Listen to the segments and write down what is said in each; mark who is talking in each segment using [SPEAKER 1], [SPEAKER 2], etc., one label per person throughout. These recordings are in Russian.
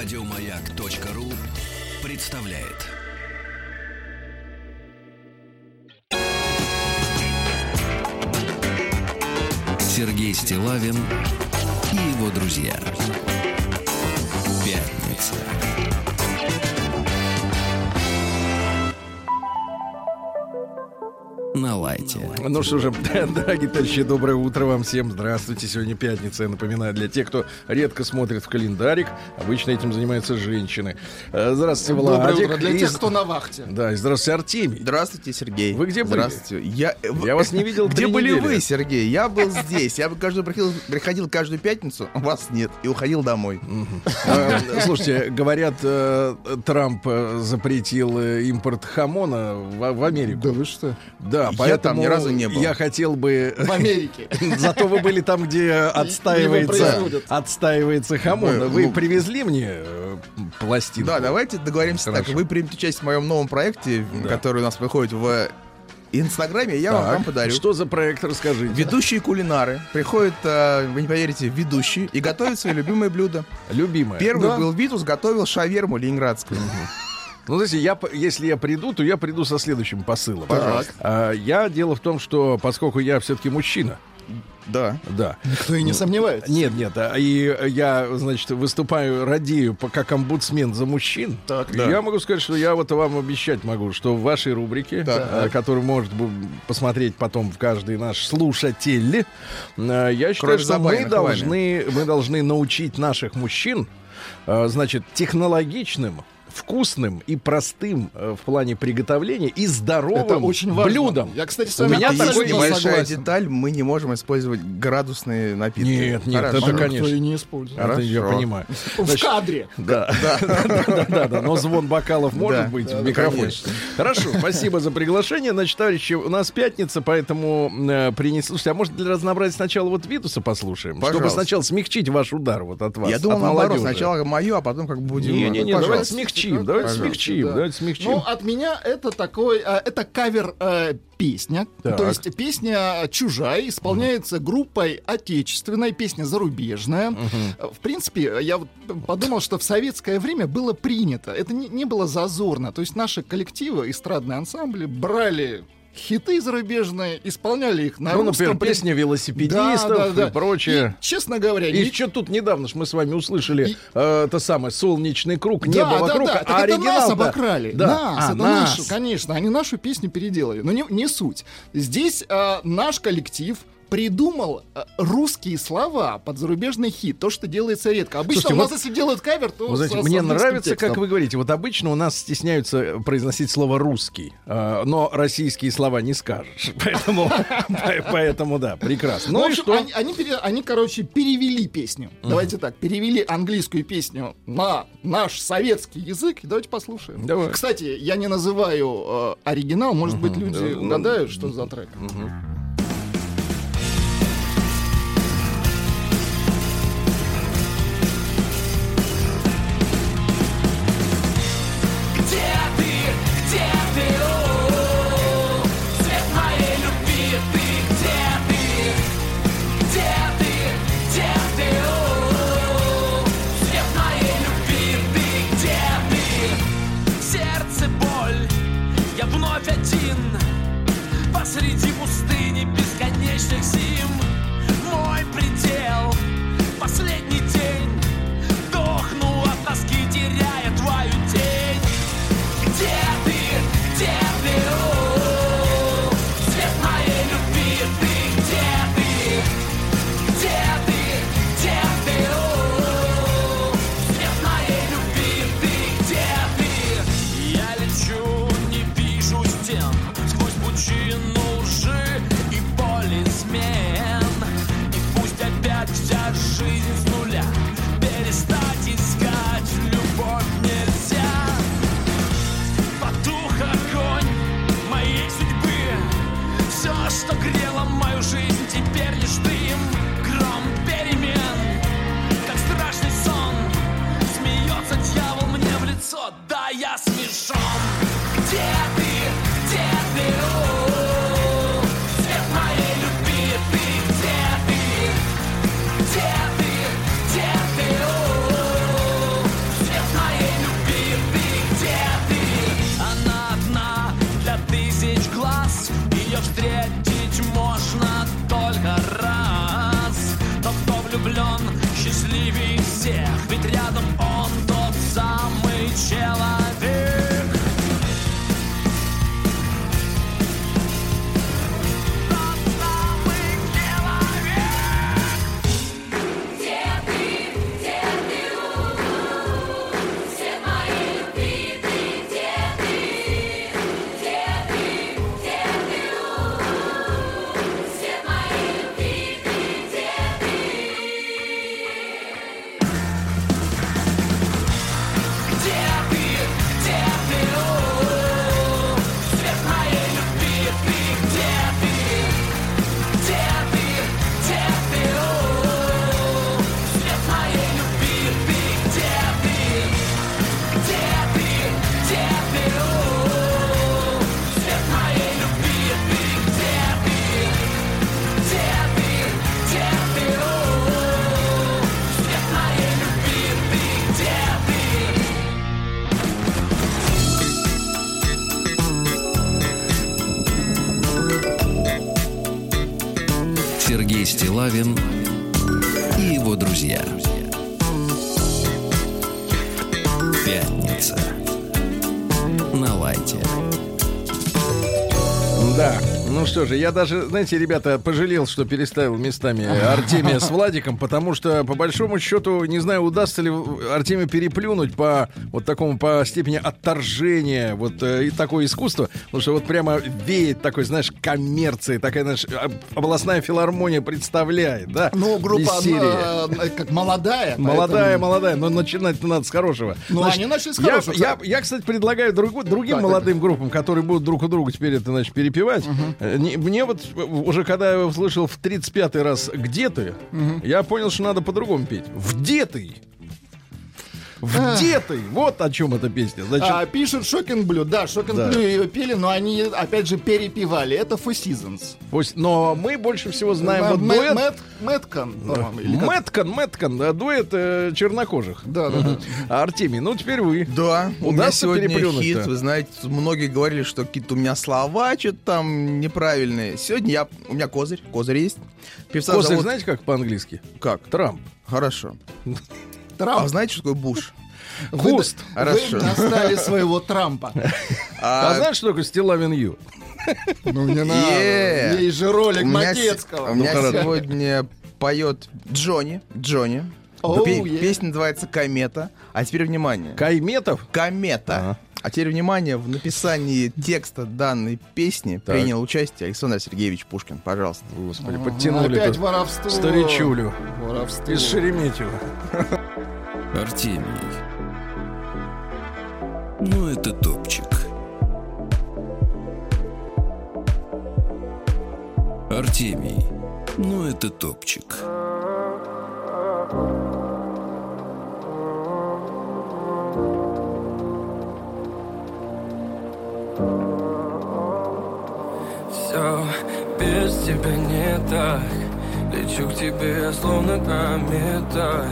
[SPEAKER 1] Радиомаяк.ру представляет. Сергей Стилавин и его друзья. Пятница. Лайте.
[SPEAKER 2] Ну что же, дорогие товарищи, доброе утро вам всем. Здравствуйте. Сегодня пятница, я напоминаю, для тех, кто редко смотрит в календарик. Обычно этим занимаются женщины. Э, здравствуйте, Владик.
[SPEAKER 3] Доброе утро для
[SPEAKER 2] И-
[SPEAKER 3] тех, кто на вахте.
[SPEAKER 2] Да, и здравствуйте, Артемий.
[SPEAKER 4] Здравствуйте, Сергей.
[SPEAKER 2] Вы где были?
[SPEAKER 4] Здравствуйте. Я,
[SPEAKER 2] Я вас не видел
[SPEAKER 4] Где были
[SPEAKER 2] недели.
[SPEAKER 4] вы, Сергей? Я был здесь. Я бы каждую приходил, приходил каждую пятницу, а вас нет, и уходил домой.
[SPEAKER 2] Э, Слушайте, говорят, э, Трамп э, запретил э, импорт хамона в Америку.
[SPEAKER 3] Да вы что?
[SPEAKER 2] Да,
[SPEAKER 4] Я
[SPEAKER 2] поэтому
[SPEAKER 4] там ни разу не был.
[SPEAKER 2] Я хотел бы...
[SPEAKER 3] В Америке.
[SPEAKER 2] Зато вы были там, где отстаивается, отстаивается хамон.
[SPEAKER 4] Вы-
[SPEAKER 2] Вы
[SPEAKER 4] ну-
[SPEAKER 2] привезли мне э, пластинку?
[SPEAKER 4] Да, давайте договоримся
[SPEAKER 2] Хорошо.
[SPEAKER 4] так. Вы примете участие в моем новом проекте,
[SPEAKER 2] Да.
[SPEAKER 4] который у нас выходит в Инстаграме, я вам,
[SPEAKER 2] Так,
[SPEAKER 4] вам подарю.
[SPEAKER 2] Что за проект, расскажите.
[SPEAKER 4] Ведущие кулинары приходят, э, вы не поверите, ведущие и готовят свои любимые блюда.
[SPEAKER 2] Любимая.
[SPEAKER 4] Первый
[SPEAKER 3] Да.
[SPEAKER 4] был Витус, готовил шаверму ленинградскую.
[SPEAKER 2] Ну, знаете, я, если я приду, то я приду со следующим посылом.
[SPEAKER 4] Пожалуйста.
[SPEAKER 2] А, я дело в том, что поскольку я все-таки мужчина,
[SPEAKER 4] Да.
[SPEAKER 2] да.
[SPEAKER 3] Никто и не сомневается.
[SPEAKER 2] Нет, нет, а, и я, значит, выступаю, радею как омбудсмен за мужчин.
[SPEAKER 3] Так,
[SPEAKER 4] да.
[SPEAKER 2] Я могу сказать, что я вот вам обещать могу, что в вашей рубрике,
[SPEAKER 4] Так.
[SPEAKER 2] а, которую может посмотреть потом в каждый наш слушатель, а, я считаю,
[SPEAKER 4] Кроме
[SPEAKER 2] что мы должны, мы должны научить наших мужчин, а, значит, технологичным вкусным и простым э, в плане приготовления и здоровым
[SPEAKER 3] Это очень важно.
[SPEAKER 2] блюдом.
[SPEAKER 3] Я, кстати, с
[SPEAKER 2] У
[SPEAKER 3] вами
[SPEAKER 2] меня
[SPEAKER 4] Есть
[SPEAKER 2] такой
[SPEAKER 4] небольшая
[SPEAKER 3] согласен.
[SPEAKER 4] деталь, мы не можем использовать градусные напитки.
[SPEAKER 2] Нет, нет,
[SPEAKER 4] Хорошо.
[SPEAKER 2] это,
[SPEAKER 3] А никто
[SPEAKER 2] конечно.
[SPEAKER 3] и не использует.
[SPEAKER 2] Это я понимаю.
[SPEAKER 3] В
[SPEAKER 2] Значит,
[SPEAKER 3] кадре.
[SPEAKER 2] Да, да, да, да, да, но звон бокалов может
[SPEAKER 4] Да,
[SPEAKER 2] быть
[SPEAKER 4] да,
[SPEAKER 2] в микрофоне.
[SPEAKER 4] конечно.
[SPEAKER 2] Хорошо, спасибо за приглашение. Значит, товарищи, у нас пятница, поэтому э, принесли. Слушайте, а может для разнообразия сначала вот Витуса послушаем, чтобы сначала смягчить ваш удар вот от вас.
[SPEAKER 4] Я думал,
[SPEAKER 2] от
[SPEAKER 4] наоборот, сначала мое, а потом как бы будем...
[SPEAKER 2] Не, не, не, давайте
[SPEAKER 4] Пожалуйста.
[SPEAKER 2] Смягчим, давайте
[SPEAKER 4] Пожалуйста,
[SPEAKER 2] смягчим,
[SPEAKER 3] да.
[SPEAKER 2] давайте смягчим.
[SPEAKER 3] Ну, от меня это такой, э, это кавер э, песня.
[SPEAKER 2] Так.
[SPEAKER 3] То есть песня чужая, исполняется группой отечественной, песня зарубежная. Э, В принципе, я вот подумал, что в советское время было принято. Это не, не было зазорно. То есть наши коллективы, эстрадные ансамбли брали хиты зарубежные, исполняли их на
[SPEAKER 2] ну,
[SPEAKER 3] русском.
[SPEAKER 2] например, песня велосипедистов
[SPEAKER 3] Да, да, да.
[SPEAKER 2] и прочее.
[SPEAKER 3] И, честно говоря,
[SPEAKER 2] И
[SPEAKER 3] ни-
[SPEAKER 2] что тут недавно ж мы с вами услышали
[SPEAKER 3] И-
[SPEAKER 2] э, это самое солнечный круг,
[SPEAKER 3] Да,
[SPEAKER 2] небо
[SPEAKER 3] да,
[SPEAKER 2] вокруг,
[SPEAKER 3] да.
[SPEAKER 2] а
[SPEAKER 3] Так это нас
[SPEAKER 2] оригинал
[SPEAKER 3] обокрали.
[SPEAKER 2] Да.
[SPEAKER 3] Нас,
[SPEAKER 2] А,
[SPEAKER 3] это
[SPEAKER 2] нас.
[SPEAKER 3] нашу, конечно. Они нашу песню переделали. Но не, не суть. Здесь э, наш коллектив придумал э, русские слова под зарубежный хит. То, что делается редко. Обычно
[SPEAKER 2] Слушайте,
[SPEAKER 3] у нас,
[SPEAKER 2] вот-
[SPEAKER 3] если делают кавер, то
[SPEAKER 2] Вы знаете,
[SPEAKER 3] с- с
[SPEAKER 2] мне
[SPEAKER 3] английским
[SPEAKER 2] нравится, как
[SPEAKER 3] текстом.
[SPEAKER 2] вы говорите. Вот обычно у нас стесняются произносить слово русский, э, но российские слова не скажешь. Поэтому, поэтому да, прекрасно.
[SPEAKER 3] Ну,
[SPEAKER 2] Ну и
[SPEAKER 3] общем,
[SPEAKER 2] что?
[SPEAKER 3] Они, они, пере- они, короче, перевели песню. Давайте так, перевели английскую песню на наш советский язык. Давайте послушаем.
[SPEAKER 2] Давай.
[SPEAKER 3] Кстати, я не называю э, оригинал. Может быть, люди
[SPEAKER 2] Да,
[SPEAKER 3] угадают, что за трек.
[SPEAKER 5] Где посреди пустыни бесконечных зим, мой предел, последний Что
[SPEAKER 2] же, я даже, знаете, ребята, пожалел, что переставил местами Артемия с Владиком, потому что, по большому счету, не знаю, удастся ли Артемию переплюнуть по вот такому, по степени отторжения, вот э, и такое искусство, потому что вот прямо веет такой, знаешь, коммерцией, такая, знаешь, об- областная филармония представляет, да?
[SPEAKER 3] Ну, группа она, э, как молодая.
[SPEAKER 2] Молодая,
[SPEAKER 3] поэтому-
[SPEAKER 2] молодая, но начинать надо с хорошего.
[SPEAKER 3] Ну, они начали с
[SPEAKER 2] я,
[SPEAKER 3] хорошего.
[SPEAKER 2] Я, я, кстати, предлагаю другу- другим
[SPEAKER 3] Так,
[SPEAKER 2] молодым группам, которые будут друг у друга теперь это, значит, перепевать. Э, не- Мне вот э, уже когда я услышал в 35-й раз «Где ты?», я понял, что надо по-другому петь. «Где ты?». «Где ты?». Вот о чем эта песня. Значит,
[SPEAKER 3] А, пишет Shocking Blue. Да, Shocking
[SPEAKER 2] Да.
[SPEAKER 3] Blue ее пели, но они, опять же, перепевали. Это Four Seasons.
[SPEAKER 2] но мы больше всего знаем вот
[SPEAKER 3] Мэ-
[SPEAKER 2] дуэт.
[SPEAKER 3] Мэт- Madcon?
[SPEAKER 2] Madcon, Madcon, да, дуэт э, чернокожих.
[SPEAKER 3] Да, да, да.
[SPEAKER 2] А, Артемий, ну теперь вы.
[SPEAKER 4] Да, у меня
[SPEAKER 2] Удастся
[SPEAKER 4] сегодня хит. Вы знаете, многие говорили, что какие-то у меня слова что-то там неправильные. Сегодня я, у меня козырь, козырь есть. Певца
[SPEAKER 2] Козырь,
[SPEAKER 4] зовут-
[SPEAKER 2] знаете, как по-английски?
[SPEAKER 4] Как?
[SPEAKER 2] Трамп.
[SPEAKER 4] Хорошо.
[SPEAKER 3] Трамп.
[SPEAKER 4] А знаете, что такое Буш?
[SPEAKER 3] Вы-
[SPEAKER 2] Хуст.
[SPEAKER 4] Хорошо.
[SPEAKER 3] Вы достали своего Трампа.
[SPEAKER 2] А,
[SPEAKER 4] А,
[SPEAKER 2] знаешь, что такое Стилавин Ю?
[SPEAKER 3] Ну, не надо.
[SPEAKER 4] Е.
[SPEAKER 3] Есть же ролик
[SPEAKER 4] у меня, с-
[SPEAKER 3] Матецкого.
[SPEAKER 4] у меня
[SPEAKER 2] Ну, хорошо.
[SPEAKER 4] сегодня поет Джонни. Джонни. Пе-
[SPEAKER 3] е.
[SPEAKER 4] Песня называется «Комета». А теперь внимание.
[SPEAKER 2] Кайметов?
[SPEAKER 4] Комета.
[SPEAKER 2] Ага.
[SPEAKER 4] А теперь внимание, в написании текста данной песни
[SPEAKER 2] Так.
[SPEAKER 4] принял участие Александр Сергеевич Пушкин. Пожалуйста.
[SPEAKER 2] Господи, подтянули
[SPEAKER 3] Опять воровство.
[SPEAKER 2] старичулю
[SPEAKER 3] Воровство.
[SPEAKER 2] из Шереметьево.
[SPEAKER 1] Артемий. Ну, это топчик. Артемий. Ну, это топчик.
[SPEAKER 6] Все без тебя не так. Лечу к тебе, словно комета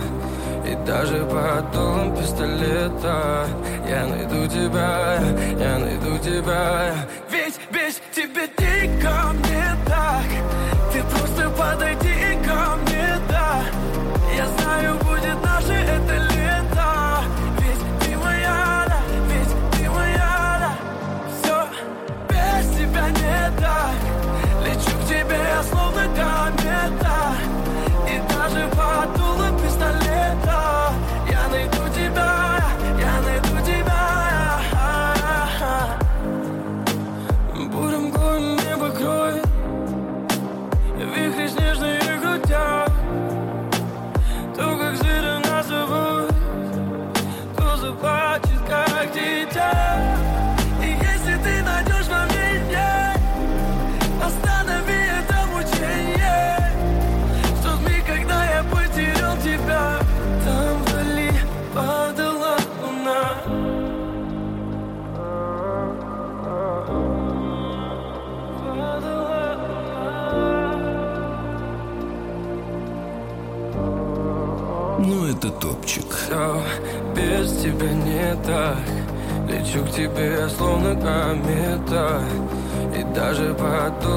[SPEAKER 6] И даже под дулом пистолета Я найду тебя, я найду тебя. Ведь без тебя дико даже под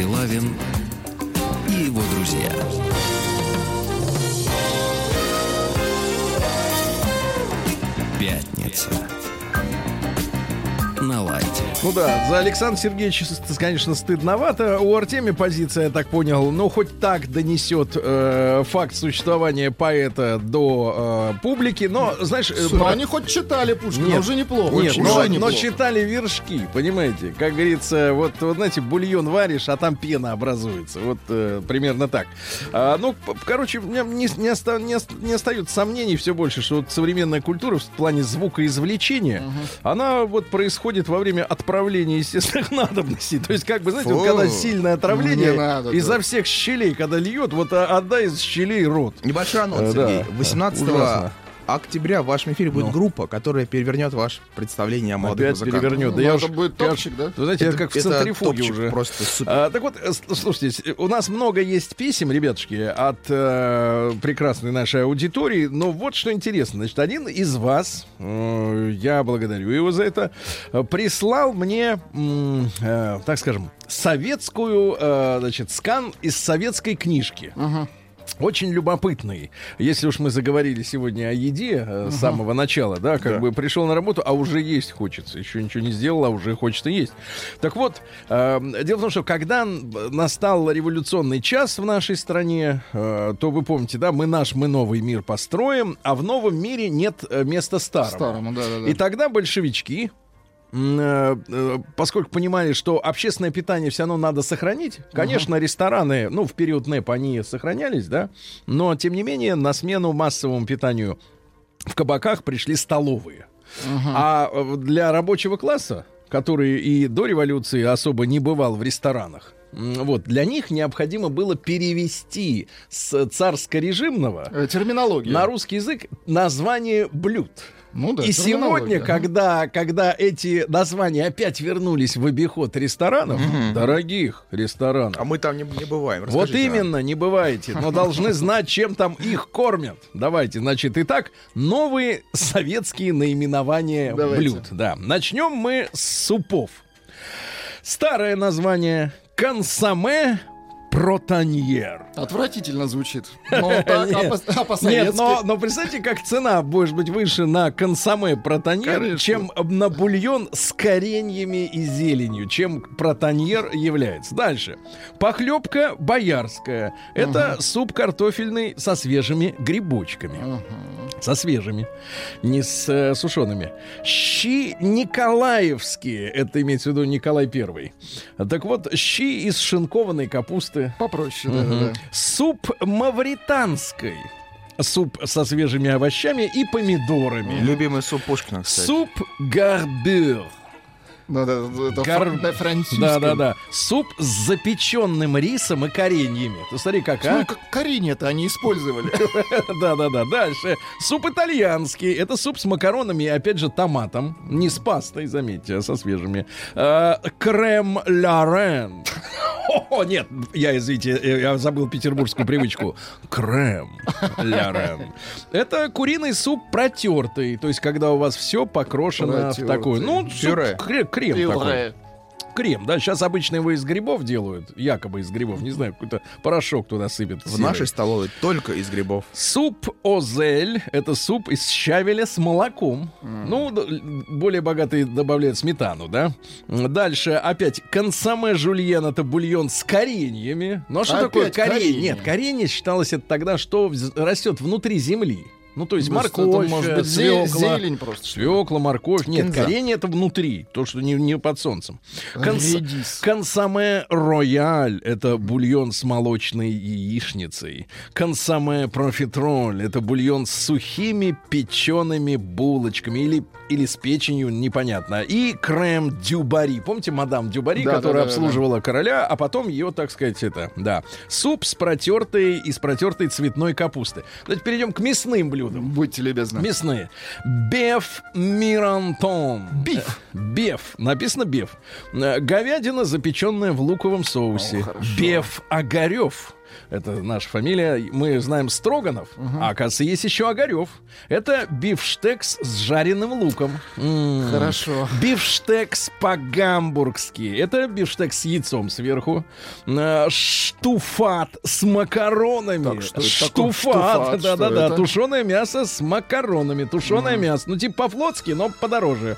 [SPEAKER 1] Стилавин
[SPEAKER 2] Ну да, за Александра Сергеевича, конечно, стыдновато. У Артемия позиция, я так понял, ну хоть так донесет э, факт существования поэта до э, публики, но, знаешь... э, про-
[SPEAKER 3] они хоть читали Пушкина,
[SPEAKER 2] Нет.
[SPEAKER 3] уже неплохо.
[SPEAKER 2] Нет,
[SPEAKER 3] уже
[SPEAKER 2] но, но
[SPEAKER 3] неплохо.
[SPEAKER 2] читали вершки, понимаете? Как говорится, вот, вот знаете, бульон варишь, а там пена образуется. Вот э, примерно так. А, ну, короче, не, не, оста- не, не остается сомнений все больше, что вот современная культура в плане звукоизвлечения, она вот происходит во время отправления естественных надобностей. То есть, как бы, знаете, вот
[SPEAKER 4] Фу.
[SPEAKER 2] когда сильное отравление
[SPEAKER 3] надо,
[SPEAKER 2] изо
[SPEAKER 3] да.
[SPEAKER 2] всех щелей, когда льет, вот а, отдай из щелей рот.
[SPEAKER 4] Небольшой анонс,
[SPEAKER 2] Э,
[SPEAKER 4] Сергей.
[SPEAKER 2] да.
[SPEAKER 4] 18
[SPEAKER 2] Ужасно.
[SPEAKER 4] Октября в вашем эфире будет
[SPEAKER 2] Ну.
[SPEAKER 4] группа, которая перевернет ваше представление о молодых
[SPEAKER 2] Опять
[SPEAKER 4] музыкантах.
[SPEAKER 2] перевернет. Да
[SPEAKER 3] Ну,
[SPEAKER 2] я
[SPEAKER 3] это
[SPEAKER 2] уж-
[SPEAKER 3] будет топчик, да?
[SPEAKER 2] Вы знаете, это, как в центрифуге уже.
[SPEAKER 4] Просто супер.
[SPEAKER 2] А, так вот, э, слушайте, у нас много есть писем, ребятушки, от э, прекрасной нашей аудитории. Но вот что интересно. Значит, один из вас, э, я благодарю его за это, прислал мне, э, так скажем, советскую, э, значит, скан из советской книжки. Очень любопытный. Если уж мы заговорили сегодня о еде э, с самого начала, да, как бы пришел на работу, а уже есть хочется. Еще ничего не сделал, а уже хочется есть. Так вот, э, дело в том, что когда н- настал революционный час в нашей стране, э, то вы помните, да, мы наш, мы новый мир построим, а в новом мире нет э, места старому.
[SPEAKER 3] Старому, да-да-да.
[SPEAKER 2] И тогда большевички, э, э, поскольку понимали, что общественное питание все равно надо сохранить, конечно, рестораны, ну, в период НЭП они сохранялись, да, но, тем не менее, на смену массовому питанию в кабаках пришли столовые. А э, для рабочего класса, который и до революции особо не бывал в ресторанах, вот, для них необходимо было перевести с царско-режимного
[SPEAKER 3] Э, Терминология.
[SPEAKER 2] на русский язык название блюд.
[SPEAKER 3] Ну да,
[SPEAKER 2] И сегодня, когда, когда эти названия опять вернулись в обиход ресторанов, дорогих ресторанов,
[SPEAKER 4] А мы там не, не бываем.
[SPEAKER 2] вот
[SPEAKER 4] Расскажите нам.
[SPEAKER 2] именно, не бываете, но должны знать, чем там их кормят. Давайте, значит, итак, новые советские наименования
[SPEAKER 3] Давайте.
[SPEAKER 2] блюд. Да. Начнем мы с супов. Старое название консоме протоньер.
[SPEAKER 3] Отвратительно звучит. Так, а
[SPEAKER 2] Нет.
[SPEAKER 3] а
[SPEAKER 2] Нет, но, но представьте, как цена может быть выше на консоме протоньер,
[SPEAKER 3] Конечно.
[SPEAKER 2] чем на бульон с кореньями и зеленью, чем протоньер является. Дальше. Похлебка боярская. Это суп картофельный со свежими грибочками. Со свежими, не с э, сушеными. Щи Николаевские. Это имеется в виду Николай Первый. Так вот, щи из шинкованной капусты.
[SPEAKER 3] Попроще, да, да, да.
[SPEAKER 2] Суп мавританской. Суп со свежими овощами и помидорами.
[SPEAKER 4] Любимый суп Пушкина, кстати.
[SPEAKER 2] Суп гарбюр.
[SPEAKER 3] Да, да, да, это
[SPEAKER 2] Гар-
[SPEAKER 3] фра- на французском.
[SPEAKER 2] Да, да, да. Суп с запеченным рисом и кореньями. Ты смотри, как, а?
[SPEAKER 3] Ну, как коренья-то они использовали.
[SPEAKER 2] Да, да, да. Дальше. Суп итальянский. Это суп с макаронами и, опять же, томатом. Не с пастой, заметьте, а со свежими. А, Крем ля рен. О, нет, я, извините, э, я забыл петербургскую привычку. Крем ля рен. Это куриный суп протертый. То есть, когда у вас все покрошено в такой, ну, суп,
[SPEAKER 4] Пюре.
[SPEAKER 2] крем такой.
[SPEAKER 3] Пюре.
[SPEAKER 2] Крем, да, сейчас обычно его из грибов делают, якобы из грибов, не знаю, какой-то порошок туда сыпят.
[SPEAKER 4] В
[SPEAKER 2] серый.
[SPEAKER 4] нашей столовой только из грибов.
[SPEAKER 2] Суп озель — это суп из щавеля с молоком. Ну, д- более богатые добавляют сметану, да? Дальше опять консоме жульен — это бульон с кореньями. Ну, а что
[SPEAKER 3] Опять
[SPEAKER 2] такое корень?
[SPEAKER 3] коренья.
[SPEAKER 2] Нет, коренье считалось это тогда, что растет внутри земли. Ну, то есть
[SPEAKER 3] Может,
[SPEAKER 2] морковь,
[SPEAKER 3] это может быть зе-
[SPEAKER 2] свекла.
[SPEAKER 3] зелень просто.
[SPEAKER 2] Свекла, морковь. Нет,
[SPEAKER 4] Кинза.
[SPEAKER 2] коренье это внутри, то, что не, не под солнцем. Конс-. Консоме рояль — это бульон с молочной яичницей. Консоме профитроль — это бульон с сухими печеными булочками или, или с печенью, непонятно. И крем дюбари. Помните мадам дюбари,
[SPEAKER 3] Да,
[SPEAKER 2] которая
[SPEAKER 3] да, да, да,
[SPEAKER 2] обслуживала короля, а потом ее, так сказать, это, да. Суп с протертой, из протертой цветной капусты. Давайте перейдем к мясным блюдам.
[SPEAKER 3] Будьте любезны.
[SPEAKER 2] Мясные. Беф мирантон. Биф. Беф. Написано беф. Говядина, запеченная в луковом соусе.
[SPEAKER 3] О, хорошо.
[SPEAKER 2] беф огарев. Это наша фамилия. Мы знаем Строганов, а оказывается, есть еще Огарев. Это бифштекс с жареным луком. М.
[SPEAKER 3] Хорошо.
[SPEAKER 2] Бифштекс по-гамбургски. Это бифштекс с яйцом сверху. Э, Штуфат с макаронами.
[SPEAKER 3] Так, что?
[SPEAKER 2] Штуфат. Да-да-да. Тушеное мясо с макаронами. Тушеное мясо. Ну, типа по-флотски, но подороже.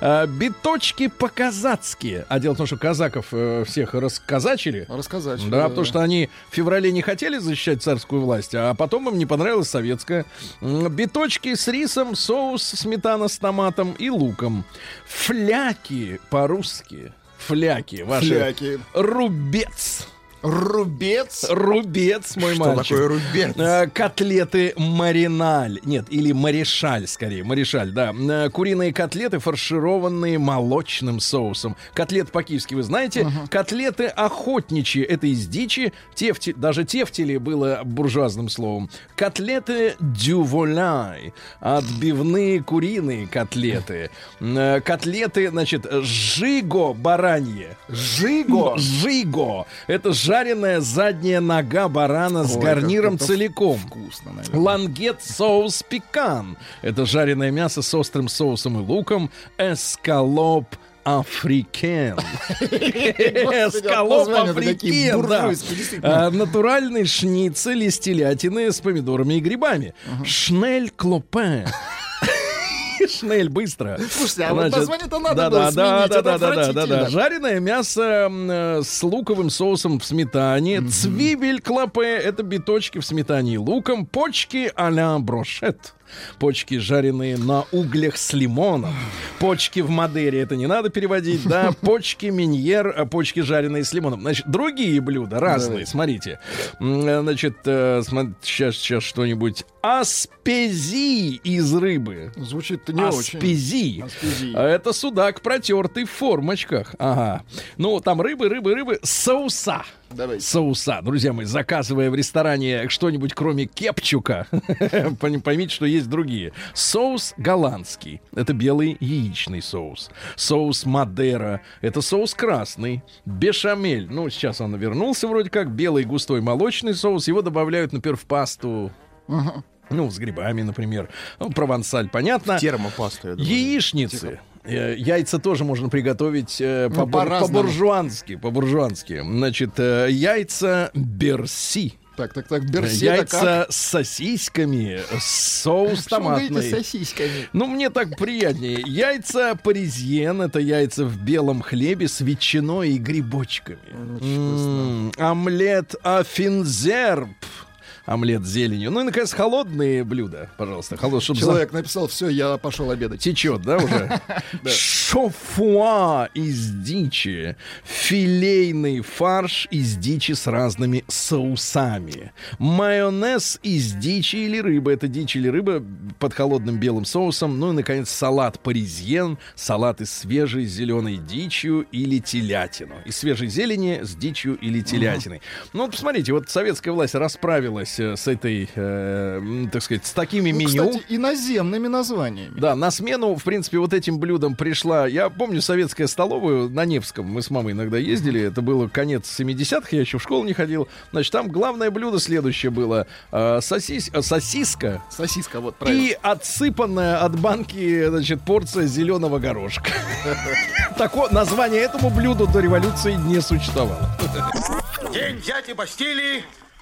[SPEAKER 2] Э, Биточки по-казацки. А дело в том, что казаков э, всех расказачили.
[SPEAKER 3] Рассказать.
[SPEAKER 2] Да, потому что они в феврале не хотели защищать царскую власть, а потом им не понравилась советская. Биточки с рисом, соус, сметана с томатом и луком. Фляки по-русски. Фляки. Ваши.
[SPEAKER 3] Фляки.
[SPEAKER 2] Рубец.
[SPEAKER 3] Рубец.
[SPEAKER 2] Рубец, мой
[SPEAKER 4] Что
[SPEAKER 2] мальчик.
[SPEAKER 4] такое рубец?
[SPEAKER 2] Э, Котлеты мариналь. Нет, или маришаль, скорее. Маришаль, да. Э, Куриные котлеты, фаршированные молочным соусом. Котлет по-киевски вы знаете. Котлеты охотничьи. Это из дичи. Тефти, даже тефтели было буржуазным словом. Котлеты дюволяй. Отбивные куриные котлеты. Э, Котлеты, значит, жиго баранье.
[SPEAKER 3] Жиго.
[SPEAKER 2] Жиго. Это жареная задняя нога барана с
[SPEAKER 3] Ой,
[SPEAKER 2] гарниром
[SPEAKER 3] как это
[SPEAKER 2] целиком.
[SPEAKER 3] Вкусно, наверное.
[SPEAKER 2] Лангет соус пекан. Это жареное мясо с острым соусом и луком. Эскалоп африкен. Эскалоп
[SPEAKER 3] названия-то какие
[SPEAKER 2] африкен, да. А, Натуральный шницель из телятины с помидорами и грибами. Шнель клопе. Шнель быстро.
[SPEAKER 3] Слушайте, а вот название-то надо
[SPEAKER 2] да,
[SPEAKER 3] было
[SPEAKER 2] да,
[SPEAKER 3] сменить,
[SPEAKER 2] да, да, да, да, да, да. Жареное мясо э, с луковым соусом в сметане. Цвибель клопе — это биточки в сметане и луком. Почки а-ля брошет. Почки, жареные на углях с лимоном. Почки в Мадере, это не надо переводить, да. Почки миньер, а почки, жареные с лимоном. Значит, другие блюда, разные, смотрите. Э, Значит, сейчас, сейчас что-нибудь. Аспези из рыбы.
[SPEAKER 3] Звучит-то не очень.
[SPEAKER 2] Аспези.
[SPEAKER 3] Аспези.
[SPEAKER 2] А Это судак, протертый в формочках. Ага. Ну, там рыбы, рыбы, рыбы. Соуса.
[SPEAKER 3] Давайте.
[SPEAKER 2] Соуса. Друзья мои, заказывая в ресторане что-нибудь кроме кепчука, пойм- поймите, что есть другие. Соус голландский. Это белый яичный соус. Соус Мадера. Это соус красный. Бешамель. Ну, сейчас он вернулся вроде как. Белый густой молочный соус. Его добавляют, например, в пасту. Ну, с грибами, например. Ну, провансаль, понятно.
[SPEAKER 4] Термопасту, я думаю.
[SPEAKER 2] Яичницы. Э, Яйца тоже можно приготовить э,
[SPEAKER 3] Ну,
[SPEAKER 2] по-
[SPEAKER 3] по-разному.
[SPEAKER 2] по-буржуански. По-буржуански. Значит, э, яйца берси.
[SPEAKER 3] Так, так, так, берси
[SPEAKER 2] яйца с сосисками, соус томатный.
[SPEAKER 3] сосисками?
[SPEAKER 2] Ну, мне так приятнее. Яйца паризьен, это яйца в белом хлебе с ветчиной и грибочками. Омлет афинзерб. Омлет с зеленью. Ну и, наконец, холодные блюда, пожалуйста. Холод, чтобы
[SPEAKER 3] Человек написал, все, я пошел обедать.
[SPEAKER 2] Течет, да, уже? Шофуа из дичи. Филейный фарш из дичи с разными соусами. Майонез из дичи или рыбы. Это дичь или рыба под холодным белым соусом. Ну и, наконец, салат паризьен. Салат из свежей зеленой дичью или телятину. Из свежей зелени с дичью или телятиной. Ну, вот посмотрите, вот советская власть расправилась э, с этой, э, так сказать, с такими
[SPEAKER 3] Ну,
[SPEAKER 2] меню.
[SPEAKER 3] кстати, иноземными названиями.
[SPEAKER 2] Да, на смену, в принципе, вот этим блюдом пришла. Я помню советская столовую на Невском. Мы с мамой иногда ездили. Это было конец 70-х, я еще в школу не ходил. Значит, там главное блюдо следующее было: э, сосис- э, сосиска
[SPEAKER 3] Сосиска, вот правильно.
[SPEAKER 2] и отсыпанная от банки, значит, порция зеленого горошка. Такое название этому блюду до революции не существовало.
[SPEAKER 7] День дяди Бастилии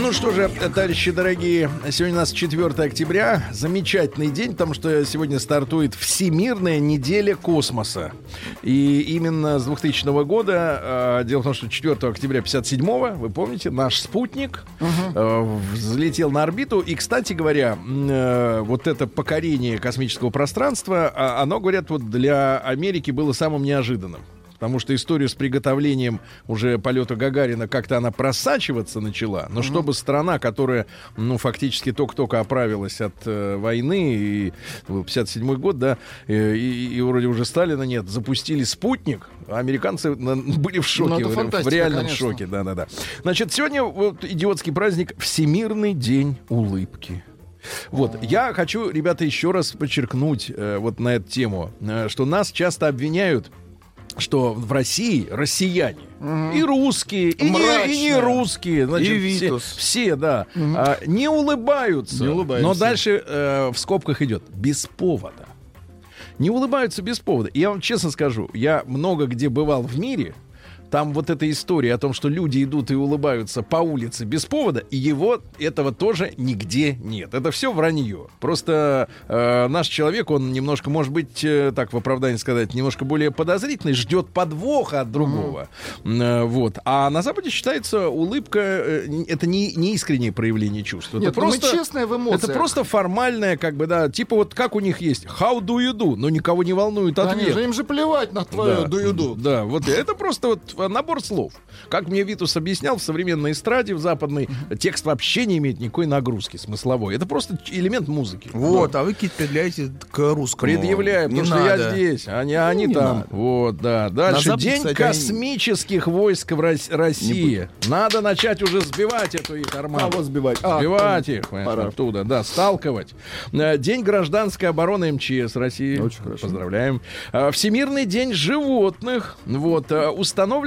[SPEAKER 2] Ну что же, товарищи дорогие, сегодня у нас 4 октября. Замечательный день, потому что сегодня стартует Всемирная неделя космоса. И именно с 2000 года, э, дело в том, что 4 октября 57 вы помните, наш спутник э, взлетел на орбиту. И, кстати говоря, э, вот это покорение космического пространства, а, оно, говорят, вот для Америки было самым неожиданным. Потому что историю с приготовлением уже полета Гагарина как-то она просачиваться начала. Но чтобы страна, которая, ну, фактически только-только оправилась от э, войны, и был 57 год, да, э, и, и вроде уже Сталина нет, запустили спутник, а американцы на- были в шоке,
[SPEAKER 3] Ну,
[SPEAKER 2] в- в реальном
[SPEAKER 3] конечно.
[SPEAKER 2] шоке, да-да-да. Значит, сегодня вот идиотский праздник Всемирный день улыбки. Вот, я хочу, ребята, еще раз подчеркнуть э, вот на эту тему, э, что нас часто обвиняют что в России россияне и русские, и не, и не русские, значит,
[SPEAKER 4] И
[SPEAKER 2] все,
[SPEAKER 4] Витус.
[SPEAKER 2] все, да, а, не улыбаются.
[SPEAKER 3] Не улыбаемся.
[SPEAKER 2] Но дальше э, в скобках идет без повода. Не улыбаются без повода. И я вам честно скажу, я много где бывал в мире. Там вот эта история о том, что люди идут и улыбаются по улице без повода, и его этого тоже нигде нет. Это все вранье. Просто э, наш человек, он немножко, может быть, э, так в оправдании сказать, немножко более подозрительный, ждет подвоха от другого. М, э, вот. А на Западе считается улыбка э, это не, не искреннее проявление чувств.
[SPEAKER 3] Нет,
[SPEAKER 2] это
[SPEAKER 3] ну мы
[SPEAKER 2] просто
[SPEAKER 3] честные в эмоциях.
[SPEAKER 2] это просто формальное, как бы, да, типа вот как у них есть how do you do, но никого не волнует
[SPEAKER 3] Они
[SPEAKER 2] ответ.
[SPEAKER 3] же, им же плевать на твою дуюду.
[SPEAKER 2] Да, вот это просто вот набор слов. Как мне Витус объяснял, в современной эстраде, в западной, текст вообще не имеет никакой нагрузки смысловой. Это просто элемент музыки.
[SPEAKER 4] Вот, а вы какие-то предъявляете к русскому.
[SPEAKER 2] Предъявляю,
[SPEAKER 4] Не
[SPEAKER 2] потому что я
[SPEAKER 4] надо.
[SPEAKER 2] здесь, а не они
[SPEAKER 4] не
[SPEAKER 2] там.
[SPEAKER 4] надо.
[SPEAKER 2] Вот, да. Дальше.
[SPEAKER 4] Западе,
[SPEAKER 2] День
[SPEAKER 4] кстати, они-
[SPEAKER 2] космических войск в Рос- России. Надо начать уже сбивать эту их армаду.
[SPEAKER 3] Кого сбивать? А,
[SPEAKER 2] Сбивать
[SPEAKER 3] м,
[SPEAKER 2] их конечно,
[SPEAKER 3] пора.
[SPEAKER 2] оттуда, да, сталкивать. Э, День гражданской обороны МЧС России.
[SPEAKER 3] Очень хорошо.
[SPEAKER 2] Поздравляем. Э, Всемирный день животных. Вот. э,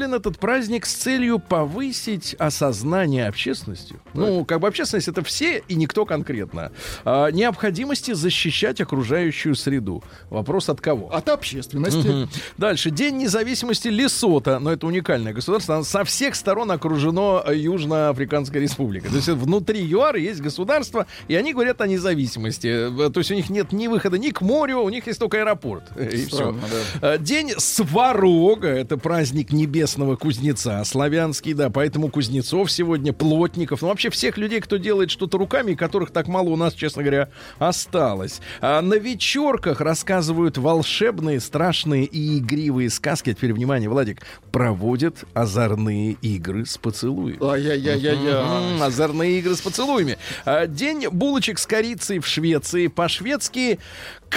[SPEAKER 2] Установлен этот праздник с целью повысить осознание общественностью. Ну, как бы общественность это все и никто конкретно. А, Необходимости защищать окружающую среду. Вопрос от кого?
[SPEAKER 3] От общественности.
[SPEAKER 2] Мгм. Дальше. День независимости Лесота. Но это уникальное государство. Оно со всех сторон окружено э, Южноафриканской республикой. То есть внутри ЮАР есть государство, и они говорят о независимости. Э, То есть у них нет ни выхода ни к морю, у них есть только аэропорт. Э, И все.
[SPEAKER 3] Странно, да.
[SPEAKER 2] День Сварога. Это праздник небесного кузнеца. Славянский, да. Поэтому кузнецов сегодня, плотников. Ну, вообще всех людей, кто делает что-то руками, которых так мало у нас, честно говоря, осталось. А на вечерках рассказывают волшебные, страшные и игривые сказки. А теперь, внимание, Владик, проводят озорные игры с поцелуем.
[SPEAKER 3] Ай-яй-яй-яй-яй.
[SPEAKER 2] Озорные игры с поцелуями. А, День булочек с корицей в Швеции. По-шведски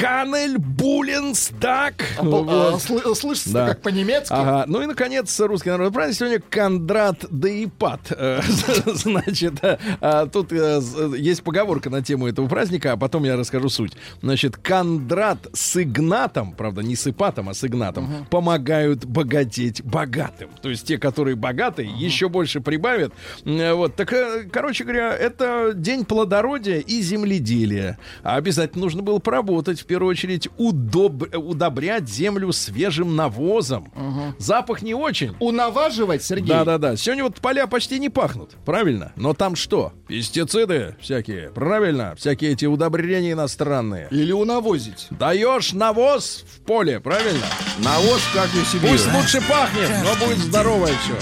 [SPEAKER 2] Канель Буленстаг.
[SPEAKER 3] А, а, сл- Слышится
[SPEAKER 2] Да.
[SPEAKER 3] как по-немецки.
[SPEAKER 2] Ага. Ну и, наконец, русский народный праздник сегодня Кондрат Деипат. Э, Значит, э, а, тут э, есть поговорка на тему этого праздника, а потом я расскажу суть. Значит, Кондрат с Игнатом, правда, не с Ипатом, а с Игнатом, помогают богатеть богатым. То есть те, которые богатые, еще больше прибавят. Э, Вот, так, э, короче говоря, это день плодородия и земледелия. А обязательно нужно было поработать, в первую очередь, удоб- удобрять землю свежим навозом. Запах не очень.
[SPEAKER 3] Унаваживать, Сергей.
[SPEAKER 2] Да-да-да. Сегодня вот поля почти не пахнут. Правильно? Но там что? Пестициды всякие. Правильно? Всякие эти удобрения иностранные.
[SPEAKER 3] Или унавозить.
[SPEAKER 2] Даешь навоз в поле, правильно?
[SPEAKER 4] Навоз в каждую семью.
[SPEAKER 2] Пусть лучше пахнет, но будет здоровое все.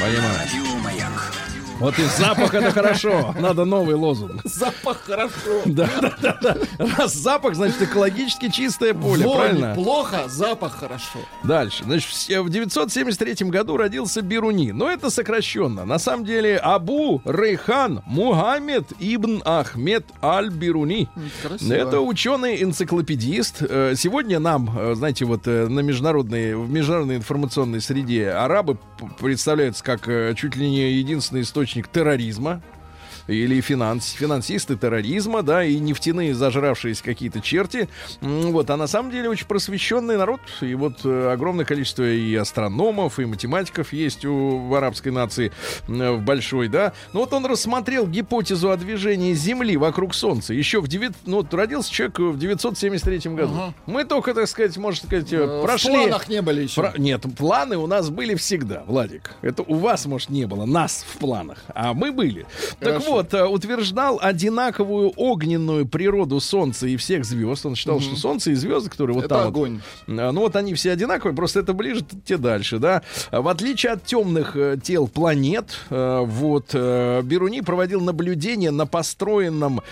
[SPEAKER 2] Понимаю. Вот и запах это хорошо. Надо новый лозунг.
[SPEAKER 3] Запах хорошо.
[SPEAKER 2] Да, да, да, да. Раз запах, значит экологически чистое поле,
[SPEAKER 3] Вонь
[SPEAKER 2] правильно?
[SPEAKER 3] плохо, запах хорошо.
[SPEAKER 2] Дальше. Значит, в се- в 973 году родился Бируни. Но это сокращенно. На самом деле Абу Рейхан Мухаммед Ибн Ахмед Аль-Бируни.
[SPEAKER 3] Красиво.
[SPEAKER 2] Это ученый-энциклопедист. Э, Сегодня нам, э, знаете, вот э, на международной, в международной информационной среде арабы представляются как чуть ли не единственный источник терроризма или финанс, финансисты терроризма, да, и нефтяные зажравшиеся какие-то черти. Вот, а на самом деле очень просвещенный народ. И вот э, огромное количество и астрономов, и математиков есть у в арабской нации э, в большой, да. Ну вот он рассмотрел гипотезу о движении Земли вокруг Солнца еще в 9... Ну, вот родился человек в 973 году. Мы только, так сказать, можно сказать, э,
[SPEAKER 3] Э,
[SPEAKER 2] прошли...
[SPEAKER 3] В планах не были еще.
[SPEAKER 2] Про- Нет, планы у нас были всегда, Владик. Это у вас, может, не было, нас в планах, а мы были. Так
[SPEAKER 3] Хорошо.
[SPEAKER 2] Вот, э, утверждал одинаковую огненную природу Солнца и всех звезд. Он считал, что Солнце и звезды, которые вот
[SPEAKER 3] Это
[SPEAKER 2] там вот,
[SPEAKER 3] огонь.
[SPEAKER 2] а, Ну вот они все одинаковые, просто это ближе, те дальше, да. В отличие от темных э, тел планет, э, вот Беруни проводил наблюдение на построенном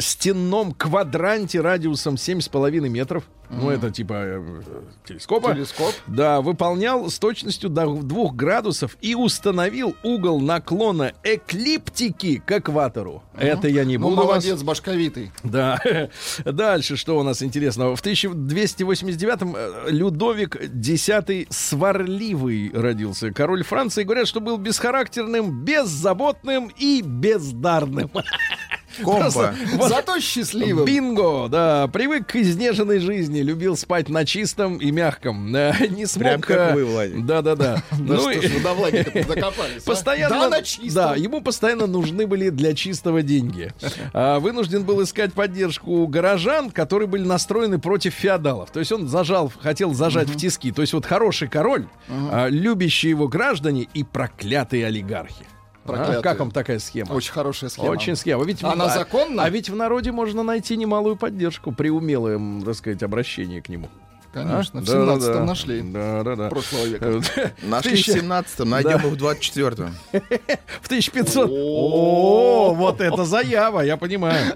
[SPEAKER 2] стенном квадранте радиусом 7,5 метров. Ну, это типа э, телескопа.
[SPEAKER 3] Телескоп.
[SPEAKER 2] Да, выполнял с точностью до 2 градусов и установил угол наклона эклиптики к экватору. Это я не
[SPEAKER 3] Ну,
[SPEAKER 2] буду вас
[SPEAKER 3] молодец, башковитый.
[SPEAKER 2] да. Дальше, что у нас интересного? В 1289-м э, Людовик X Сварливый родился. Король Франции, говорят, что был бесхарактерным, беззаботным и бездарным.
[SPEAKER 4] Комбо.
[SPEAKER 3] Зато счастливым.
[SPEAKER 2] Бинго, да, привык к изнеженной жизни, любил спать на чистом и мягком, не смог...
[SPEAKER 4] Прям как
[SPEAKER 2] э,
[SPEAKER 4] вы, Владик.
[SPEAKER 2] Да-да-да.
[SPEAKER 3] Да
[SPEAKER 2] Ну,
[SPEAKER 3] что ж вы до Владика закопались, а?
[SPEAKER 2] Постоянно,
[SPEAKER 3] да,
[SPEAKER 2] ему постоянно нужны были для чистого деньги. А, вынужден был искать поддержку у горожан, которые были настроены против феодалов. То есть он зажал, хотел зажать в тиски. То есть вот хороший король, а, любящие его граждане и проклятые олигархи. А,
[SPEAKER 3] Проклятые.
[SPEAKER 2] как вам такая схема?
[SPEAKER 3] Очень хорошая схема.
[SPEAKER 2] Очень схема. Ведь,
[SPEAKER 3] Она
[SPEAKER 2] а-
[SPEAKER 3] законна?
[SPEAKER 2] А ведь в народе можно найти немалую поддержку при умелом, так сказать, обращении к нему.
[SPEAKER 3] Конечно,
[SPEAKER 2] А?
[SPEAKER 3] в
[SPEAKER 2] Да-да-да.
[SPEAKER 3] 17-м нашли.
[SPEAKER 2] Да-да-да.
[SPEAKER 3] Прошлого века.
[SPEAKER 4] Нашли в
[SPEAKER 2] Тысяча-
[SPEAKER 4] 17-м, найдем их в 24-м.
[SPEAKER 2] В 1500... О, вот это заява, я понимаю.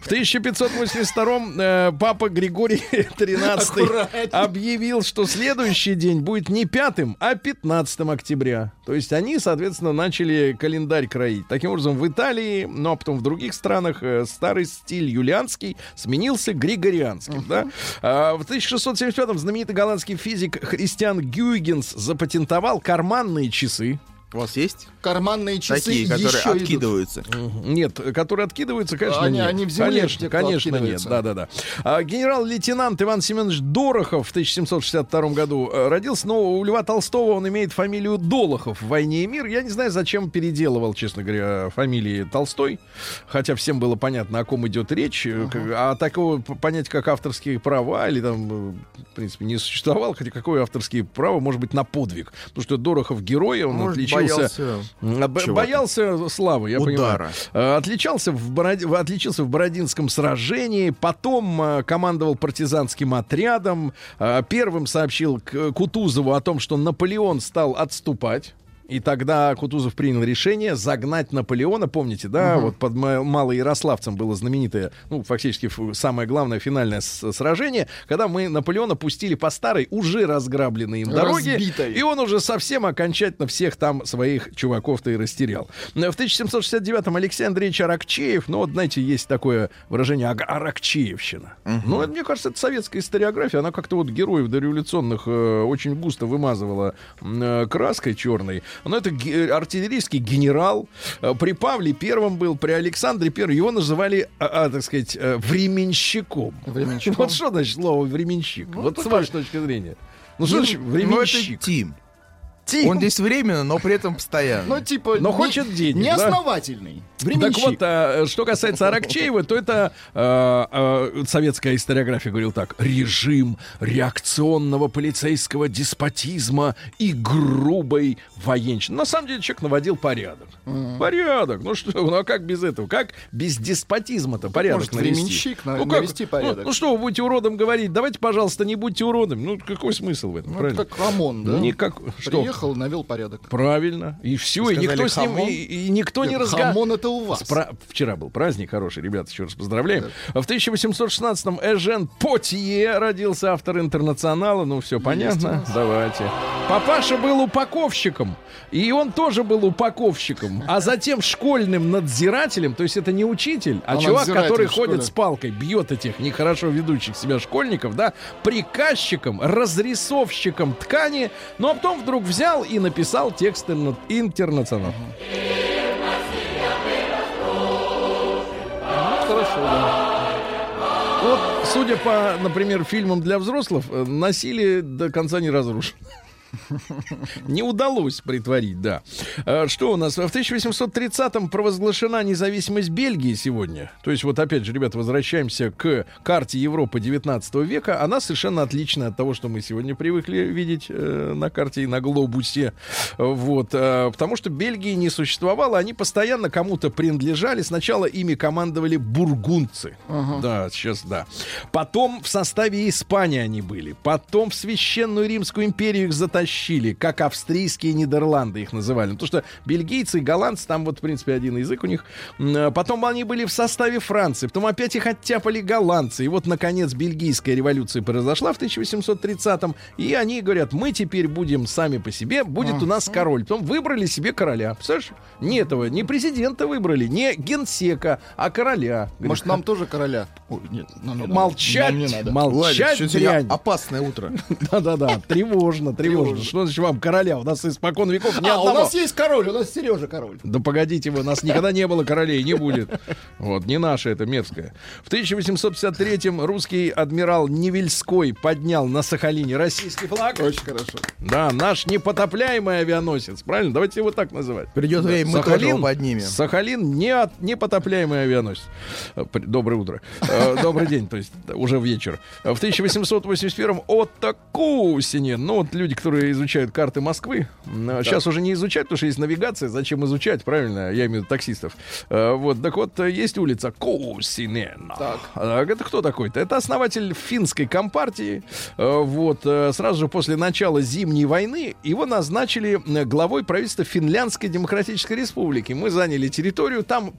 [SPEAKER 2] В 1582 э, папа Григорий XIII объявил, что следующий день будет не 5, а 15 октября. То есть они, соответственно, начали календарь кроить. Таким образом, в Италии, ну а потом в других странах э, старый стиль юлианский сменился григорианским. Да? А, в 1675-м знаменитый голландский физик Христиан Гюйгенс запатентовал карманные часы.
[SPEAKER 4] У вас есть
[SPEAKER 3] Карманные часы
[SPEAKER 4] такие, которые
[SPEAKER 3] еще идут.
[SPEAKER 4] откидываются?
[SPEAKER 2] Нет, которые откидываются, конечно,
[SPEAKER 3] Они-
[SPEAKER 2] нет.
[SPEAKER 3] они в земле,
[SPEAKER 2] конечно,
[SPEAKER 3] те,
[SPEAKER 2] конечно, нет. Да, да, да. А, генерал-лейтенант Иван Семенович Дорохов в 1762 году э, родился, но у Льва Толстого он имеет фамилию Долохов в «Войне и мир». Я не знаю, зачем переделывал, честно говоря, фамилии Толстой, хотя всем было понятно, о ком идет речь. Как- А такого п- понять, как авторские права, или там, э, в принципе, не существовало, хотя какое авторские права может быть на подвиг. Потому что Дорохов герой, он
[SPEAKER 4] Может,
[SPEAKER 2] отличился...
[SPEAKER 4] боялся
[SPEAKER 2] А, б-
[SPEAKER 4] чего-то.
[SPEAKER 2] Боялся славы, я
[SPEAKER 4] Удара.
[SPEAKER 2] понимаю. Э, Отличался в, в- отличился в Бородинском сражении, потом э, командовал партизанским отрядом, э, первым сообщил Кутузову о том, что Наполеон стал отступать. И тогда Кутузов принял решение загнать Наполеона, помните, да, вот под Ма- Малоярославцем было знаменитое, ну, фактически самое главное финальное сражение, когда мы Наполеона пустили по старой, уже разграбленной им дороге,
[SPEAKER 3] Разбитой.
[SPEAKER 2] и он уже совсем окончательно всех там своих чуваков-то и растерял. В 1769-м Алексей Андреевич Аракчеев, ну вот, знаете, есть такое выражение «аг- «аракчеевщина». Ну, это, мне кажется, это советская историография, она как-то вот героев дореволюционных э, очень густо вымазывала э, краской черной. Но это ге- артиллерийский генерал. Э, при Павле Первом был, при Александре Первом его называли, а, а, так сказать, э, временщиком.
[SPEAKER 3] Временщиком.
[SPEAKER 2] Вот что значит слово временщик? вот с вашей точки зрения. Ну, что значит
[SPEAKER 4] Ну, это
[SPEAKER 2] временщик?
[SPEAKER 4] Тим.
[SPEAKER 2] Тим.
[SPEAKER 4] Он здесь временно, но при этом постоянно.
[SPEAKER 3] Ну, типа...
[SPEAKER 2] Но
[SPEAKER 3] не-
[SPEAKER 2] хочет денег,
[SPEAKER 3] Неосновательный.
[SPEAKER 2] Так
[SPEAKER 3] Временщик.
[SPEAKER 2] вот, а, что касается Аракчеева, то это а, а, советская историография говорил так: режим реакционного полицейского деспотизма и грубой военщины. На самом деле человек наводил порядок. Порядок. Ну что, ну а как без этого? Как без деспотизма-то порядок
[SPEAKER 3] Может,
[SPEAKER 2] навести?
[SPEAKER 3] временщик на-
[SPEAKER 2] ну, как?
[SPEAKER 3] навести порядок?
[SPEAKER 2] Ну, ну что, вы будете уродом говорить? Давайте, пожалуйста, не будьте уродом. Ну какой смысл в этом?
[SPEAKER 3] Ну,
[SPEAKER 2] правильно?
[SPEAKER 3] как Рамон, да?
[SPEAKER 2] Никак. Что?
[SPEAKER 3] Приехал, навел порядок.
[SPEAKER 2] Правильно. И все, и никто с ним, и, и никто не
[SPEAKER 3] Нет,
[SPEAKER 2] разговаривал.
[SPEAKER 3] Хамон это у вас.
[SPEAKER 2] Спра- Вчера был праздник хороший, ребята, еще раз поздравляем. В 1816-м Эжен Потье родился автор интернационала. Ну, все понятно. Давайте. Папаша был упаковщиком. И он тоже был упаковщиком. А затем школьным надзирателем. То есть это не учитель, а,
[SPEAKER 3] А
[SPEAKER 2] чувак, который ходит с палкой, бьет этих нехорошо ведущих себя школьников, да, приказчиком, разрисовщиком ткани. Ну, а потом вдруг взял и написал текст интерна- интернационал.
[SPEAKER 3] Ну, хорошо, да.
[SPEAKER 2] Вот, судя по, например, фильмам для взрослых, э, насилие до конца не разрушено. Не удалось притворить, да. Э, Что у нас? В 1830-м провозглашена независимость Бельгии сегодня. То есть, вот опять же, ребята, возвращаемся к карте Европы 19 века. Она совершенно отличная от того, что мы сегодня привыкли видеть э, на карте и на глобусе. Вот. э, потому что Бельгии не существовало. Они постоянно кому-то принадлежали. Сначала ими командовали бургундцы. Да, сейчас да. Потом в составе Испании они были. Потом в Священную Римскую империю их затащили, как австрийские Нидерланды их называли. Ну, Потому что бельгийцы и голландцы, там вот, в принципе, один язык у них. А Потом они были в составе Франции. Потом опять их оттяпали голландцы. И вот, наконец, бельгийская революция произошла в 1830-м. И они говорят, мы теперь будем сами по себе, будет у нас король. Потом выбрали себе короля. Представляешь? Не этого, не президента выбрали, не генсека, а короля.
[SPEAKER 3] Может, нам тоже короля? Ой, нет, нам не.
[SPEAKER 2] Молчать,
[SPEAKER 3] надо.
[SPEAKER 2] Молчать,
[SPEAKER 4] сегодня
[SPEAKER 2] дрянь.
[SPEAKER 4] опасное утро.
[SPEAKER 2] Да-да-да, тревожно, тревожно.
[SPEAKER 3] Можно.
[SPEAKER 2] Что значит вам короля? У нас испокон веков ни
[SPEAKER 3] А, у
[SPEAKER 2] одного.
[SPEAKER 3] нас есть король, у нас Сережа король.
[SPEAKER 2] Да погодите вы, у нас никогда не было королей, не будет. Вот, не наше это мерзкое. В 1853-м русский адмирал Невельской поднял на Сахалине российский флаг.
[SPEAKER 3] Очень хорошо.
[SPEAKER 2] Да, наш непотопляемый авианосец. Правильно? Давайте его так называть.
[SPEAKER 4] Придет время, мы тоже его поднимем.
[SPEAKER 2] Сахалин не от, непотопляемый авианосец. Э, Доброе утро. Э, Добрый день, то есть да, уже вечер. В 1881-м Отто Кусинин, ну вот люди, которые изучают карты Москвы, м, сейчас уже не изучают, потому что есть навигация, зачем изучать, правильно? Я имею в виду таксистов. Э, Вот, так вот, э, есть улица Кусинен.
[SPEAKER 3] Так.
[SPEAKER 2] А Это кто такой-то? Это основатель финской компартии. Э, Вот, э, сразу же после начала Зимней войны его назначили э, главой правительства Финляндской Демократической Республики. Мы заняли территорию, там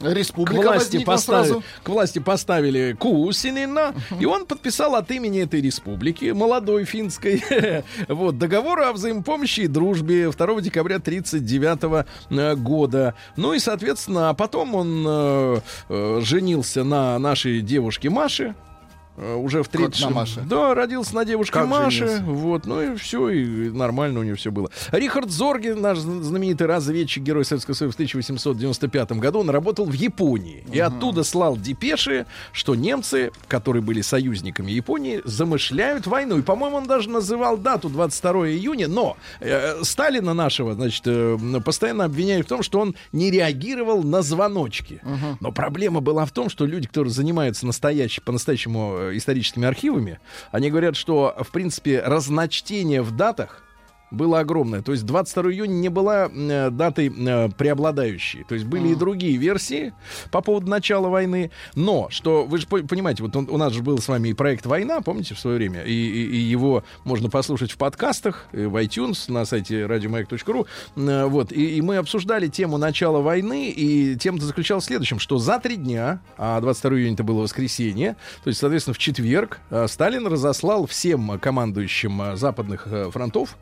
[SPEAKER 2] к
[SPEAKER 3] Республика
[SPEAKER 2] власти,
[SPEAKER 3] возникла
[SPEAKER 2] поставили,
[SPEAKER 3] сразу.
[SPEAKER 2] к власти поставили Кусинина, и он подписал от имени этой республики, молодой финской, вот, договор о взаимопомощи и дружбе 2 декабря 1939 года. Ну и, соответственно, а потом он э, э, женился на нашей девушке Маше, э, уже в
[SPEAKER 3] Как на
[SPEAKER 2] 30
[SPEAKER 3] Маше?
[SPEAKER 2] Да, родился на девушке
[SPEAKER 3] Как
[SPEAKER 2] Маше.
[SPEAKER 3] женился?
[SPEAKER 2] Вот, ну и все, и нормально у него все было. Рихард Зорги, наш знаменитый разведчик, герой Советского Союза в 1895 году, он работал в Японии. И оттуда слал депеши, что немцы, которые были союзниками Японии, замышляют войну. И, по-моему, он даже называл дату 22 июня. Но э, Сталина нашего, значит, э, постоянно обвиняют в том, что он не реагировал на звоночки. Но проблема была в том, что люди, которые занимаются настоящ- по-настоящему э, историческими архивами, они говорят, что, в принципе, разночтение в датах было огромное. То есть 22 июня не была э, датой э, преобладающей. То есть были и другие версии по поводу начала войны. Но, что вы же по- понимаете, вот он- у нас же был с вами и проект «Война», помните, в свое время? И, и- и его можно послушать в подкастах, в iTunes, на сайте radiomayak.ru. Э, Вот. И, и мы обсуждали тему начала войны, и тема-то заключалась в следующем, что за три дня, а 22 июня это было воскресенье, то есть, соответственно, в четверг э, Сталин разослал всем командующим э, западных э, фронтов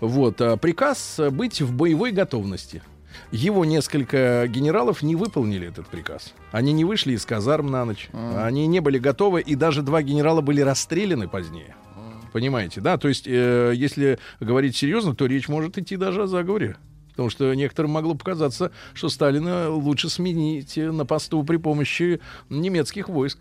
[SPEAKER 2] вот, э, приказ быть в боевой готовности. Его несколько генералов не выполнили этот приказ. Они не вышли из казарм на ночь. Они не были готовы, и даже два генерала были расстреляны позднее. Понимаете, да? То есть, э, если говорить серьезно, то речь может идти даже о заговоре. Потому что некоторым могло показаться, что Сталина лучше сменить на посту при помощи немецких войск.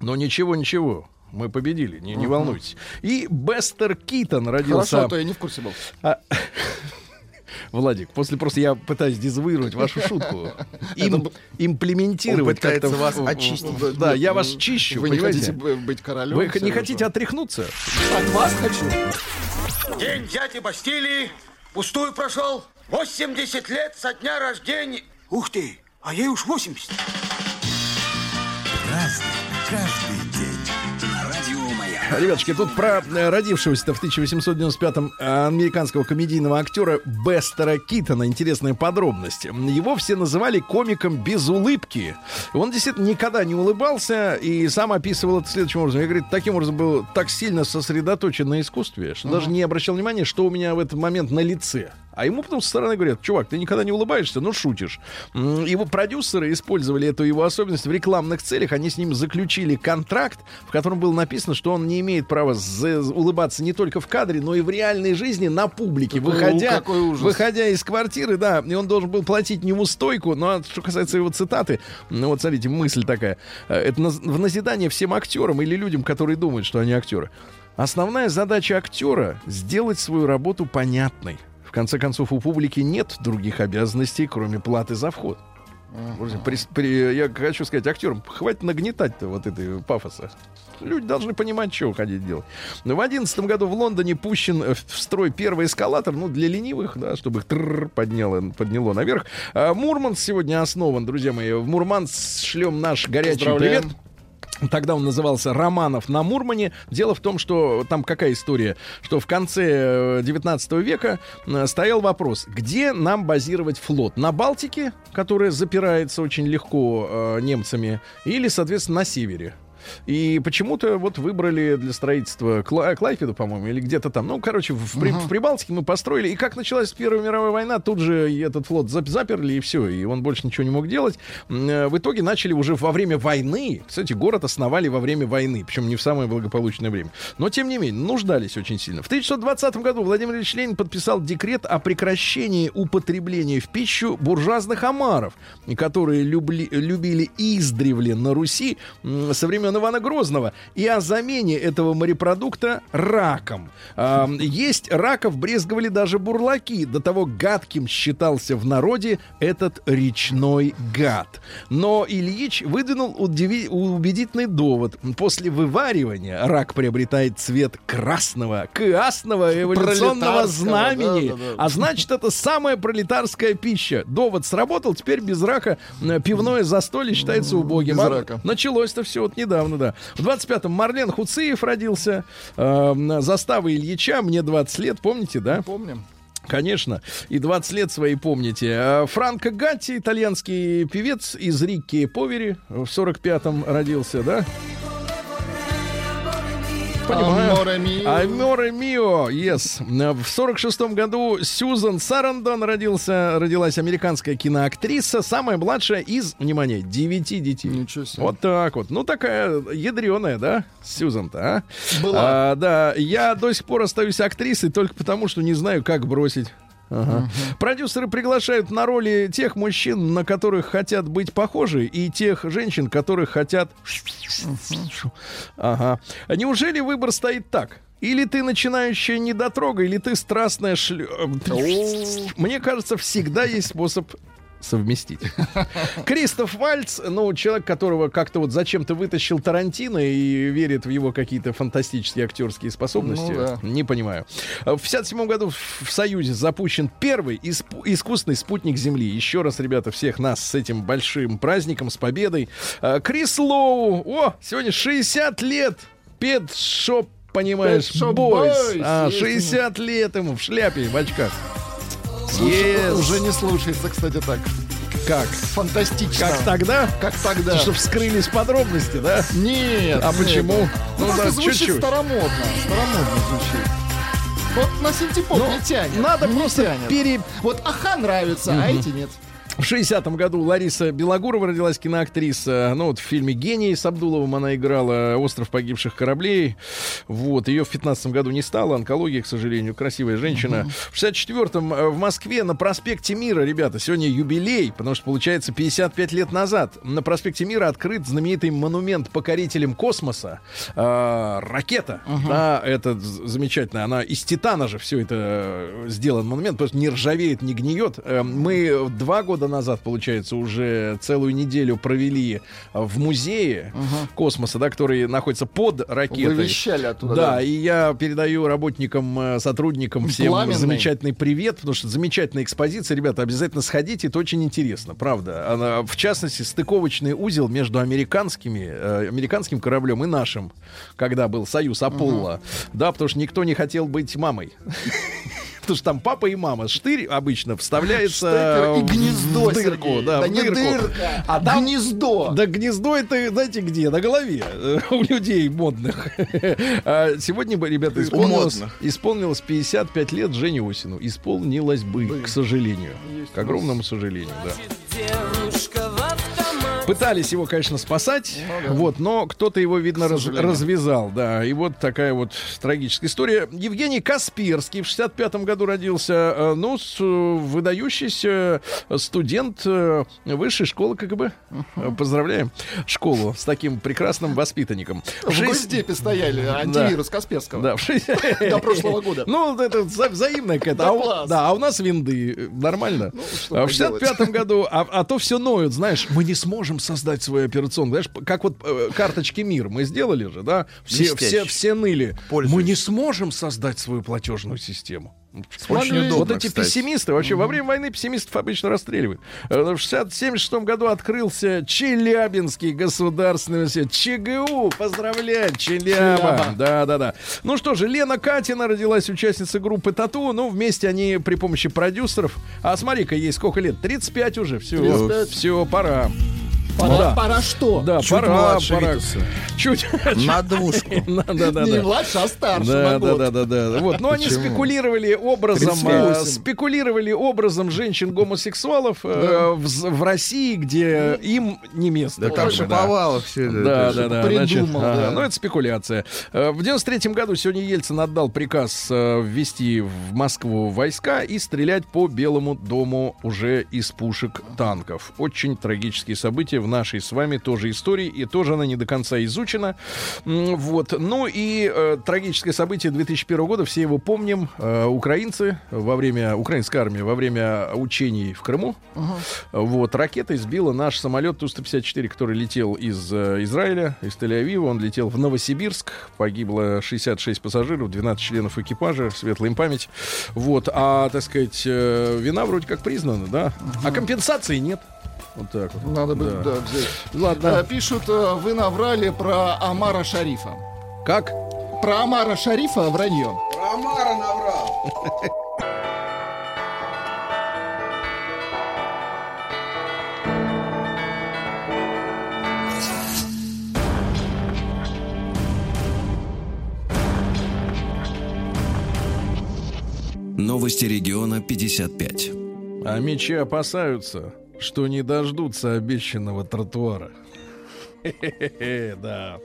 [SPEAKER 2] Но ничего, ничего. Мы победили, не, не волнуйтесь. И Бестер Китон родился...
[SPEAKER 3] Хорошо, а то я не в курсе был.
[SPEAKER 2] А- Владик, после просто я пытаюсь дезавуировать вашу шутку. Им, имплементировать как-то
[SPEAKER 4] вас очистить.
[SPEAKER 2] Да, я вас чищу,
[SPEAKER 3] Вы не
[SPEAKER 2] понимаете?
[SPEAKER 3] хотите б- быть королем?
[SPEAKER 2] Вы не хотите отряхнуться?
[SPEAKER 3] От вас хочу.
[SPEAKER 7] День дяди Бастилии пустую прошел. 80 лет со дня рождения. Ух ты, а ей уж 80.
[SPEAKER 1] Разный, каждый.
[SPEAKER 2] Ребятушки, тут про э, родившегося в 1895-м э, американского комедийного актера Бестера Китона интересная подробность. Его все называли комиком без улыбки. Он действительно никогда не улыбался и сам описывал это следующим образом. Я говорю, таким образом был так сильно сосредоточен на искусстве, что даже не обращал внимания, что у меня в этот момент на лице. А ему потом со стороны говорят, чувак, ты никогда не улыбаешься, ну шутишь. Его продюсеры использовали эту его особенность в рекламных целях. Они с ним заключили контракт, в котором было написано, что он не имеет права улыбаться не только в кадре, но и в реальной жизни на публике, выходя, выходя из квартиры, да, и он должен был платить неустойку. Ну, а что касается его цитаты, ну вот смотрите, мысль такая. Э, Это в назидание всем актерам или людям, которые думают, что они актеры. Основная задача актера — сделать свою работу понятной. В конце концов, у публики нет других обязанностей, кроме платы за вход. Друзья, при- при- я хочу сказать актерам, хватит нагнетать-то вот этой пафоса. Люди должны понимать, что хотеть делать. Но в одиннадцатом году в Лондоне пущен э, в строй первый эскалатор, ну, для ленивых, да, чтобы их подняло, подняло наверх. А Мурманск сегодня основан, друзья мои. В Мурманск шлем наш горячий привет. Тогда он назывался Романов на Мурмане. Дело в том, что там какая история, что в конце э, 19 века э, стоял вопрос, где нам базировать флот? На Балтике, которая запирается очень легко э, немцами, или, соответственно, на севере? И почему-то вот выбрали для строительства Кла- Клайпеду, по-моему, или где-то там. Ну, короче, в, При- в Прибалтике мы построили. И как началась Первая мировая война, тут же этот флот зап- заперли, и все. И он больше ничего не мог делать. Э, В итоге начали уже во время войны. Кстати, город основали во время войны. Причем не в самое благополучное время. Но, тем не менее, нуждались очень сильно. В 1920 году Владимир Ильич Ленин подписал декрет о прекращении употребления в пищу буржуазных омаров, которые любли- любили издревле на Руси со времен Ивана Грозного, и о замене этого морепродукта раком. А, есть раков брезговали даже бурлаки. До того гадким считался в народе этот речной гад. Но Ильич выдвинул удиви- убедительный довод. После вываривания рак приобретает цвет красного, красного эволюционного знамени.
[SPEAKER 3] да, да, да.
[SPEAKER 2] А значит, это самая пролетарская пища. Довод сработал, теперь без рака э, пивное застолье считается убогим.
[SPEAKER 3] без
[SPEAKER 2] А
[SPEAKER 3] рака.
[SPEAKER 2] Началось-то все вот недавно, да. В 25-м Марлен Хуциев родился. Э, застава Ильича, мне 20 лет, помните, да?
[SPEAKER 3] Помним.
[SPEAKER 2] Конечно. И 20 лет свои помните. А Франко Гатти, итальянский певец из Рикки Повери, в 45-м родился, да?
[SPEAKER 3] Аморе мио.
[SPEAKER 2] Аморе Мио, yes. В 46 году Сьюзан Сарандон родился, родилась американская киноактриса, самая младшая из, внимание, девяти детей.
[SPEAKER 3] Ничего себе.
[SPEAKER 2] Вот так вот. Ну, такая ядреная, да, Сьюзан-то, а?
[SPEAKER 3] Была.
[SPEAKER 2] А, да, я до сих пор остаюсь актрисой только потому, что не знаю, как бросить. Ага. Продюсеры приглашают на роли тех мужчин, на которых хотят быть похожи, и тех женщин, которых хотят... Ага. Неужели выбор стоит так? Или ты начинающая недотрога, или ты страстная шлю... Мне кажется, всегда есть способ совместить. Кристоф Вальц, ну, человек, которого как-то вот зачем-то вытащил Тарантино и верит в его какие-то фантастические актерские способности.
[SPEAKER 3] Ну да.
[SPEAKER 2] Не понимаю. В 57 году в Союзе запущен первый исп- искусственный спутник Земли. Еще раз, ребята, всех нас с этим большим праздником, с победой. А, Крис Лоу, о, сегодня 60 лет.
[SPEAKER 3] Pet Shop,
[SPEAKER 2] понимаешь,
[SPEAKER 3] Boys.
[SPEAKER 2] Boys, А,
[SPEAKER 3] есть
[SPEAKER 2] 60 лет ему в шляпе, в очках.
[SPEAKER 3] Слушай,
[SPEAKER 2] Yes.
[SPEAKER 3] Уже не слушается, кстати, так.
[SPEAKER 2] Как?
[SPEAKER 3] Фантастично.
[SPEAKER 2] Как тогда?
[SPEAKER 3] Как тогда.
[SPEAKER 2] Чтобы вскрылись подробности, да?
[SPEAKER 3] Нет.
[SPEAKER 2] А
[SPEAKER 3] нет.
[SPEAKER 2] почему?
[SPEAKER 3] Ну,
[SPEAKER 2] Ну да,
[SPEAKER 3] просто звучит
[SPEAKER 2] чуть-чуть.
[SPEAKER 3] старомодно. Старомодно звучит. Вот на синтепоп
[SPEAKER 2] Ну,
[SPEAKER 3] не тянет.
[SPEAKER 2] надо
[SPEAKER 3] не
[SPEAKER 2] просто
[SPEAKER 3] тянет.
[SPEAKER 2] пере-
[SPEAKER 3] Вот Аха нравится, а эти нет.
[SPEAKER 2] В 60-м году Лариса Белогурова родилась киноактриса. Ну, вот в фильме «Гений» с Абдуловым она играла «Остров погибших кораблей». Вот. Ее в 15 году не стало. Онкология, к сожалению. Красивая женщина. В 64-м э, в Москве на проспекте Мира, ребята, сегодня юбилей, потому что, получается, 55 лет назад на проспекте Мира открыт знаменитый монумент покорителям космоса. Э, ракета. Да, это замечательно. Она из титана же все это э, сделан монумент, просто не ржавеет, не гниет. Э, Мы два года назад, получается, уже целую неделю провели в музее космоса, да, который находится под ракетой.
[SPEAKER 3] Вы вещали оттуда.
[SPEAKER 2] Да, и я передаю работникам, э, сотрудникам всем
[SPEAKER 3] Пламенный.
[SPEAKER 2] замечательный привет, потому что замечательная экспозиция. Ребята, обязательно сходите, это очень интересно, правда. Она, в частности, стыковочный узел между американскими, э, американским кораблем и нашим, когда был союз Аполло. Да, потому что никто не хотел быть мамой. Потому что там папа и мама. Штырь обычно вставляется в
[SPEAKER 3] гнездо,
[SPEAKER 2] дырку.
[SPEAKER 3] Сергей.
[SPEAKER 2] Да,
[SPEAKER 3] Да
[SPEAKER 2] в
[SPEAKER 3] не
[SPEAKER 2] дырку.
[SPEAKER 3] дырка,
[SPEAKER 2] а там
[SPEAKER 3] гнездо.
[SPEAKER 2] Да гнездо это, знаете, где? На голове у людей модных. А Сегодня бы, ребята, исполнилось,
[SPEAKER 4] модных.
[SPEAKER 2] исполнилось 55 лет Жене Осину. Исполнилось бы, к сожалению. К огромному сожалению, да.
[SPEAKER 5] Девушка.
[SPEAKER 2] Пытались его, конечно, спасать, вот, но кто-то его, видно, раз- развязал, да. И вот такая вот трагическая история. Евгений Касперский в 65-м году родился, э, ну, с, э, выдающийся студент э, высшей школы КГБ. Э, Поздравляем школу с таким прекрасным воспитанником.
[SPEAKER 3] В Госдепе стояли антивирус Касперского.
[SPEAKER 2] Да,
[SPEAKER 3] До прошлого года.
[SPEAKER 2] Ну, это вза- взаимная какая-то.
[SPEAKER 3] Да
[SPEAKER 2] А у-. Да, а нас винды. Нормально.
[SPEAKER 3] что
[SPEAKER 2] А в
[SPEAKER 3] поделать.
[SPEAKER 2] 65-м году, а, а то все ноют, знаешь, мы не сможем создать свою операционную. Знаешь, как вот э, карточки МИР мы сделали же, да? Все, все, все ныли.
[SPEAKER 4] Пользуюсь.
[SPEAKER 2] Мы не сможем создать свою платежную систему.
[SPEAKER 4] Очень удобно,
[SPEAKER 2] Вот эти
[SPEAKER 4] кстати.
[SPEAKER 2] пессимисты, вообще во время войны пессимистов обычно расстреливают. Э, В 1976 году открылся Челябинский государственный университет. ЧГУ! Поздравляем, Челяба!
[SPEAKER 3] Челяба.
[SPEAKER 2] Да, да, да. Ну что же, Лена Катина родилась участницей группы Тату. Ну, вместе они при помощи продюсеров. А смотри-ка, ей сколько лет? 35 уже. Все,
[SPEAKER 3] 35.
[SPEAKER 2] все, пора.
[SPEAKER 3] Пора,
[SPEAKER 2] Да.
[SPEAKER 3] пора что?
[SPEAKER 2] Да,
[SPEAKER 4] Чуть
[SPEAKER 2] пора,
[SPEAKER 4] младше
[SPEAKER 2] пора.
[SPEAKER 4] Витуса.
[SPEAKER 2] Чуть.
[SPEAKER 4] На двушку.
[SPEAKER 2] Да, да, да,
[SPEAKER 3] Не
[SPEAKER 2] да.
[SPEAKER 3] младше, а старше
[SPEAKER 2] Да, да, да, да, да. Вот, но они спекулировали образом,
[SPEAKER 3] 38.
[SPEAKER 2] э, спекулировали образом женщин-гомосексуалов э, в, России, где им не место.
[SPEAKER 4] Да там. Шаповалов все это.
[SPEAKER 2] Да, да, да.
[SPEAKER 3] придумал,
[SPEAKER 2] ну, это спекуляция. Э, В 93 году сегодня Ельцин отдал приказ ввести в Москву войска и стрелять по Белому дому уже из пушек танков. Очень трагические события в нашей с вами тоже истории, и тоже она не до конца изучена. Вот. Ну и э, трагическое событие 2001 года, все его помним. Э, украинцы во время, украинская армия во время учений в Крыму, вот, ракета избила наш самолет Ту-154, который летел из э, Израиля, из Тель-Авива. Он летел в Новосибирск. Погибло 66 пассажиров, 12 членов экипажа. Светлая им память. Вот, а, так сказать, э, вина вроде как признана, да? А компенсации нет. Вот так вот.
[SPEAKER 3] Надо бы
[SPEAKER 2] Да.
[SPEAKER 3] да, взять.
[SPEAKER 2] Ладно.
[SPEAKER 3] Э, Пишут, э, вы наврали про Амара Шарифа.
[SPEAKER 2] Как?
[SPEAKER 3] Про Амара Шарифа вранье.
[SPEAKER 4] Ромара наврал.
[SPEAKER 1] Новости региона 55.
[SPEAKER 2] А мечи опасаются, что не дождутся обещанного тротуара. Да.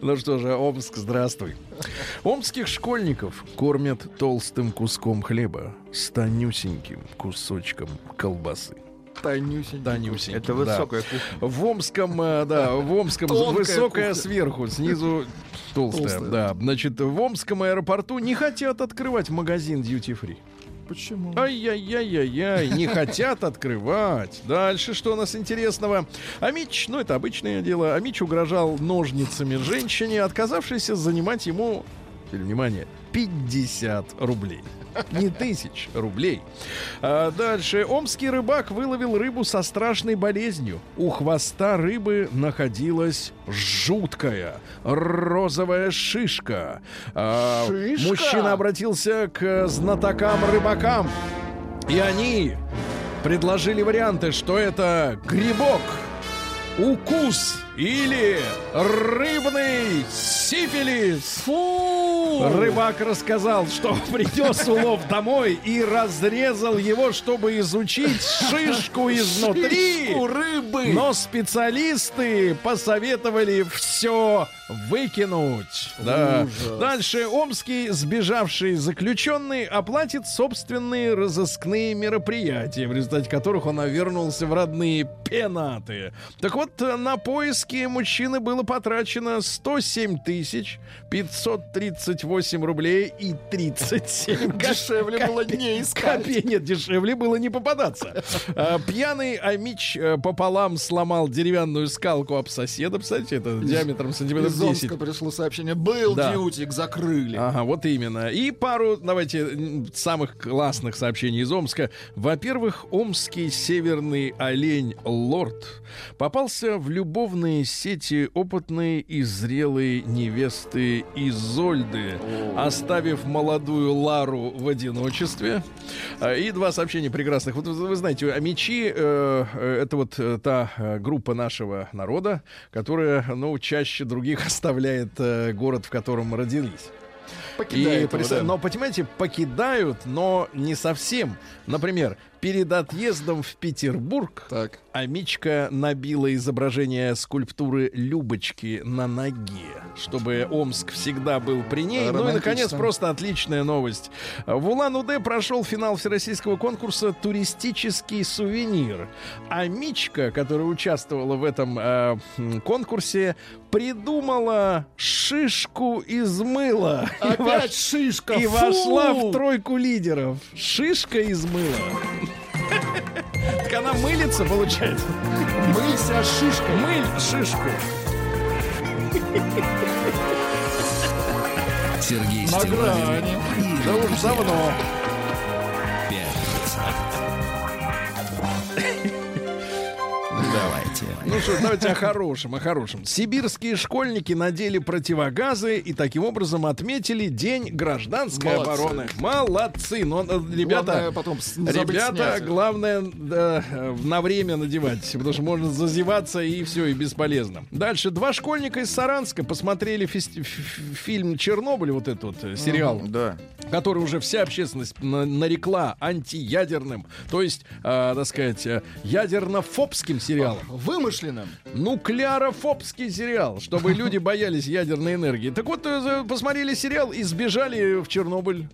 [SPEAKER 2] Ну что же, Омск, здравствуй. Омских школьников кормят толстым куском хлеба с тонюсеньким кусочком колбасы.
[SPEAKER 3] Танюсенький.
[SPEAKER 2] Тонюсеньким,
[SPEAKER 4] Это
[SPEAKER 2] да.
[SPEAKER 4] высокая кухня.
[SPEAKER 2] В Омском, э, да, в Омском
[SPEAKER 3] Тонкая
[SPEAKER 2] высокая
[SPEAKER 3] кухня.
[SPEAKER 2] сверху, снизу толстая,
[SPEAKER 3] Толстая.
[SPEAKER 2] да. Значит, в Омском аэропорту не хотят открывать магазин duty free.
[SPEAKER 3] Почему?
[SPEAKER 2] Ай-яй-яй-яй-яй, не хотят открывать. Дальше что у нас интересного? Амич, ну это обычное дело, Амич угрожал ножницами женщине, отказавшейся занимать ему, теперь внимание, 50 рублей. Не тысяч рублей. А дальше. Омский рыбак выловил рыбу со страшной болезнью. У хвоста рыбы находилась жуткая розовая шишка. А,
[SPEAKER 3] Шишка?
[SPEAKER 2] Мужчина обратился к знатокам-рыбакам. И они предложили варианты, что это грибок, укус или рыбный сифилис.
[SPEAKER 3] Фу!
[SPEAKER 2] Рыбак рассказал, что принес улов домой и разрезал его, чтобы изучить шишку изнутри.
[SPEAKER 3] Шишку рыбы!
[SPEAKER 2] Но специалисты посоветовали все выкинуть. Да.
[SPEAKER 3] Ужас.
[SPEAKER 2] Дальше омский сбежавший заключенный оплатит собственные разыскные мероприятия, в результате которых он вернулся в родные пенаты. Так вот, э, на поиски мужчины было потрачено 107 тысяч 538 рублей и 37 копеек.
[SPEAKER 3] Дешевле было не искать.
[SPEAKER 2] Копе- Нет, дешевле было не попадаться. А, Пьяный Амич э, пополам сломал деревянную скалку об соседа. Кстати, это диаметром сантиметров
[SPEAKER 3] Из
[SPEAKER 2] 10.
[SPEAKER 3] Омска пришло сообщение. Был
[SPEAKER 2] Да.
[SPEAKER 3] дьютик, закрыли.
[SPEAKER 2] Ага, вот именно. И пару, давайте, самых классных сообщений из Омска. Во-первых, омский северный олень Лорд попался в любовные сети опытной и зрелой невесты Изольды, оставив молодую Лару в одиночестве. А, И два сообщения прекрасных. Вот вы знаете, а мечи э, э, это вот э, та э, группа нашего народа, которая, ну, чаще других оставляет э, город, в котором родились.
[SPEAKER 3] Покидает
[SPEAKER 2] И
[SPEAKER 3] его, да.
[SPEAKER 2] Но, понимаете, покидают, но не совсем. Например, перед отъездом в Петербург
[SPEAKER 3] Так.
[SPEAKER 2] Амичка набила изображение скульптуры Любочки на ноге, чтобы Омск всегда был при ней. Ну и, наконец, просто отличная новость. В Улан-Удэ прошел финал всероссийского конкурса «Туристический сувенир». А Мичка, которая участвовала в этом э, конкурсе, придумала шишку из мыла. И
[SPEAKER 3] Опять
[SPEAKER 2] вош-
[SPEAKER 3] шишка.
[SPEAKER 2] И
[SPEAKER 3] фу!
[SPEAKER 2] вошла в тройку лидеров. Шишка из мыла. Так она мылится, получается.
[SPEAKER 3] Мылься шишка.
[SPEAKER 2] Мыль шишку.
[SPEAKER 1] Сергей
[SPEAKER 3] На грани.
[SPEAKER 2] Да уж давно.
[SPEAKER 1] Пятница. Давайте
[SPEAKER 2] Ну что, давайте о хорошем, о хорошем. Сибирские школьники надели противогазы и таким образом отметили День гражданской
[SPEAKER 3] Молодцы.
[SPEAKER 2] обороны. Молодцы. Но, э, ребята,
[SPEAKER 3] Главное потом
[SPEAKER 2] ребята,
[SPEAKER 3] снять.
[SPEAKER 2] главное да, э, на время надевать, потому что можно зазеваться и все, и бесполезно. Дальше. Два школьника из Саранска посмотрели фести- ф- ф- фильм «Чернобыль», вот этот вот э, сериал
[SPEAKER 4] Да.
[SPEAKER 2] который уже вся общественность на- нарекла антиядерным, то есть, э, так сказать, ядерно-фобским сериалом.
[SPEAKER 3] Вымышленным.
[SPEAKER 2] Нуклеарофобский сериал, чтобы люди боялись ядерной энергии. Так вот, э, посмотрели сериал и сбежали в Чернобыль.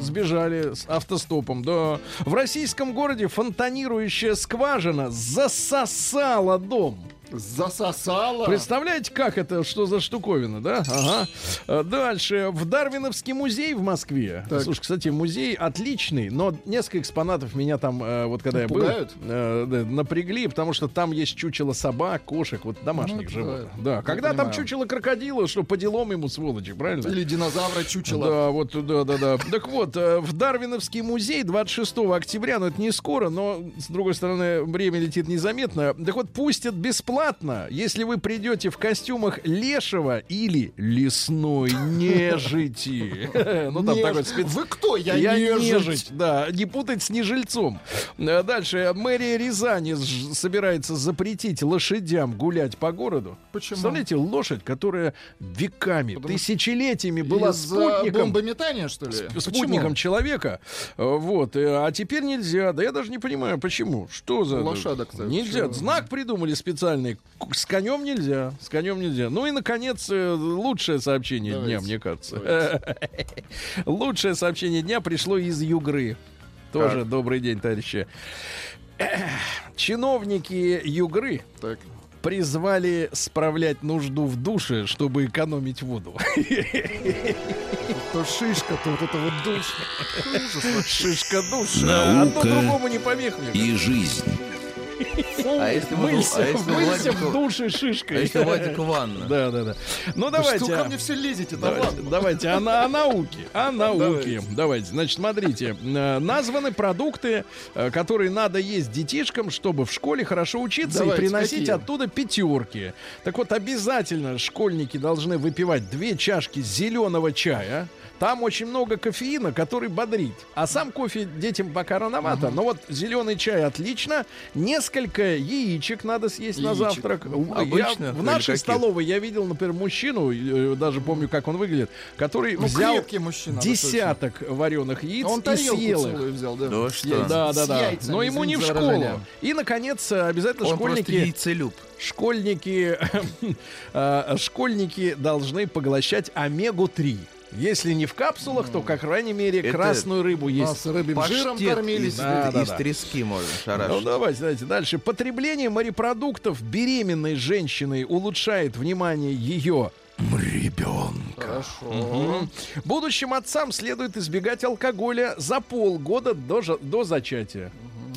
[SPEAKER 2] Сбежали с автостопом. Да. В российском городе фонтанирующая скважина засосала дом.
[SPEAKER 3] Засосало.
[SPEAKER 2] Представляете, как это, что за штуковина, да? Ага. Э, Дальше. В Дарвиновский музей в Москве.
[SPEAKER 3] Так.
[SPEAKER 2] Слушай, кстати, музей отличный, но несколько экспонатов меня там, э, вот когда
[SPEAKER 3] Пугают?
[SPEAKER 2] я был, э, напрягли, потому что там есть чучело собак, кошек, вот домашних
[SPEAKER 3] Ну,
[SPEAKER 2] животных.
[SPEAKER 3] да,
[SPEAKER 2] Да, когда там
[SPEAKER 3] понимаю.
[SPEAKER 2] чучело крокодила, что по делам ему, сволочи, правильно?
[SPEAKER 3] Или динозавра чучело.
[SPEAKER 2] Да, вот, да, да, да. Так вот, в Дарвиновский музей 26 октября, ну это не скоро, но с другой стороны время летит незаметно. Так вот, пустят бесплатно, если вы придете в костюмах лешего или лесной нежити. Ну там такой спец...
[SPEAKER 3] Вы кто? Я,
[SPEAKER 2] Я
[SPEAKER 3] нежить.
[SPEAKER 2] да, не путать с нежильцом. Э, Дальше. Мэрия Рязани собирается запретить лошадям гулять по городу.
[SPEAKER 3] Почему?
[SPEAKER 2] Представляете, лошадь, которая веками,
[SPEAKER 3] Потому
[SPEAKER 2] тысячелетиями была спутником,
[SPEAKER 3] бомбометания, что ли?
[SPEAKER 2] сп- спутником человека. Э, Вот. э, А теперь нельзя. Да я даже не понимаю, почему. Что за...
[SPEAKER 3] Лошадок, кстати,
[SPEAKER 2] Нельзя.
[SPEAKER 3] почему?
[SPEAKER 2] Знак придумали специальный. К- С конем нельзя. С конем нельзя. Ну и, наконец, э, лучшее сообщение
[SPEAKER 3] Давайте.
[SPEAKER 2] дня, мне кажется. Лучшее сообщение дня пришло из Югры. Тоже добрый день, товарищи. Чиновники Югры
[SPEAKER 3] Так.
[SPEAKER 2] призвали справлять нужду в душе, чтобы экономить воду.
[SPEAKER 3] То шишка, то вот это вот душ.
[SPEAKER 2] Шишка душа.
[SPEAKER 1] Наука
[SPEAKER 2] Одно другому не помех мне.
[SPEAKER 1] и жизнь.
[SPEAKER 4] А если
[SPEAKER 2] Мылься,
[SPEAKER 4] а если
[SPEAKER 2] мылься
[SPEAKER 4] Владику-
[SPEAKER 2] в душе
[SPEAKER 4] А
[SPEAKER 2] шишкой.
[SPEAKER 4] если Владик ванна?
[SPEAKER 2] Да, да, да. Ну
[SPEAKER 3] Да
[SPEAKER 2] давайте.
[SPEAKER 3] что ко
[SPEAKER 2] а,
[SPEAKER 3] мне все лезете?
[SPEAKER 2] Давайте, давайте о, на- о науке. О науке. Давайте. Значит, смотрите. Э, Названы продукты, э, которые надо есть детишкам, чтобы в школе хорошо учиться
[SPEAKER 3] Давайте,
[SPEAKER 2] и приносить
[SPEAKER 3] какие?
[SPEAKER 2] оттуда пятерки. Так вот, обязательно школьники должны выпивать две чашки зеленого чая. Там очень много кофеина, который бодрит. А сам кофе детям пока рановато. Но вот зеленый чай отлично. Несколько яичек надо съесть на
[SPEAKER 3] Яичек.
[SPEAKER 2] завтрак. Я-
[SPEAKER 4] Обычных
[SPEAKER 2] в
[SPEAKER 4] или
[SPEAKER 2] нашей
[SPEAKER 4] каких?
[SPEAKER 2] столовой я видел, например, мужчину, э, даже помню, как он выглядит, который
[SPEAKER 3] Ну,
[SPEAKER 2] взял
[SPEAKER 3] мужчина.
[SPEAKER 2] десяток вареных яиц
[SPEAKER 3] Он
[SPEAKER 2] и съел их.
[SPEAKER 3] взял, да.
[SPEAKER 4] Да что?
[SPEAKER 2] Да, да, да.
[SPEAKER 3] яйцами,
[SPEAKER 2] Но ему не в школу. И, наконец, обязательно
[SPEAKER 4] Он просто
[SPEAKER 2] школьники,
[SPEAKER 4] яйцелюб.
[SPEAKER 2] школьники, э, школьники должны поглощать омегу-3. Если не в капсулах, то, как крайней мере,
[SPEAKER 4] Это
[SPEAKER 2] красную рыбу
[SPEAKER 3] Нас
[SPEAKER 2] есть.
[SPEAKER 3] рыбьим жиром
[SPEAKER 4] Паштет
[SPEAKER 3] кормились.
[SPEAKER 4] из,
[SPEAKER 2] Да, да,
[SPEAKER 4] из
[SPEAKER 2] да.
[SPEAKER 4] трески можно
[SPEAKER 2] Ну,
[SPEAKER 4] шарашить.
[SPEAKER 2] давайте, давайте дальше. Потребление морепродуктов беременной женщиной улучшает внимание ее ребенка.
[SPEAKER 3] Хорошо.
[SPEAKER 2] Будущим отцам следует избегать алкоголя за полгода до, до зачатия.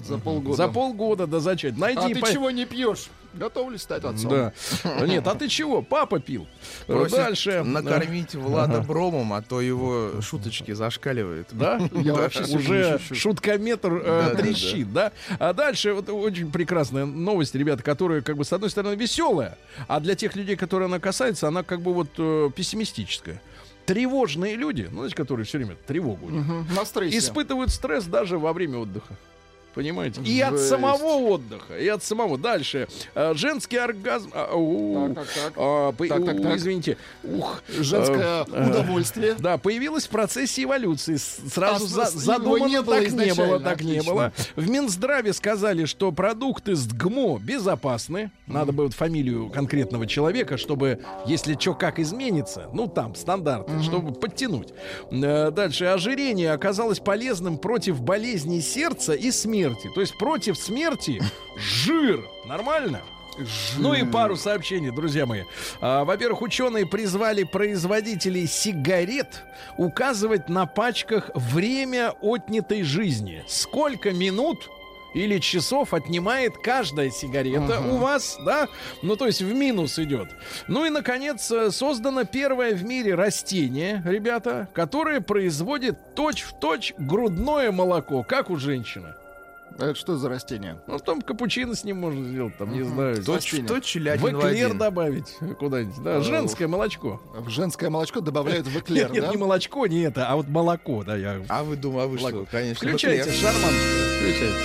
[SPEAKER 3] За полгода.
[SPEAKER 2] За полгода до зачатия. Найди
[SPEAKER 3] А ты
[SPEAKER 2] по-
[SPEAKER 3] чего не пьешь? Готовлюсь стать отцом.
[SPEAKER 2] Да. Нет, а ты чего? Папа пил.
[SPEAKER 4] Просит
[SPEAKER 2] Дальше.
[SPEAKER 4] накормить Влада бромом, а то его шуточки зашкаливают.
[SPEAKER 2] Да?
[SPEAKER 3] Я вообще
[SPEAKER 2] уже шуткометр э, трещит, да. А дальше вот очень прекрасная новость, ребята, которая как бы с одной стороны веселая, а для тех людей, которые она касается, она как бы вот э, пессимистическая. Тревожные люди, ну, знаете, которые все время тревогу у них,
[SPEAKER 3] Мгм, На стрессе.
[SPEAKER 2] испытывают стресс даже во время отдыха. Понимаете? И от самого отдыха, и от самого. Дальше. Э, женский оргазм. а, у,
[SPEAKER 3] Так, так, так.
[SPEAKER 2] а, по-
[SPEAKER 3] Так, так,
[SPEAKER 2] у,
[SPEAKER 3] так.
[SPEAKER 2] Извините. Ух.
[SPEAKER 3] Женское
[SPEAKER 2] Э,
[SPEAKER 3] удовольствие.
[SPEAKER 2] Да, появилась в процессе эволюции. Сразу
[SPEAKER 3] А,
[SPEAKER 2] за- задумано,
[SPEAKER 3] не было
[SPEAKER 2] так не было, так не было. В Минздраве сказали, что продукты с ГМО безопасны. Надо бы вот фамилию конкретного человека, чтобы, если что как изменится, ну там стандарты, чтобы подтянуть. Э, Дальше. Ожирение оказалось полезным против болезней сердца и смерти. То есть против смерти жир. Нормально? Ну и пару сообщений, друзья мои. А, во-первых, ученые призвали производителей сигарет указывать на пачках время отнятой жизни. Сколько минут или часов отнимает каждая сигарета у вас, да? Ну, то есть в минус идет. Ну и, наконец, э, создано первое в мире растение, ребята, которое производит точь-в-точь грудное молоко, как у женщины.
[SPEAKER 3] А Это что за растение?
[SPEAKER 2] Ну, там капучино с ним можно сделать, там, не знаю.
[SPEAKER 4] То,
[SPEAKER 3] Растение.
[SPEAKER 4] что челядин
[SPEAKER 2] В эклер добавить куда-нибудь. Да, женское молочко.
[SPEAKER 3] В женское молочко добавляют в эклер,
[SPEAKER 2] Нет, не молочко, не это, а вот молоко, да, я...
[SPEAKER 4] А вы думаете, а вы что,
[SPEAKER 2] Молоко.
[SPEAKER 4] конечно.
[SPEAKER 2] Включайте, шарман, включайте.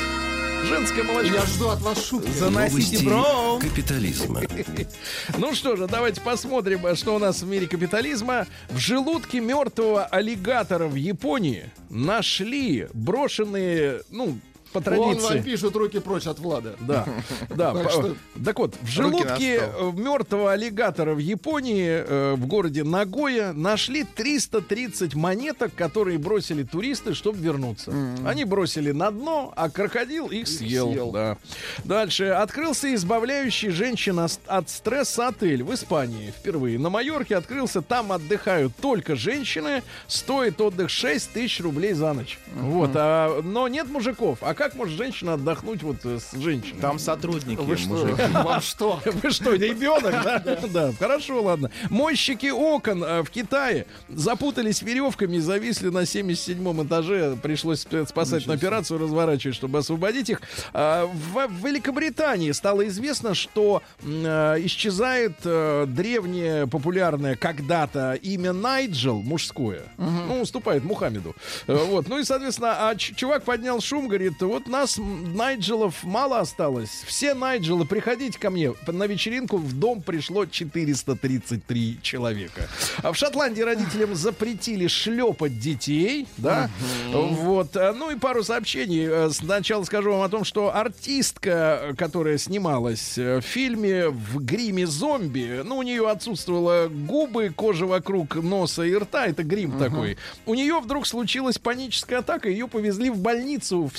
[SPEAKER 2] Женское молочко.
[SPEAKER 3] Я жду от вас шутки.
[SPEAKER 4] Заносите
[SPEAKER 1] Новости
[SPEAKER 4] бро.
[SPEAKER 1] капитализма.
[SPEAKER 2] Ну что же, давайте посмотрим, что у нас в мире капитализма. В желудке мертвого аллигатора в Японии нашли брошенные, ну, по
[SPEAKER 3] Вон вам
[SPEAKER 2] традиции.
[SPEAKER 3] пишут руки прочь от Влада.
[SPEAKER 2] Да, да.
[SPEAKER 3] Так что-
[SPEAKER 2] Так вот, в желудке
[SPEAKER 4] стол.
[SPEAKER 2] мертвого аллигатора в Японии, э, в городе Нагоя, нашли 330 монеток, которые бросили туристы, чтобы вернуться. Они бросили на дно, а крокодил их съел.
[SPEAKER 3] съел.
[SPEAKER 2] Да. Дальше. Открылся избавляющий женщин от стресса отель в Испании. Впервые. На Майорке открылся. Там отдыхают только женщины. Стоит отдых 6 тысяч рублей за ночь. Вот. а, но нет мужиков. А как может женщина отдохнуть вот э, с женщиной?
[SPEAKER 4] Там сотрудники,
[SPEAKER 3] Вы что? Вам что?
[SPEAKER 2] Вы что, ребенок, да? Да, хорошо, ладно. Мойщики окон э, в Китае запутались веревками и зависли на 77-м этаже. Пришлось спе- спасательную операцию разворачивать, чтобы освободить их. А, В Великобритании стало известно, что э, исчезает древнее популярное когда-то имя Найджел, мужское. Ну, уступает Мухаммеду. Вот. Ну и, соответственно, а чувак поднял шум, говорит, вот нас, Найджелов, мало осталось. Все Найджелы, приходите ко мне. На вечеринку в дом пришло 433 человека. А в Шотландии родителям запретили шлепать детей, да? Вот. А, Ну и пару сообщений. Э, Сначала скажу вам о том, что артистка, которая снималась э, в фильме в гриме зомби, ну, у нее отсутствовало губы, кожа вокруг носа и рта, это грим такой. У нее вдруг случилась паническая атака, ее повезли в больницу, в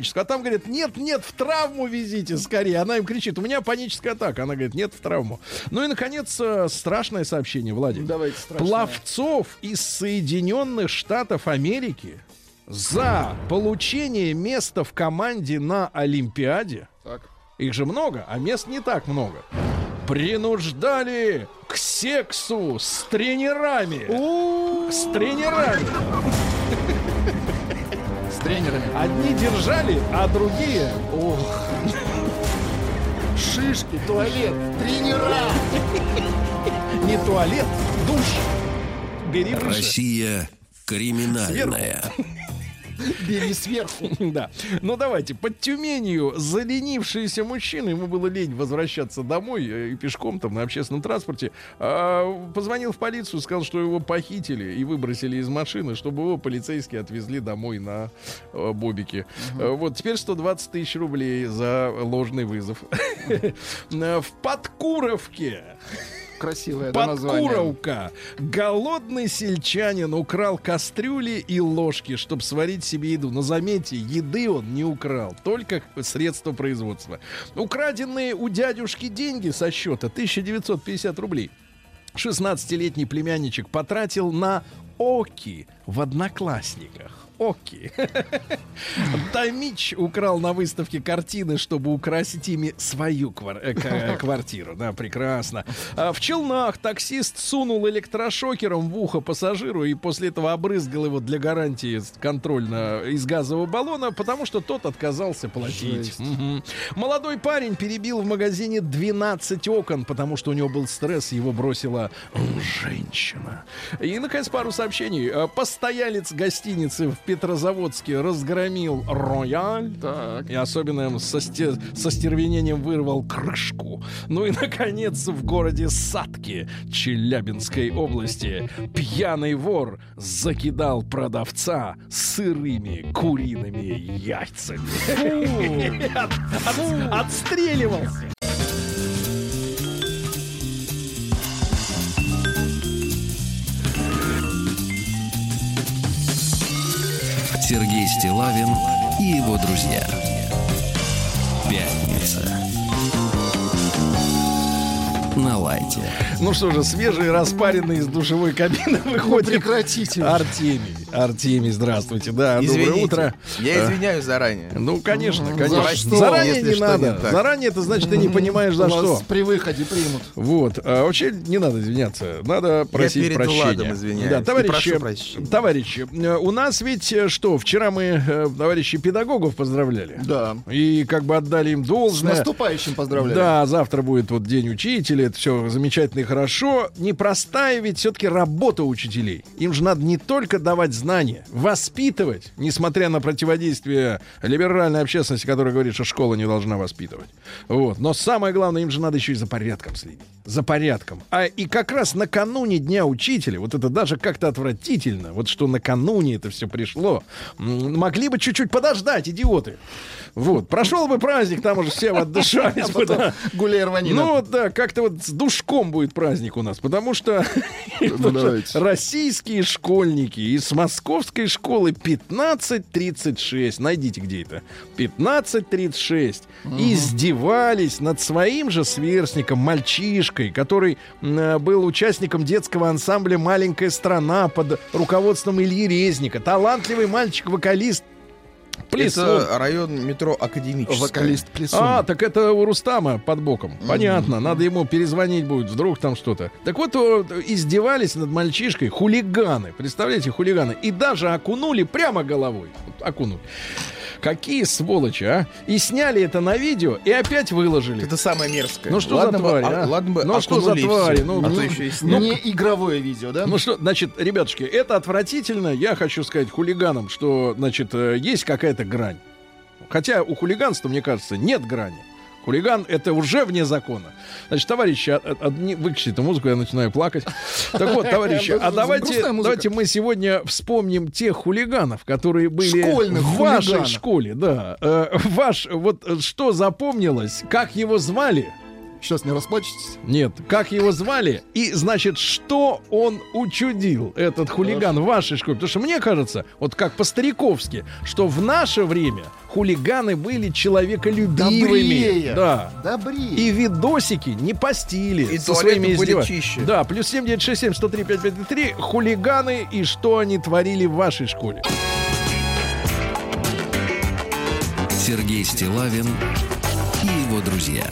[SPEAKER 2] психиатрическую. А там говорят, нет, нет, в травму везите скорее. Она им кричит, у меня паническая атака. Она говорит, нет, в травму. Ну и, наконец, э, страшное сообщение, Владимир.
[SPEAKER 3] Давайте страшное.
[SPEAKER 2] Пловцов из Соединенных Штатов Америки за получение места в команде на Олимпиаде,
[SPEAKER 3] Так.
[SPEAKER 2] их же много, а мест не так много, принуждали к сексу с тренерами. С тренерами.
[SPEAKER 3] Тренерами.
[SPEAKER 2] Одни держали, а другие...
[SPEAKER 3] Шишки, туалет, тренера.
[SPEAKER 2] Не туалет, душ. Бери.
[SPEAKER 1] Россия криминальная.
[SPEAKER 3] Бери сверху.
[SPEAKER 2] Да. Ну давайте, под Тюменью заленившийся мужчина, ему было лень возвращаться домой э, и пешком там на общественном транспорте, а, позвонил в полицию, сказал, что его похитили и выбросили из машины, чтобы его полицейские отвезли домой на э, бобике. Э, Вот теперь 120 тысяч рублей за ложный вызов. В Подкуровке
[SPEAKER 3] Красивое да.
[SPEAKER 2] Подкуровка. Голодный сельчанин украл кастрюли и ложки, чтобы сварить себе еду. Но заметьте, еды он не украл, только средства производства. Украденные у дядюшки деньги со счета 1950 рублей. 16-летний племянничек потратил на Оки в одноклассниках. Оки. Томич украл на выставке картины, чтобы украсить ими свою э, квартиру. Да, прекрасно. А в Челнах таксист сунул электрошокером в ухо пассажиру и после этого обрызгал его для гарантии контрольно из газового баллона, потому что тот отказался платить. Молодой парень перебил в магазине 12 окон, потому что у него был стресс, его бросила женщина. И, наконец, пару сообщений. Э, Постоялец гостиницы в Петрозаводске разгромил рояль.
[SPEAKER 3] Так.
[SPEAKER 2] И особенно со, сте- со стервенением вырвал крышку. Ну и, наконец, в городе Сатки Челябинской области пьяный вор закидал продавца сырыми куриными яйцами. От- от- Отстреливался.
[SPEAKER 1] Сергей Стилавин и его друзья. Пятница. На лайте.
[SPEAKER 2] Ну что же, свежий, распаренный из душевой кабины выходит
[SPEAKER 3] Прекратите.
[SPEAKER 2] Артемий. Артемий, здравствуйте. Да, доброе
[SPEAKER 4] Извините.
[SPEAKER 2] утро.
[SPEAKER 4] Я извиняюсь заранее.
[SPEAKER 2] Ну, конечно,
[SPEAKER 3] За
[SPEAKER 2] конечно.
[SPEAKER 3] что?
[SPEAKER 2] Заранее
[SPEAKER 4] Если
[SPEAKER 2] не надо.
[SPEAKER 4] не.
[SPEAKER 2] Заранее это значит, ты не понимаешь за
[SPEAKER 3] Вас
[SPEAKER 2] что.
[SPEAKER 3] при выходе примут.
[SPEAKER 2] Вот. А вообще не надо извиняться. Надо просить
[SPEAKER 4] перед
[SPEAKER 2] прощения.
[SPEAKER 4] Владом извиняюсь.
[SPEAKER 2] Да, товарищи, товарищи, э, у нас ведь э, что, вчера мы э, товарищи педагогов поздравляли.
[SPEAKER 3] Да.
[SPEAKER 2] И как бы отдали им
[SPEAKER 3] С
[SPEAKER 2] должное.
[SPEAKER 3] наступающим поздравляю.
[SPEAKER 2] Да, завтра будет вот день учителя, это все замечательно и хорошо. Непростая ведь все-таки работа учителей. Им же надо не только давать знания, воспитывать, несмотря на противодействие либеральной общественности, которая говорит, что школа не должна воспитывать. Вот. Но самое главное, им же надо еще и за порядком следить. За порядком. А и как раз накануне Дня Учителя, вот это даже как-то отвратительно, вот что накануне это все пришло, могли бы чуть-чуть подождать, идиоты. Вот. Прошел бы праздник, там уже все отдышались да.
[SPEAKER 3] Гуляй рванина.
[SPEAKER 2] Ну вот, да, как-то вот с душком будет праздник у нас, потому что
[SPEAKER 3] давайте.
[SPEAKER 2] российские школьники из московской школы 1536, найдите где это, 1536, издевались над своим же сверстником, мальчишкой, который был участником детского ансамбля «Маленькая страна» под руководством Ильи Резника. Талантливый мальчик-вокалист, Плесун.
[SPEAKER 4] Это район метро Академический.
[SPEAKER 3] Вокалист Плесун.
[SPEAKER 2] А, так это у Рустама под боком. Понятно, надо ему перезвонить будет, вдруг там что-то. Так вот, издевались над мальчишкой хулиганы. Представляете, хулиганы. И даже окунули прямо головой. Вот окунули. Какие сволочи, а? И сняли это на видео и опять выложили.
[SPEAKER 4] Это самое мерзкое.
[SPEAKER 2] Ну что
[SPEAKER 4] ладно
[SPEAKER 2] за
[SPEAKER 4] бы-
[SPEAKER 2] твари,
[SPEAKER 4] а-
[SPEAKER 2] а?
[SPEAKER 4] Ладно бы
[SPEAKER 2] Ну что за твари? Ну,
[SPEAKER 4] а
[SPEAKER 2] ну,
[SPEAKER 4] то еще и
[SPEAKER 3] Ну, не игровое видео, да?
[SPEAKER 2] Ну что, значит, ребятушки, это отвратительно. Я хочу сказать хулиганам, что, значит, э, есть какая-то грань. Хотя у хулиганства, мне кажется, нет грани. Хулиган — это уже вне закона. Значит, товарищи, а- а- одни- эту музыку, я начинаю плакать. Так вот, товарищи, а давайте, давайте мы сегодня вспомним тех хулиганов, которые были
[SPEAKER 3] Школьных
[SPEAKER 2] в вашей
[SPEAKER 3] хулиганов.
[SPEAKER 2] школе. Да. Э, Ваш, вот э, что запомнилось, как его звали?
[SPEAKER 3] Сейчас не расплачетесь.
[SPEAKER 2] Нет, как его звали и, значит, что он учудил, этот хулиган в вашей школе. Потому что мне кажется, вот как по-стариковски, что в наше время хулиганы были человеколюбивыми.
[SPEAKER 3] Добрее.
[SPEAKER 2] Да.
[SPEAKER 3] Добрее.
[SPEAKER 2] И видосики не постили
[SPEAKER 4] И
[SPEAKER 2] со своими
[SPEAKER 4] были
[SPEAKER 2] издева-
[SPEAKER 4] чище.
[SPEAKER 2] Да, плюс 7967 103 5533 хулиганы и что они творили в вашей школе.
[SPEAKER 1] Сергей Стилавин и его друзья.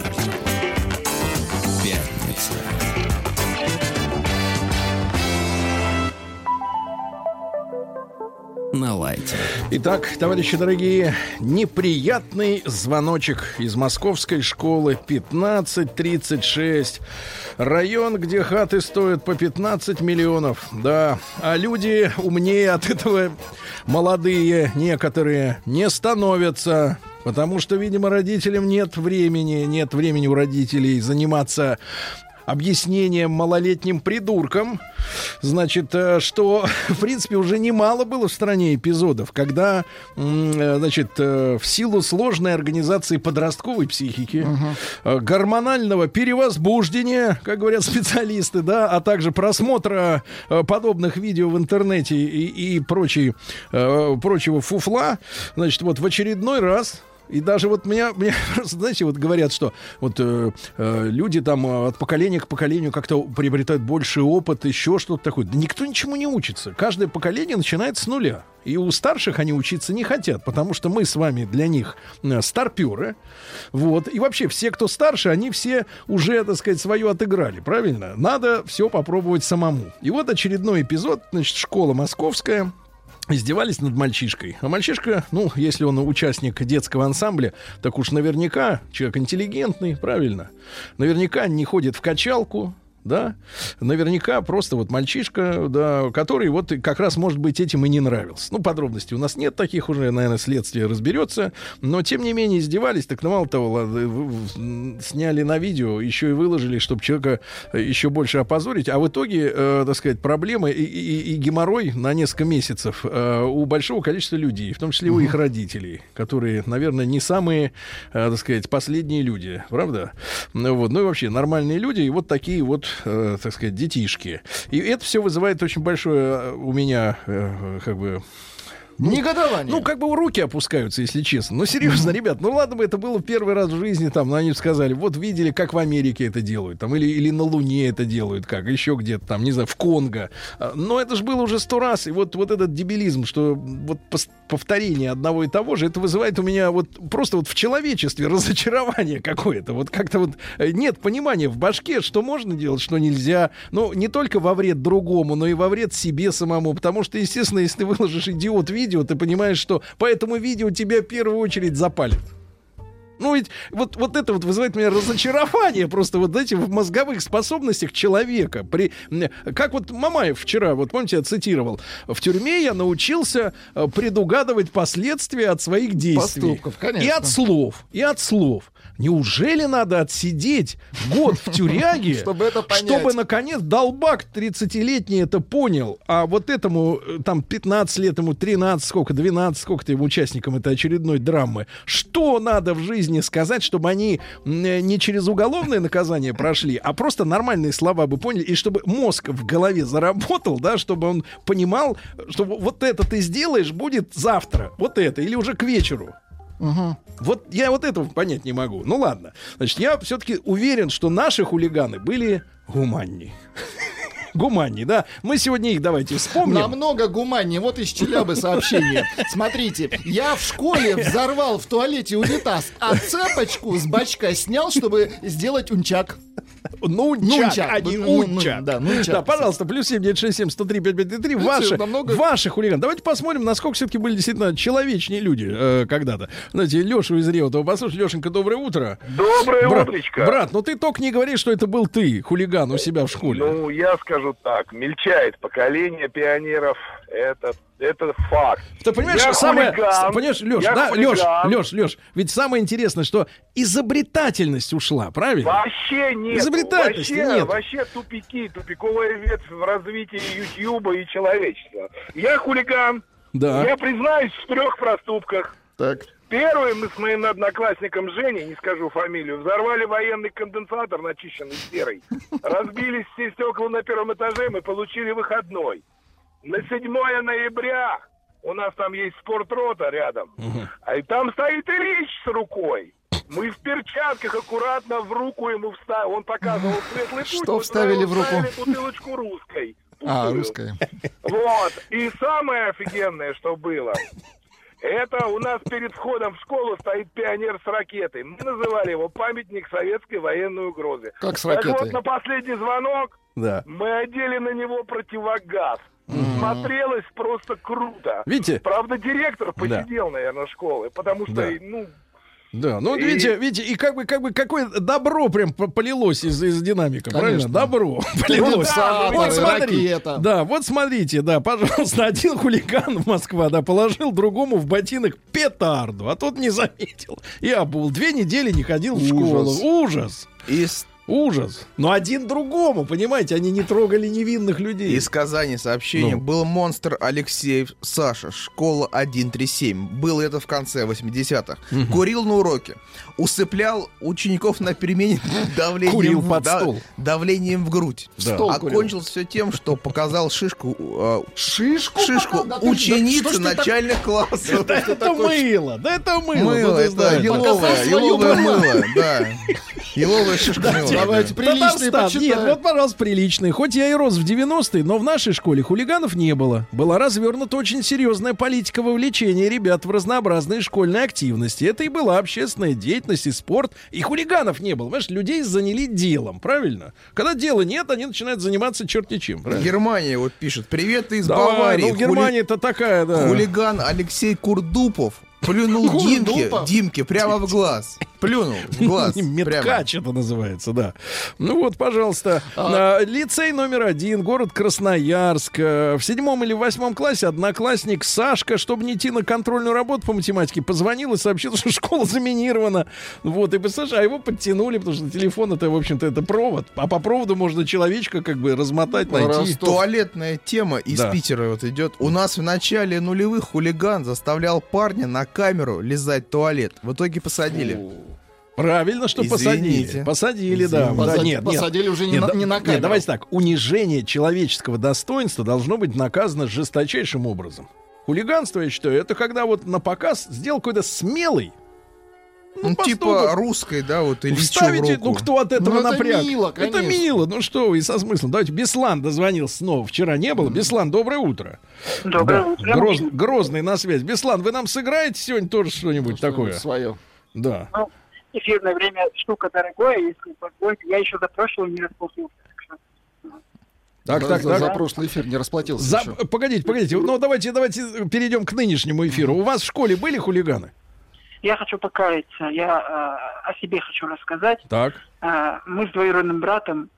[SPEAKER 1] На лайте.
[SPEAKER 2] Итак, товарищи дорогие, неприятный звоночек из московской школы 1536. Район, где хаты стоят по 15 миллионов. Да, а люди умнее от этого молодые некоторые не становятся. Потому что, видимо, родителям нет времени, нет времени у родителей заниматься объяснением малолетним придуркам, значит, э, что, в принципе, уже немало было в стране эпизодов, когда, э, значит, э, в силу сложной организации подростковой психики, э, гормонального перевозбуждения, как говорят специалисты, да, а также просмотра подобных видео в интернете и, и прочей, прочего фуфла, значит, вот в очередной раз и даже вот меня, меня знаете, вот говорят, что вот э, э, люди там э, от поколения к поколению как-то приобретают больше опыт, еще что-то такое. Да никто ничему не учится. Каждое поколение начинает с нуля. И у старших они учиться не хотят, потому что мы с вами для них э, старперы. Вот. И вообще все, кто старше, они все уже, так сказать, свое отыграли, правильно? Надо все попробовать самому. И вот очередной эпизод, значит, школа московская, издевались над мальчишкой. А мальчишка, ну, если он участник детского ансамбля, так уж наверняка человек интеллигентный, правильно. Наверняка не ходит в качалку, да, наверняка просто вот мальчишка, да, который вот как раз, может быть, этим и не нравился. Ну, подробностей у нас нет таких уже, наверное, следствие разберется, но, тем не менее, издевались, так ну, мало того, сняли на видео, еще и выложили, чтобы человека э, еще больше опозорить, а в итоге, э, так сказать, проблемы и, и- и геморрой на несколько месяцев э, у большого количества людей, в том числе у их родителей, которые, наверное, не самые, э, так сказать, последние люди, правда? Ну, вот, ну и вообще нормальные люди, и вот такие вот, э, так сказать, детишки. И это все вызывает очень большое э, у меня, э, как бы,
[SPEAKER 3] Негодование.
[SPEAKER 2] Ну, как бы руки опускаются, если честно. Ну, серьезно, ребят, ну ладно бы это было первый раз в жизни, там, ну, они сказали, вот видели, как в Америке это делают, там, или, или на Луне это делают, как, еще где-то там, не знаю, в Конго. А, Но это же было уже сто раз, и вот, вот этот дебилизм, что вот повторение одного и того же, это вызывает у меня вот просто вот в человечестве разочарование какое-то. Вот как-то вот э, нет понимания в башке, что можно делать, что нельзя. Ну, не только во вред другому, но и во вред себе самому. Потому что, естественно, если ты выложишь идиот видео, ты понимаешь, что по этому видео тебя в первую очередь запалят. Ну ведь вот, вот это вот вызывает меня разочарование просто вот знаете, в мозговых способностях человека. При, как вот Мамаев вчера, вот помните, я цитировал, в тюрьме я научился э, предугадывать последствия от своих действий.
[SPEAKER 3] Поступков, конечно.
[SPEAKER 2] И от слов, и от слов. Неужели надо отсидеть год в тюряге,
[SPEAKER 3] Чтобы это понять.
[SPEAKER 2] чтобы, наконец, долбак 30-летний это понял, а вот этому, э, там, 15 лет, ему 13, сколько, 12, сколько-то ему участникам этой очередной драмы, что надо в жизни сказать, чтобы они э, не через уголовное наказание прошли, а просто нормальные слова бы поняли, и чтобы мозг в голове заработал, да, чтобы он понимал, что вот это ты сделаешь, будет завтра, вот это, или уже к вечеру. Вот я вот этого понять не могу. Ну ладно. Значит, я все-таки уверен, что наши хулиганы были гуманней. Гуманней, да. Мы сегодня их давайте вспомним.
[SPEAKER 3] Намного гуманнее. Вот из Челябы сообщение. Смотрите, я в школе взорвал в туалете унитаз, а цепочку с бачка снял, чтобы сделать унчак.
[SPEAKER 2] Нунчак,
[SPEAKER 3] Нунчак.
[SPEAKER 2] а не
[SPEAKER 3] Ну, ну,
[SPEAKER 2] унчак.
[SPEAKER 3] да, нунчак.
[SPEAKER 2] Да, пожалуйста, плюс 7, 967, 103, 5533. Ваши,
[SPEAKER 3] намного-
[SPEAKER 2] ваши хулиганы. Давайте посмотрим, насколько все-таки были действительно человечнее люди э, когда-то. Знаете, Лешу из Реутова. Послушай, Лешенька, доброе утро.
[SPEAKER 8] Доброе
[SPEAKER 2] Брат,
[SPEAKER 8] утречко.
[SPEAKER 2] брат, ну ты только не говори, что это был ты, хулиган у себя в школе.
[SPEAKER 8] Ну, я скажу так, мельчает поколение пионеров, это, это факт.
[SPEAKER 2] Ты понимаешь,
[SPEAKER 8] Я
[SPEAKER 2] самое,
[SPEAKER 8] хулиган,
[SPEAKER 2] понимаешь, Леш,
[SPEAKER 8] я
[SPEAKER 2] да, Леш,
[SPEAKER 8] хулиган.
[SPEAKER 2] Леш, Леш, ведь самое интересное, что изобретательность ушла, правильно?
[SPEAKER 8] Вообще нет.
[SPEAKER 2] Изобретательности
[SPEAKER 8] вообще,
[SPEAKER 2] нет.
[SPEAKER 8] вообще тупики, тупиковая ветвь в развитии Ютьюба и человечества. Я хулиган.
[SPEAKER 2] Да.
[SPEAKER 8] Я признаюсь в трех проступках.
[SPEAKER 3] Так.
[SPEAKER 8] Первый мы с моим одноклассником Женей, не скажу фамилию, взорвали военный конденсатор, начищенный серой. Разбились все стекла на первом этаже, мы получили выходной. На 7 ноября у нас там есть спортрота рядом. А и там стоит Ильич с рукой. Мы в перчатках аккуратно в руку ему вставили. Он показывал светлый путь.
[SPEAKER 3] Что вставили в руку?
[SPEAKER 8] вставили бутылочку русской.
[SPEAKER 3] А,
[SPEAKER 8] пустую.
[SPEAKER 3] русская.
[SPEAKER 8] Вот. И самое офигенное, что было, это у нас перед входом в школу стоит пионер с ракетой. Мы называли его памятник советской военной угрозы.
[SPEAKER 3] Как с
[SPEAKER 8] Так вот,
[SPEAKER 3] ракетой?
[SPEAKER 8] на последний звонок
[SPEAKER 2] Да.
[SPEAKER 8] мы одели на него противогаз. Смотрелось просто круто.
[SPEAKER 2] Видите?
[SPEAKER 8] Правда, директор посидел, наверное, школы, потому что,
[SPEAKER 2] Да.
[SPEAKER 8] ну,
[SPEAKER 2] Да, ну
[SPEAKER 8] И-
[SPEAKER 2] видите, видите, и как бы, как бы, какое добро прям по- полилось из, из динамика, правильно?
[SPEAKER 3] Конечно.
[SPEAKER 2] Добро полилось.
[SPEAKER 3] Конденсаторы,
[SPEAKER 2] Вот смотри, да, вот смотрите, да, пожалуйста, один хулиган в Москва, да, положил другому в ботинок петарду, а тот не заметил. И обул. Две недели не ходил в школу.
[SPEAKER 3] Ужас.
[SPEAKER 2] Ужас. Ужас. Но один другому, понимаете, они не трогали невинных людей.
[SPEAKER 4] из Казани сообщение.
[SPEAKER 2] Ну.
[SPEAKER 4] Был монстр Алексеев Саша, школа 137. Было это в конце 80-х. Курил на уроке. Усыплял учеников на перемене давлением,
[SPEAKER 2] Курил
[SPEAKER 4] в-
[SPEAKER 2] под
[SPEAKER 4] да-
[SPEAKER 2] стол.
[SPEAKER 4] давлением в грудь.
[SPEAKER 2] Да.
[SPEAKER 3] Стол
[SPEAKER 4] А
[SPEAKER 3] курил.
[SPEAKER 4] кончилось все тем, что показал шишку, э,
[SPEAKER 3] Шишку?
[SPEAKER 4] шишку
[SPEAKER 3] да
[SPEAKER 4] ученицы
[SPEAKER 3] так-
[SPEAKER 4] начальных классов.
[SPEAKER 2] Да это мыло, да это мыло.
[SPEAKER 4] Мыло,
[SPEAKER 2] ну
[SPEAKER 4] это еловое,
[SPEAKER 3] Показал
[SPEAKER 4] еловое
[SPEAKER 3] мыло.
[SPEAKER 4] мыло, да. Еловая шишка мыла,
[SPEAKER 3] Давайте
[SPEAKER 4] да.
[SPEAKER 3] приличные
[SPEAKER 2] Татарстан. Нет,
[SPEAKER 3] почитаем.
[SPEAKER 2] вот, пожалуйста, приличные. Хоть я и рос в 90-е, но в нашей школе хулиганов не было. Была развернута очень серьезная политика вовлечения ребят в разнообразные школьные активности. Это и была общественная деятельность и спорт. И хулиганов не было. Понимаешь, людей заняли делом, правильно? Когда дела нет, они начинают заниматься черти чем. правильно?
[SPEAKER 4] Германия вот пишет. Привет из
[SPEAKER 2] Давай,
[SPEAKER 4] Баварии.
[SPEAKER 2] ну, Германия-то такая, да.
[SPEAKER 4] Хулиган Алексей Курдупов плюнул Димке? Димке прямо в глаз. Плюнул в глаз. прямо.
[SPEAKER 2] Меткач это называется, да. Ну вот, пожалуйста. А, Лицей номер один, город Красноярск. Э, В седьмом или восьмом классе одноклассник Сашка, чтобы не идти на контрольную работу по математике, позвонил и сообщил, что школа заминирована. Вот, и представляешь, а его подтянули, потому что телефон это, в общем-то, это провод. А по проводу можно человечка как бы размотать, найти.
[SPEAKER 4] Туалетная тема из. Питера вот идет. У нас в начале нулевых хулиган заставлял парня на камеру лизать туалет. В итоге посадили.
[SPEAKER 2] Правильно, что посадили.
[SPEAKER 4] Извините.
[SPEAKER 2] Посадили, да.
[SPEAKER 3] Извините.
[SPEAKER 2] да.
[SPEAKER 3] Посади-
[SPEAKER 2] Нет, нет.
[SPEAKER 3] посадили уже не
[SPEAKER 2] Нет,
[SPEAKER 3] на-
[SPEAKER 2] да-
[SPEAKER 3] не на
[SPEAKER 2] нет,
[SPEAKER 3] камеру.
[SPEAKER 2] давайте так. Унижение человеческого достоинства должно быть наказано жесточайшим образом. Хулиганство, я считаю, это когда вот на показ сделал какой-то смелый,
[SPEAKER 4] Ну, типа
[SPEAKER 2] поступок.
[SPEAKER 4] русской, да, вот в
[SPEAKER 2] Вставите, ну кто от этого
[SPEAKER 3] Ну, это
[SPEAKER 2] напряг?
[SPEAKER 3] мило,
[SPEAKER 2] это
[SPEAKER 3] конечно.
[SPEAKER 2] мило, ну что вы, и со смыслом. Давайте, Беслан дозвонился снова, вчера не было. Беслан, доброе утро.
[SPEAKER 9] Доброе
[SPEAKER 2] Да.
[SPEAKER 9] утро.
[SPEAKER 2] Гроз- Грозный на связь. Беслан, вы нам сыграете сегодня тоже что-нибудь такое?
[SPEAKER 3] Свое.
[SPEAKER 2] Да.
[SPEAKER 9] Ну, эфирное время штука дорогое, если позволите. Я еще за прошлого не расплатился. так что
[SPEAKER 2] Так,
[SPEAKER 3] за,
[SPEAKER 2] так,
[SPEAKER 3] за-
[SPEAKER 2] так.
[SPEAKER 3] за прошлый эфир не расплатился.
[SPEAKER 2] За-
[SPEAKER 3] еще.
[SPEAKER 2] Погодите, погодите. Ну, давайте, давайте перейдем к нынешнему эфиру. У вас в школе были хулиганы?
[SPEAKER 9] Я хочу покаяться, я э, о себе хочу рассказать.
[SPEAKER 2] Так.
[SPEAKER 9] Э, мы с двоюродным братом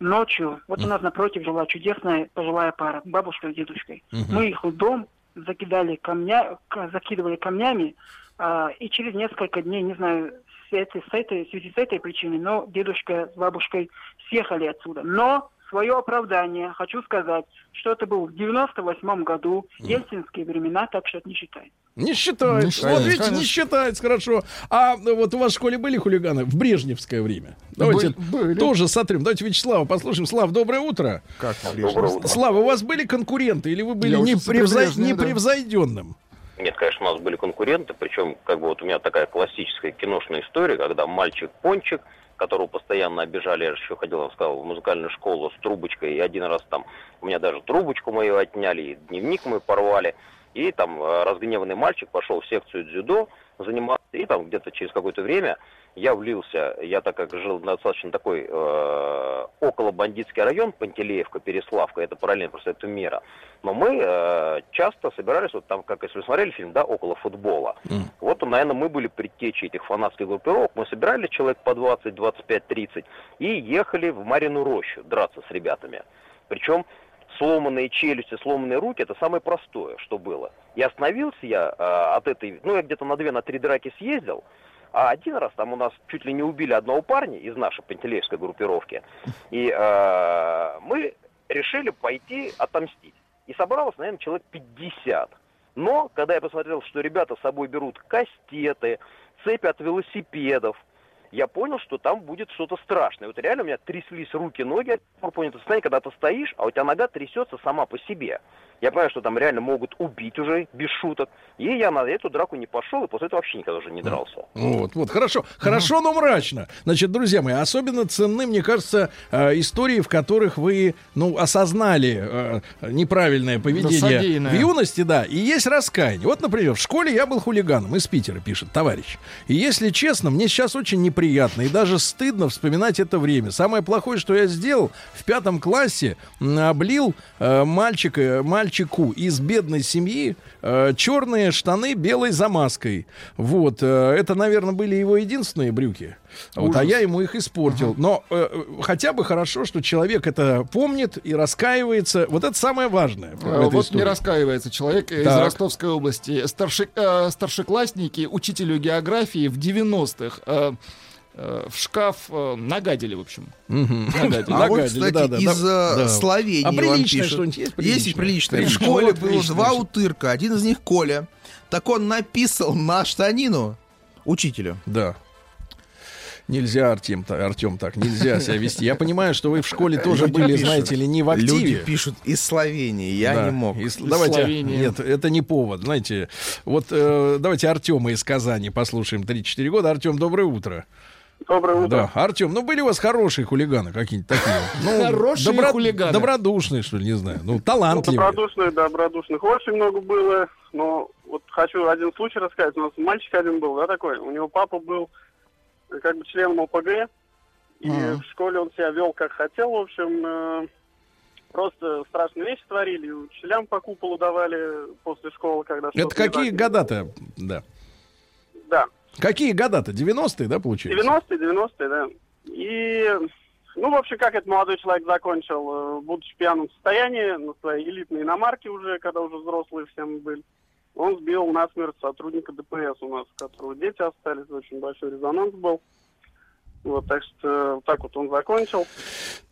[SPEAKER 9] ночью, вот у нас напротив жила чудесная пожилая пара, бабушка и дедушкой. Мы их в дом закидали камня, закидывали камнями, а, и через несколько дней, не знаю, с этой, с этой, в связи с этой причиной, но дедушка с бабушкой съехали отсюда. Но свое оправдание хочу сказать, что это был в 98 году, ельцинские времена, так что это не считается.
[SPEAKER 2] Не считается.
[SPEAKER 3] Не считается,
[SPEAKER 2] вот видите, не считается, хорошо. А вот у вас в школе были хулиганы в брежневское время? Давайте
[SPEAKER 3] Были- были.
[SPEAKER 2] тоже сотрем. Давайте Вячеслава послушаем. Слав, доброе утро.
[SPEAKER 4] Как Брежнев?
[SPEAKER 2] Слава, у вас были конкуренты или вы были
[SPEAKER 3] да.
[SPEAKER 2] непревзойденным?
[SPEAKER 10] Нет, конечно, у нас были конкуренты, причем как бы вот у меня такая классическая киношная история, когда мальчик-пончик, которого постоянно обижали, я же еще ходил, сказал, в музыкальную школу с трубочкой, и один раз там у меня даже трубочку мою отняли, и дневник мой порвали, и там э, разгневанный мальчик пошел в секцию дзюдо заниматься, и там где-то через какое-то время я влился, я так как жил достаточно такой э, около бандитский район, Пантелеевка, Переславка, это параллельно просто это мера. Но мы э, часто собирались, вот там, как если вы смотрели фильм, да, около футбола. Вот, наверное, мы были предтечей этих фанатских группировок. Мы собирали человек по 20, 25, 30 и ехали в Марину рощу драться с ребятами. Причем сломанные челюсти, сломанные руки, это самое простое, что было. И остановился я э, от этой, ну, я где-то на две, на три драки съездил, а один раз там у нас чуть ли не убили одного парня из нашей пантелеевской группировки. И э, мы решили пойти отомстить. И собралось, наверное, человек 50. Но, когда я посмотрел, что ребята с собой берут кастеты, цепи от велосипедов, я понял, что там будет что-то страшное. Вот реально у меня тряслись руки, ноги, я помню это состояние, когда ты стоишь, а у тебя нога трясется сама по себе. Я понимаю, что там реально могут убить уже, без шуток. И я на эту драку не пошел, и после этого вообще никогда уже не дрался.
[SPEAKER 2] Вот, вот, хорошо. Хорошо, но мрачно. Значит, друзья мои, особенно ценны, мне кажется, э, истории, в которых вы, ну, осознали э, неправильное поведение
[SPEAKER 3] содеянное.
[SPEAKER 2] в юности, да, и есть раскаяние. Вот, например, в школе я был хулиганом, из Питера пишет товарищ. И если честно, мне сейчас очень неприятно и даже стыдно вспоминать это время. Самое плохое, что я сделал, в пятом классе облил э, мальчика, мальчику из бедной семьи э, черные штаны белой замазкой. Вот, э, это, наверное, были его единственные брюки. Вот, а я ему их испортил. Но э, э, хотя бы хорошо, что человек это помнит и раскаивается. Вот это самое важное.
[SPEAKER 3] А, Вот
[SPEAKER 2] истории.
[SPEAKER 3] не раскаивается человек из
[SPEAKER 2] Так.
[SPEAKER 3] Ростовской области. Старши- э, старшеклассники учителю географии в 90-х э, э, в шкаф э, нагадили, в общем. Нагадили.
[SPEAKER 4] А вот, кстати,
[SPEAKER 2] да, да,
[SPEAKER 4] из
[SPEAKER 2] да.
[SPEAKER 4] э. Словении
[SPEAKER 2] А
[SPEAKER 4] вам
[SPEAKER 2] приличное
[SPEAKER 4] пишут.
[SPEAKER 2] есть
[SPEAKER 4] Есть и
[SPEAKER 2] приличное?
[SPEAKER 4] приличное. В
[SPEAKER 2] Приличное.
[SPEAKER 4] школе
[SPEAKER 2] Вот
[SPEAKER 4] было
[SPEAKER 2] приличное
[SPEAKER 4] два утырка. Один из них Коля. Так он написал на штанину учителю.
[SPEAKER 2] Да. Нельзя, Артем, Артем, так нельзя себя вести. Я понимаю, что вы в школе тоже
[SPEAKER 4] Люди
[SPEAKER 2] были,
[SPEAKER 4] пишут.
[SPEAKER 2] знаете ли, не в активе.
[SPEAKER 4] Люди пишут из Словении. Я
[SPEAKER 2] Да.
[SPEAKER 4] не мог.
[SPEAKER 2] Из- давайте,
[SPEAKER 3] Словении.
[SPEAKER 2] нет, это не повод, знаете. Вот э, давайте Артема из Казани послушаем. 3-4 года. Артем, доброе утро.
[SPEAKER 9] Доброе утро.
[SPEAKER 2] Да, Артем, ну были у вас хорошие хулиганы какие-нибудь такие? Ну,
[SPEAKER 3] Хорошие хулиганы.
[SPEAKER 2] Добродушные, что ли, не знаю. Ну,
[SPEAKER 11] Ну,
[SPEAKER 2] талантливые.
[SPEAKER 11] добродушных, добродушных очень много было. Но вот хочу один случай рассказать. У нас мальчик один был, да, такой. У него папа был э, как бы членом ОПГ. И
[SPEAKER 3] Ага.
[SPEAKER 11] в школе он себя вел как хотел. В общем, э, просто страшные вещи творили. Учителям по куполу давали после школы, когда
[SPEAKER 2] Это какие года-то? Да.
[SPEAKER 11] Да.
[SPEAKER 2] Какие года-то? 90-е, да, получается?
[SPEAKER 11] 90-е, 90-е, да. И, ну, в общем, как этот молодой человек закончил, э, будучи в пьяном состоянии, на своей элитной иномарке уже, когда уже взрослые все мы были, он сбил насмерть сотрудника ДПС у нас, у которого дети остались, очень большой резонанс был. Вот, так что так вот он закончил.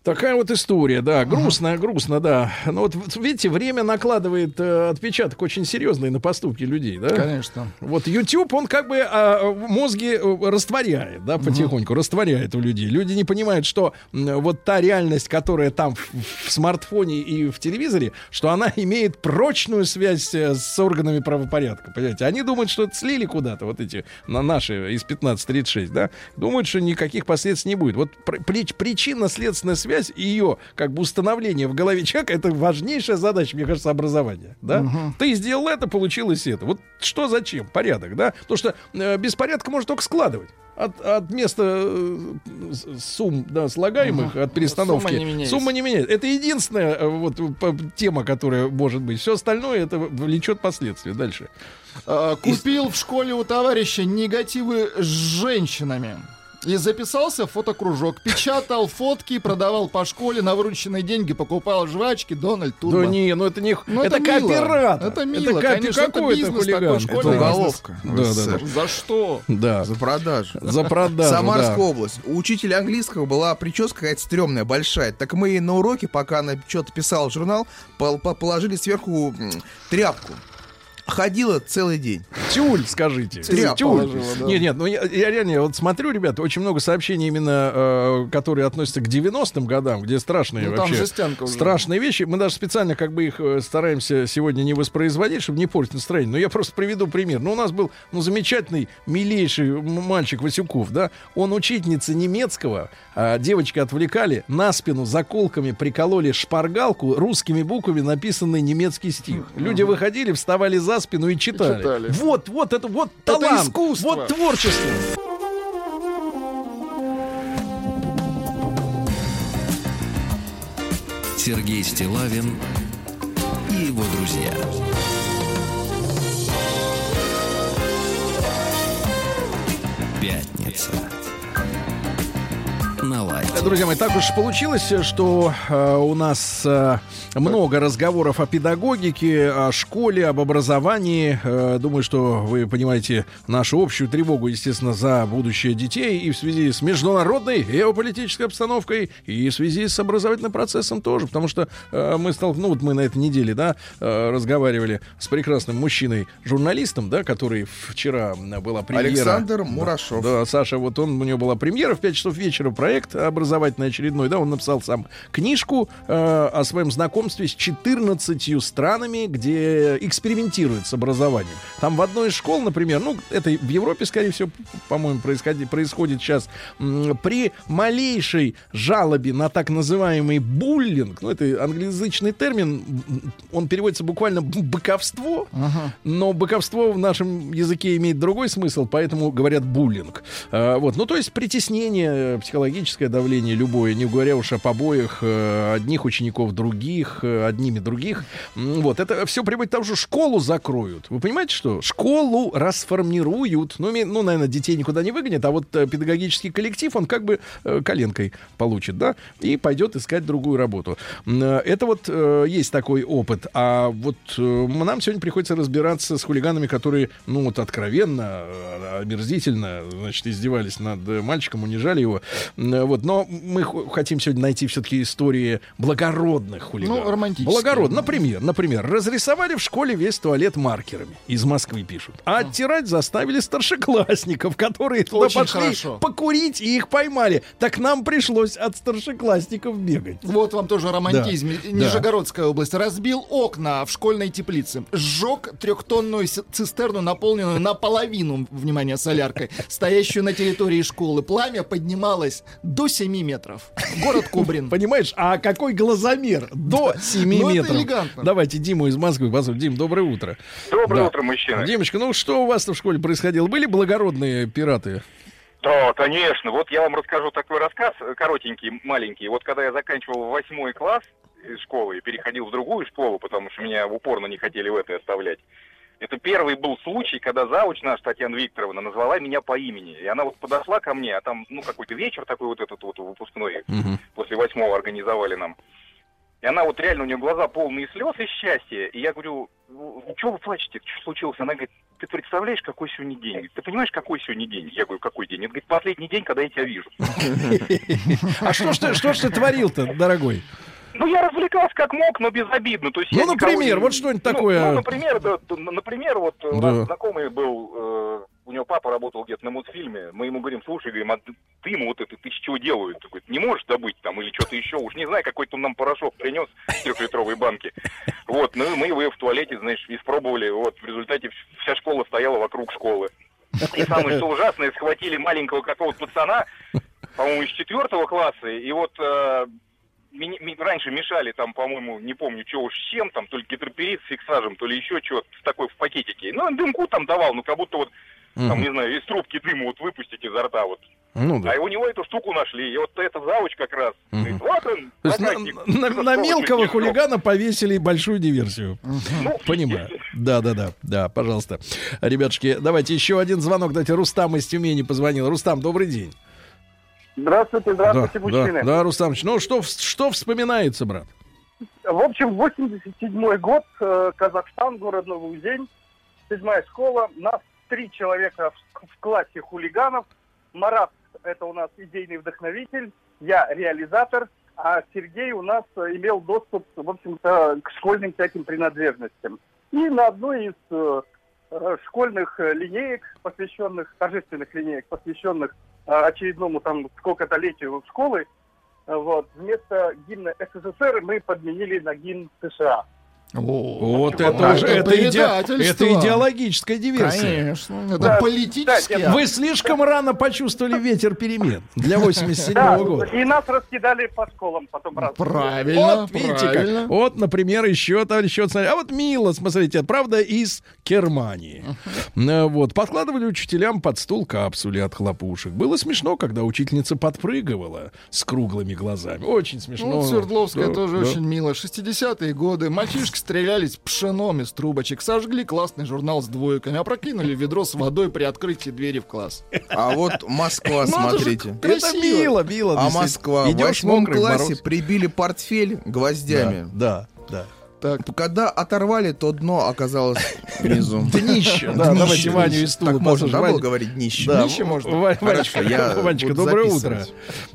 [SPEAKER 2] Такая вот история, да, грустно, грустно, да. Но вот вот видите, время накладывает э, отпечаток очень серьезный на поступки людей, да?
[SPEAKER 3] Конечно.
[SPEAKER 2] Вот YouTube, он как бы а, мозги э, растворяет, да, потихоньку, растворяет у людей. Люди не понимают, что м, вот та реальность, которая там в, в смартфоне и в телевизоре, что она имеет прочную связь э, с органами правопорядка, понимаете? Они думают, что это слили куда-то, вот эти, на наши из 1536, да? Думают, что никаких последствий не будет. Вот пр- прич- причинно-следственная связь, ее как бы установление в голове человека, это важнейшая задача, мне кажется, образования, да? Ты сделал это, получилось это. Вот что зачем? Порядок, да? Потому что э, беспорядка может только складывать. От, от места э, сумм да, слагаемых, от перестановки.
[SPEAKER 3] Сумма не меняется.
[SPEAKER 2] Сумма не меняется. Это единственная э, вот, п- тема, которая может быть. Все остальное это влечет последствия. Дальше.
[SPEAKER 3] Купил в школе у товарища негативы с женщинами. И записался в фотокружок. Печатал фотки, продавал по школе, на вырученные деньги покупал жвачки Дональд Турбо.
[SPEAKER 2] Да не, ну это не...
[SPEAKER 3] Ну,
[SPEAKER 2] это,
[SPEAKER 3] это мило.
[SPEAKER 2] кооператор.
[SPEAKER 3] Это мило,
[SPEAKER 2] кооп-
[SPEAKER 3] конечно, это
[SPEAKER 2] какой
[SPEAKER 3] бизнес
[SPEAKER 2] хулиган?
[SPEAKER 3] такой, школьный
[SPEAKER 4] Это
[SPEAKER 3] бизнес.
[SPEAKER 4] уголовка.
[SPEAKER 2] Да, да, да.
[SPEAKER 3] За что?
[SPEAKER 2] Да,
[SPEAKER 4] За продажу.
[SPEAKER 2] за продажу.
[SPEAKER 4] Самарская
[SPEAKER 2] да.
[SPEAKER 4] область. У учителя английского была прическа какая-то стрёмная, большая. Так мы ей на уроке, пока она что-то писала в журнал, пол- по- положили сверху тряпку. Ходила целый день.
[SPEAKER 2] Тюль, скажите.
[SPEAKER 4] Тряпку
[SPEAKER 2] Тюль.
[SPEAKER 3] положила, да.
[SPEAKER 2] Нет, нет, ну я, я реально я вот смотрю, ребята, очень много сообщений именно, э, которые относятся к 90-м годам, где страшные
[SPEAKER 3] Ну,
[SPEAKER 2] вообще страшные вещи. Мы даже специально как бы их э, стараемся сегодня не воспроизводить, чтобы не портить настроение. Но я просто приведу пример. Ну, у нас был ну, замечательный, милейший мальчик Васюков, да. Он учительница немецкого, а девочки отвлекали, на спину заколками прикололи шпаргалку, русскими буквами написанный немецкий стих. Люди выходили, вставали за спину и читали.
[SPEAKER 3] читали.
[SPEAKER 2] Вот, вот это вот
[SPEAKER 3] Это
[SPEAKER 2] талант,
[SPEAKER 3] искусство.
[SPEAKER 2] вот творчество.
[SPEAKER 1] Сергей Стилавин и его друзья. Пятница. На лайте.
[SPEAKER 2] Друзья мои, так уж получилось, что э, у нас э, много разговоров о педагогике, о школе, об образовании. Э, думаю, что вы понимаете нашу общую тревогу, естественно, за будущее детей и в связи с международной геополитической обстановкой, и в связи с образовательным процессом тоже, потому что э, мы столкнулись, ну вот мы на этой неделе, да, э, разговаривали с прекрасным мужчиной-журналистом, да, который вчера была премьера.
[SPEAKER 4] Александр
[SPEAKER 2] Да.
[SPEAKER 4] Мурашов.
[SPEAKER 2] Да, Саша, вот он, у него была премьера в 5 часов вечера, проект образовательный очередной, да, он написал сам книжку э, о своем знакомстве с 14 странами, где экспериментируют с образованием. Там в одной из школ, например, ну, это в Европе, скорее всего, по-моему, происходит, происходит сейчас, при малейшей жалобе на так называемый буллинг, ну, это англоязычный термин, он переводится буквально быковство, но быковство в нашем языке имеет другой смысл, поэтому говорят буллинг. А, вот, ну то есть притеснение, э, психологическое давление любое, не говоря уж о побоях э, одних учеников других, э, одними других. Вот, это все приводит к тому, что школу закроют. Вы понимаете, что? Школу расформируют. Ну, ну наверное, детей никуда не выгонят, а вот э, педагогический коллектив, он как бы э, коленкой получит, да, и пойдет искать другую работу. Это вот есть такой опыт. А вот нам сегодня приходится разбираться с хулиганами, которые, ну, вот откровенно, омерзительно, значит, издевались над мальчиком, унижали его. Вот, но мы хотим сегодня найти все-таки истории благородных хулиганов.
[SPEAKER 3] Ну.
[SPEAKER 2] Благородно. Например, например, разрисовали в школе весь туалет маркерами. Из Москвы пишут. А оттирать заставили старшеклассников, которые туда
[SPEAKER 3] Очень
[SPEAKER 2] пошли
[SPEAKER 3] хорошо.
[SPEAKER 2] покурить и их поймали. Так нам пришлось от старшеклассников бегать.
[SPEAKER 3] Вот вам тоже романтизм.
[SPEAKER 2] Да.
[SPEAKER 3] Нижегородская область. Разбил окна в школьной теплице. Сжег трехтонную цистерну, наполненную наполовину, внимание, соляркой, стоящую на территории школы. Пламя поднималось до 7 метров. Город Кубрин.
[SPEAKER 2] Понимаешь, а какой глазомер? До 7
[SPEAKER 3] Ну,
[SPEAKER 2] метров.
[SPEAKER 3] элегантно.
[SPEAKER 2] Давайте Диму из Москвы позволь. Дим, доброе утро.
[SPEAKER 8] Доброе
[SPEAKER 2] Да.
[SPEAKER 8] утро, мужчина.
[SPEAKER 2] Димочка, ну что у вас в школе происходило? Были благородные пираты?
[SPEAKER 8] Да, конечно. Вот я вам расскажу такой рассказ, э, коротенький, маленький. Вот когда я заканчивал восьмой класс из школы и переходил в другую школу, потому что меня упорно не хотели в этой оставлять, это первый был случай, когда зауч наша Татьяна Викторовна назвала меня по имени. И она вот подошла ко мне, а там, ну, какой-то вечер такой вот этот вот выпускной, после восьмого организовали нам.
[SPEAKER 12] И она вот реально, у нее глаза полные слез и счастья. И я говорю, что вы плачете, что случилось? Она говорит, ты представляешь, какой сегодня день? Ты понимаешь, какой сегодня день? Я говорю, какой день? Он говорит, последний день, когда я тебя вижу.
[SPEAKER 2] А что ж ты, что ж ты творил-то, дорогой?
[SPEAKER 12] Ну, я развлекался как мог, но безобидно. То есть
[SPEAKER 2] Ну,
[SPEAKER 12] никого
[SPEAKER 2] например,
[SPEAKER 12] не-
[SPEAKER 2] вот что-нибудь
[SPEAKER 12] Ну,
[SPEAKER 2] такое.
[SPEAKER 12] Ну, например, да, например, вот у
[SPEAKER 2] Да.
[SPEAKER 12] нас знакомый был, э, у него папа работал где-то на мультфильме, мы ему говорим, слушай, говорим, а ты, ты ему вот это, ты с чего делают? Такой, не можешь добыть там или что-то еще, уж не знаю, какой-то он нам порошок принес в трехлитровой банке. Вот, ну, мы его в туалете, знаешь, испробовали, вот, в результате вся школа стояла вокруг школы. И самое что ужасное, схватили маленького какого-то пацана, по-моему, из четвертого класса, и вот э, раньше мешали там, по-моему, не помню, что уж с чем, там, то ли гидроперит с фиксажем, то ли еще что-то такой в пакетике. Ну, дымку там давал, ну, как будто вот, там,
[SPEAKER 2] Мгм.
[SPEAKER 12] не знаю, из трубки дыма вот выпустить изо рта вот.
[SPEAKER 2] Ну да.
[SPEAKER 12] А у него эту штуку нашли, и вот эта завуч как раз. говорит, вот он,
[SPEAKER 2] То есть на, на- на мелкого
[SPEAKER 12] пришел».
[SPEAKER 2] хулигана повесили большую диверсию.
[SPEAKER 12] Ну,
[SPEAKER 2] Понимаю. Да, да, да, да, пожалуйста. Ребятушки, давайте еще один звонок. Дайте Рустам из Тюмени позвонил. Рустам, добрый день.
[SPEAKER 13] Здравствуйте, здравствуйте,
[SPEAKER 2] да,
[SPEAKER 13] мужчины.
[SPEAKER 2] да, да, Рустамович, ну что, что вспоминается, брат?
[SPEAKER 13] В общем, 87 год, э, Казахстан, город Новый День, седьмая школа. Нас три человека в, в классе хулиганов. Марат – это у нас идейный вдохновитель, я реализатор, а Сергей у нас имел доступ, в общем-то, к школьным всяким принадлежностям. И на одной из э, э, школьных э, линеек, посвященных, торжественных линеек, посвященных э, очередному там сколько-то летию школы, э, вот, вместо гимна СССР мы подменили на гимн США.
[SPEAKER 2] Вот
[SPEAKER 3] это
[SPEAKER 2] это уже это, иде-
[SPEAKER 3] предательство.
[SPEAKER 2] это идеологическая диверсия.
[SPEAKER 3] Конечно, это
[SPEAKER 13] Да,
[SPEAKER 3] политический
[SPEAKER 13] кстати,
[SPEAKER 3] акт.
[SPEAKER 2] Вы слишком рано почувствовали ветер перемен для 87
[SPEAKER 13] Да,
[SPEAKER 2] года.
[SPEAKER 13] и нас раскидали по школам потом раз.
[SPEAKER 3] Правильно,
[SPEAKER 2] Вот, видите
[SPEAKER 3] правильно.
[SPEAKER 2] как. Вот, например, еще, товарищ. А вот мило, смотрите, правда, из Германии. Э, Вот, подкладывали учителям под стул капсули от хлопушек. Было смешно, когда учительница подпрыгивала с круглыми глазами. Очень смешно.
[SPEAKER 3] Ну, Свердловская
[SPEAKER 2] Да,
[SPEAKER 3] тоже
[SPEAKER 2] да.
[SPEAKER 3] очень мило. 60-е годы. Мальчишки стрелялись пшеном из трубочек, сожгли классный журнал с двойками, опрокинули ведро с водой при открытии двери в класс.
[SPEAKER 4] А вот Москва,
[SPEAKER 3] Ну,
[SPEAKER 4] смотрите.
[SPEAKER 2] Это
[SPEAKER 3] красиво.
[SPEAKER 2] мило, мило.
[SPEAKER 4] А. Москва в
[SPEAKER 2] Идешь
[SPEAKER 4] восьмом классе
[SPEAKER 2] мороз.
[SPEAKER 4] прибили портфель гвоздями.
[SPEAKER 2] Да, да.
[SPEAKER 3] Так,
[SPEAKER 4] Когда оторвали, то дно оказалось внизу.
[SPEAKER 2] Днище. Да, давайте Ваню из стула
[SPEAKER 4] Так можно, да, было
[SPEAKER 2] Ваня-
[SPEAKER 4] говорить днище?
[SPEAKER 2] Да,
[SPEAKER 3] Днище можно?
[SPEAKER 2] Ванечка, доброе утро.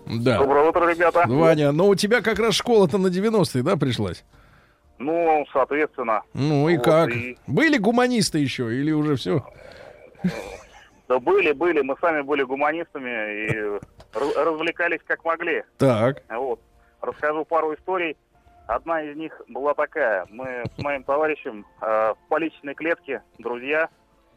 [SPEAKER 11] Доброе утро, ребята.
[SPEAKER 2] Ваня, но у тебя как раз школа-то на 90-е, да, пришлась?
[SPEAKER 11] Ну, соответственно.
[SPEAKER 2] Ну и
[SPEAKER 11] Вот,
[SPEAKER 2] как?
[SPEAKER 11] и-
[SPEAKER 2] Были гуманисты еще или уже все?
[SPEAKER 11] Да были, были. Мы сами были гуманистами и раз- развлекались как могли.
[SPEAKER 2] Так.
[SPEAKER 11] Вот. Расскажу пару историй. Одна из них была такая. Мы с моим товарищем э, по личной клетке, друзья,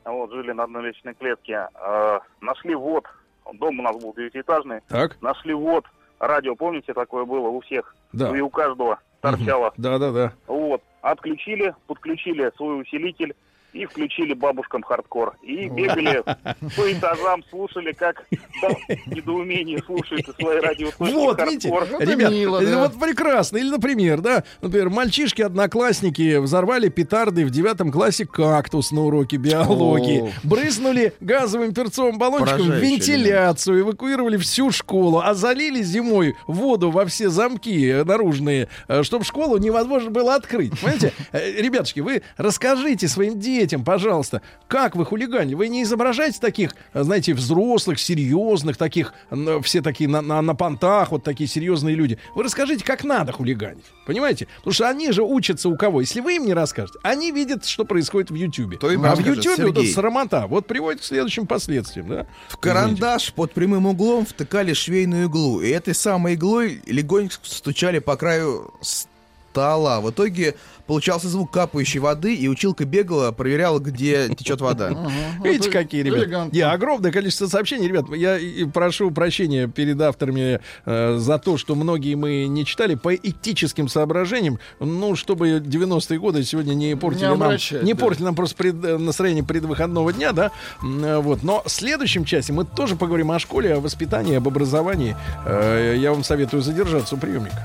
[SPEAKER 11] вот, жили на одной личной клетке, э, нашли вот, дом у нас был девятиэтажный,
[SPEAKER 2] Так.
[SPEAKER 11] нашли вот, радио, помните, такое было у всех?
[SPEAKER 2] Да.
[SPEAKER 11] И у каждого торчало.
[SPEAKER 2] Да, да, да.
[SPEAKER 11] Вот. Отключили, подключили свой усилитель и включили бабушкам хардкор. И бегали по этажам, слушали, как да, недоумение слушает свои радиоточки
[SPEAKER 2] Вот, видите,
[SPEAKER 11] хардкор.
[SPEAKER 2] ребят,
[SPEAKER 3] мило,
[SPEAKER 2] э,
[SPEAKER 3] да.
[SPEAKER 2] вот прекрасно. Или, например, да, например, мальчишки-одноклассники взорвали петарды в девятом классе кактус на уроке биологии,
[SPEAKER 3] О.
[SPEAKER 2] брызнули газовым перцовым баллончиком в вентиляцию, эвакуировали всю школу, а залили зимой воду во все замки э, наружные, чтобы школу невозможно было открыть. Понимаете? Э, Ребятушки, вы расскажите своим детям, пожалуйста, как вы хулиганили. Вы не изображаете таких, э, знаете, взрослых, серьезных, таких, н- все такие на, на, на понтах, вот такие серьезные люди. Вы расскажите, как надо хулиганить. Понимаете? Потому что они же учатся у кого? Если вы им не расскажете, они видят, что происходит в Ютьюбе.
[SPEAKER 4] То им
[SPEAKER 2] а в Ютьюбе вот эта срамота вот приводит к следующим последствиям, да?
[SPEAKER 4] В карандаш под прямым углом втыкали швейную иглу, и этой самой иглой легонько стучали по краю стола. В итоге получался звук капающей воды, и училка бегала, проверяла, где течет вода.
[SPEAKER 2] Видите,
[SPEAKER 3] это
[SPEAKER 2] какие, ребята? Не, огромное количество сообщений. Ребят, я прошу прощения перед авторами э, за то, что многие мы не читали по этическим соображениям. Ну, чтобы 90-е годы сегодня не портили нам, не
[SPEAKER 3] да.
[SPEAKER 2] портили нам просто пред- э, настроение предвыходного дня, да? Э, Вот. Но в следующем часе мы тоже поговорим о школе, о воспитании, об образовании. Э, Я вам советую задержаться у приемника.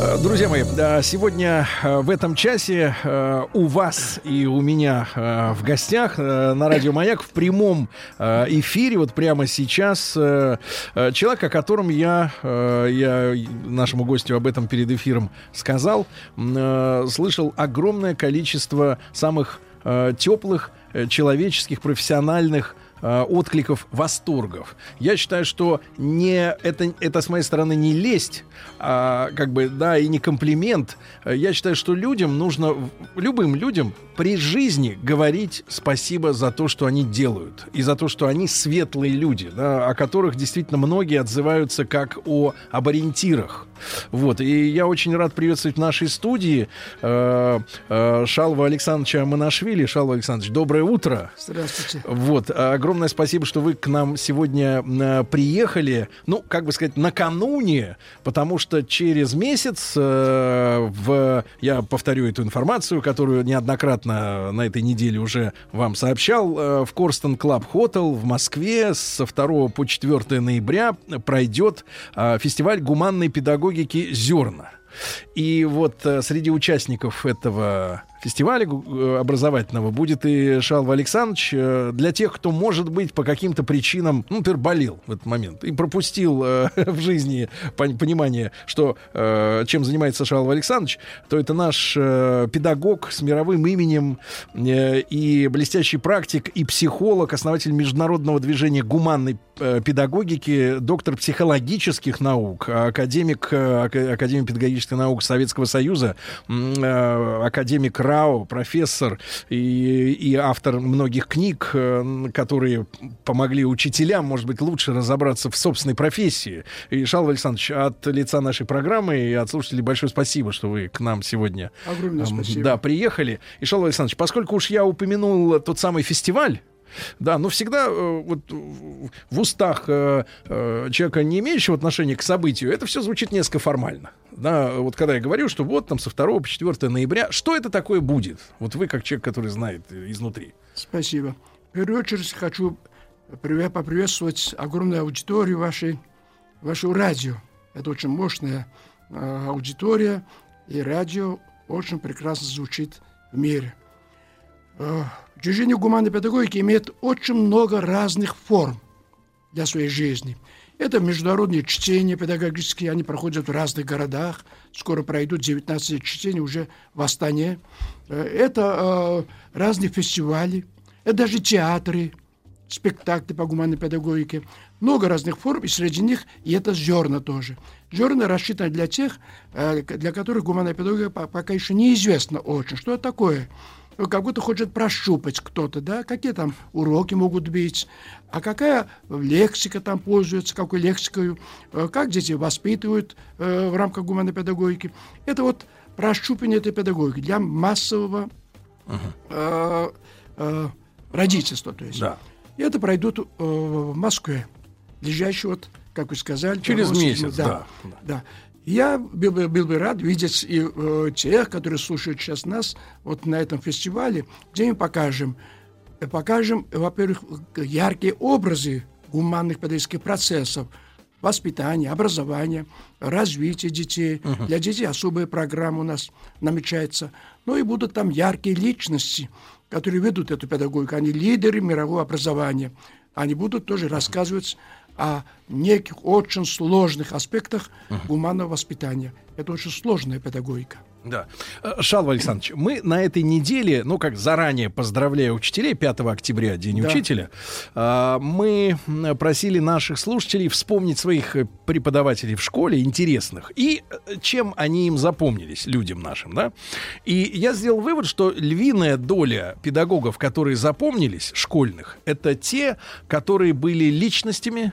[SPEAKER 2] Э, Друзья мои, сегодня э, в этом часе э, у вас и у меня в гостях на радио Маяк в прямом эфире вот прямо сейчас человек, о котором я, я нашему гостю об этом перед эфиром сказал, слышал огромное количество самых теплых человеческих профессиональных э, откликов, восторгов. Я считаю, что не это, это с моей стороны не лесть, а, как бы, да, и не комплимент. Я считаю, что людям нужно, любым людям при жизни говорить спасибо за то, что они делают, и за то, что они светлые люди, да, о которых действительно многие отзываются как о, об ориентирах. Вот, и я очень рад приветствовать в нашей студии э, э, Шалва Александровича Амонашвили. Шалва Александрович, доброе утро.
[SPEAKER 14] Здравствуйте.
[SPEAKER 2] Вот, а, огромное спасибо, что вы к нам сегодня э, приехали, ну, как бы сказать, накануне, потому что через месяц э, в, я повторю эту информацию, которую неоднократно на этой неделе уже вам сообщал, э, в Korston Club Hotel в Москве со 2 по 4 ноября пройдет э, фестиваль гуманной педагогики «Зерна». И вот э, среди участников этого фестиваля э, образовательного будет и Шалва Александрович. Э, Для тех, кто, может быть, по каким-то причинам, ну, например, болел в этот момент и пропустил э, в жизни пон- понимание, что э, чем занимается Шалва Александрович, то это наш э, педагог с мировым именем э, и блестящий практик и психолог, основатель международного движения гуманной э, педагогики, доктор психологических наук, академик э, Ака- Академии педагогических наук Советского Союза, э, академик РАО, профессор и, и автор многих книг, э, которые помогли учителям, может быть, лучше разобраться в собственной профессии. И, Шалва Александрович, от лица нашей программы и от слушателей большое спасибо, что вы к нам сегодня
[SPEAKER 14] Огромное
[SPEAKER 2] эм,
[SPEAKER 14] спасибо.
[SPEAKER 2] да, приехали. И, Шалва Александрович, поскольку уж я упомянул тот самый фестиваль, да, но всегда э, вот в- устах э, э, человека, не имеющего отношения к событию, это все звучит несколько формально. Да, вот когда я говорю, что вот там со 2 по 4 ноября, что это такое будет? Вот вы как человек, который знает изнутри.
[SPEAKER 14] Спасибо. В первую очередь хочу приве- поприветствовать огромную аудиторию вашей, вашего радио. Это очень мощная э, аудитория, и радио очень прекрасно звучит в мире. Движение гуманной педагогики имеет очень много разных форм для своей жизни. Это международные чтения педагогические, они проходят в разных городах. Скоро пройдут 19 чтений уже в Астане. Э, Это э, разные фестивали, это даже театры, спектакли по гуманной педагогике. Много разных форм, и среди них и это зерна тоже. Зерна рассчитаны для тех, э, для которых гуманная педагогика по- пока еще неизвестно очень. Что это такое? Ну, Как будто хочет прощупать кто-то, да, какие там уроки могут быть, а какая лексика там пользуется, какой лексикой, э, как дети воспитывают э, в рамках гуманной педагогики. Это вот прощупывание этой педагогики для массового э, э, родительства, то есть.
[SPEAKER 2] Да.
[SPEAKER 14] И это пройдут э, в Москве, ближайший вот, как вы сказали,
[SPEAKER 2] Через
[SPEAKER 14] 2
[SPEAKER 2] месяц,
[SPEAKER 14] да. да. Я был бы, был бы рад видеть и э, тех, которые слушают сейчас нас вот на этом фестивале, где мы покажем, э, покажем, во-первых, яркие образы гуманных педагогических процессов, воспитания, образования, развития детей.
[SPEAKER 15] Мгм.
[SPEAKER 14] Для детей особая программа у нас намечается. Ну и будут там яркие личности, которые ведут эту педагогику. Они лидеры мирового образования. Они будут тоже рассказывать о неких очень сложных аспектах гуманного воспитания. Это очень сложная педагогика.
[SPEAKER 2] Да. Э, Шалва Александрович, мы на этой неделе, ну как заранее поздравляю учителей, 5 октября, День
[SPEAKER 14] Да.
[SPEAKER 2] учителя, а, мы просили наших слушателей вспомнить своих э, преподавателей в школе, интересных, и э, чем они им запомнились, людям нашим, да. И я сделал вывод, что львиная доля педагогов, которые запомнились, школьных, это те, которые были личностями,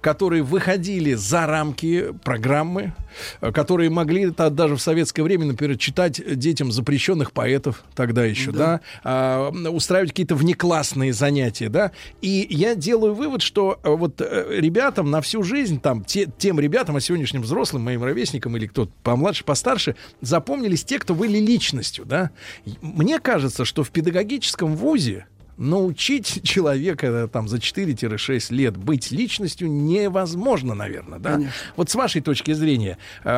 [SPEAKER 2] которые выходили за рамки программы, э, которые могли даже в советское время, например, читать детям запрещенных поэтов тогда еще, да,
[SPEAKER 15] Да.
[SPEAKER 2] а, устраивать какие-то внеклассные занятия, да. И я делаю вывод, что э, вот э, ребятам на всю жизнь, там, те- тем ребятам, а сегодняшним взрослым, моим ровесникам или кто-то помладше, постарше, запомнились те, кто были личностью, да. Мне кажется, что в педагогическом вузе научить человека э, там за 4-6 лет быть личностью невозможно, наверное, да?
[SPEAKER 14] Конечно.
[SPEAKER 2] Вот с вашей точки зрения, э,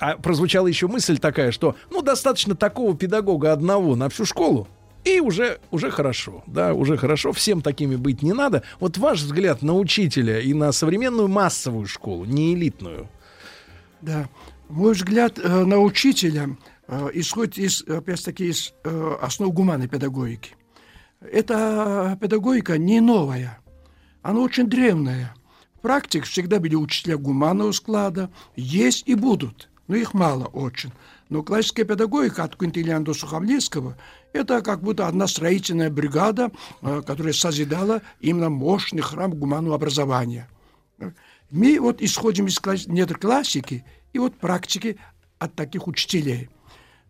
[SPEAKER 2] а прозвучала еще мысль такая, что, ну, достаточно такого педагога одного на всю школу, и уже, уже хорошо, да, уже хорошо, всем такими быть не надо. Вот ваш взгляд на учителя и на современную массовую школу, не элитную.
[SPEAKER 14] Да. Мой взгляд э, на учителя э, исходит из, опять-таки, из э, основ гуманной педагогики. Эта педагогика не новая, она очень древняя. Практик всегда были учителя гуманного склада, есть и будут, но их мало очень. Но классическая педагогика от Квинтилиана до Сухомлинского – это как будто одна строительная бригада, э, которая созидала именно мощный храм гуманного образования. Мы вот исходим из класс... недр классики и вот практики от таких учителей.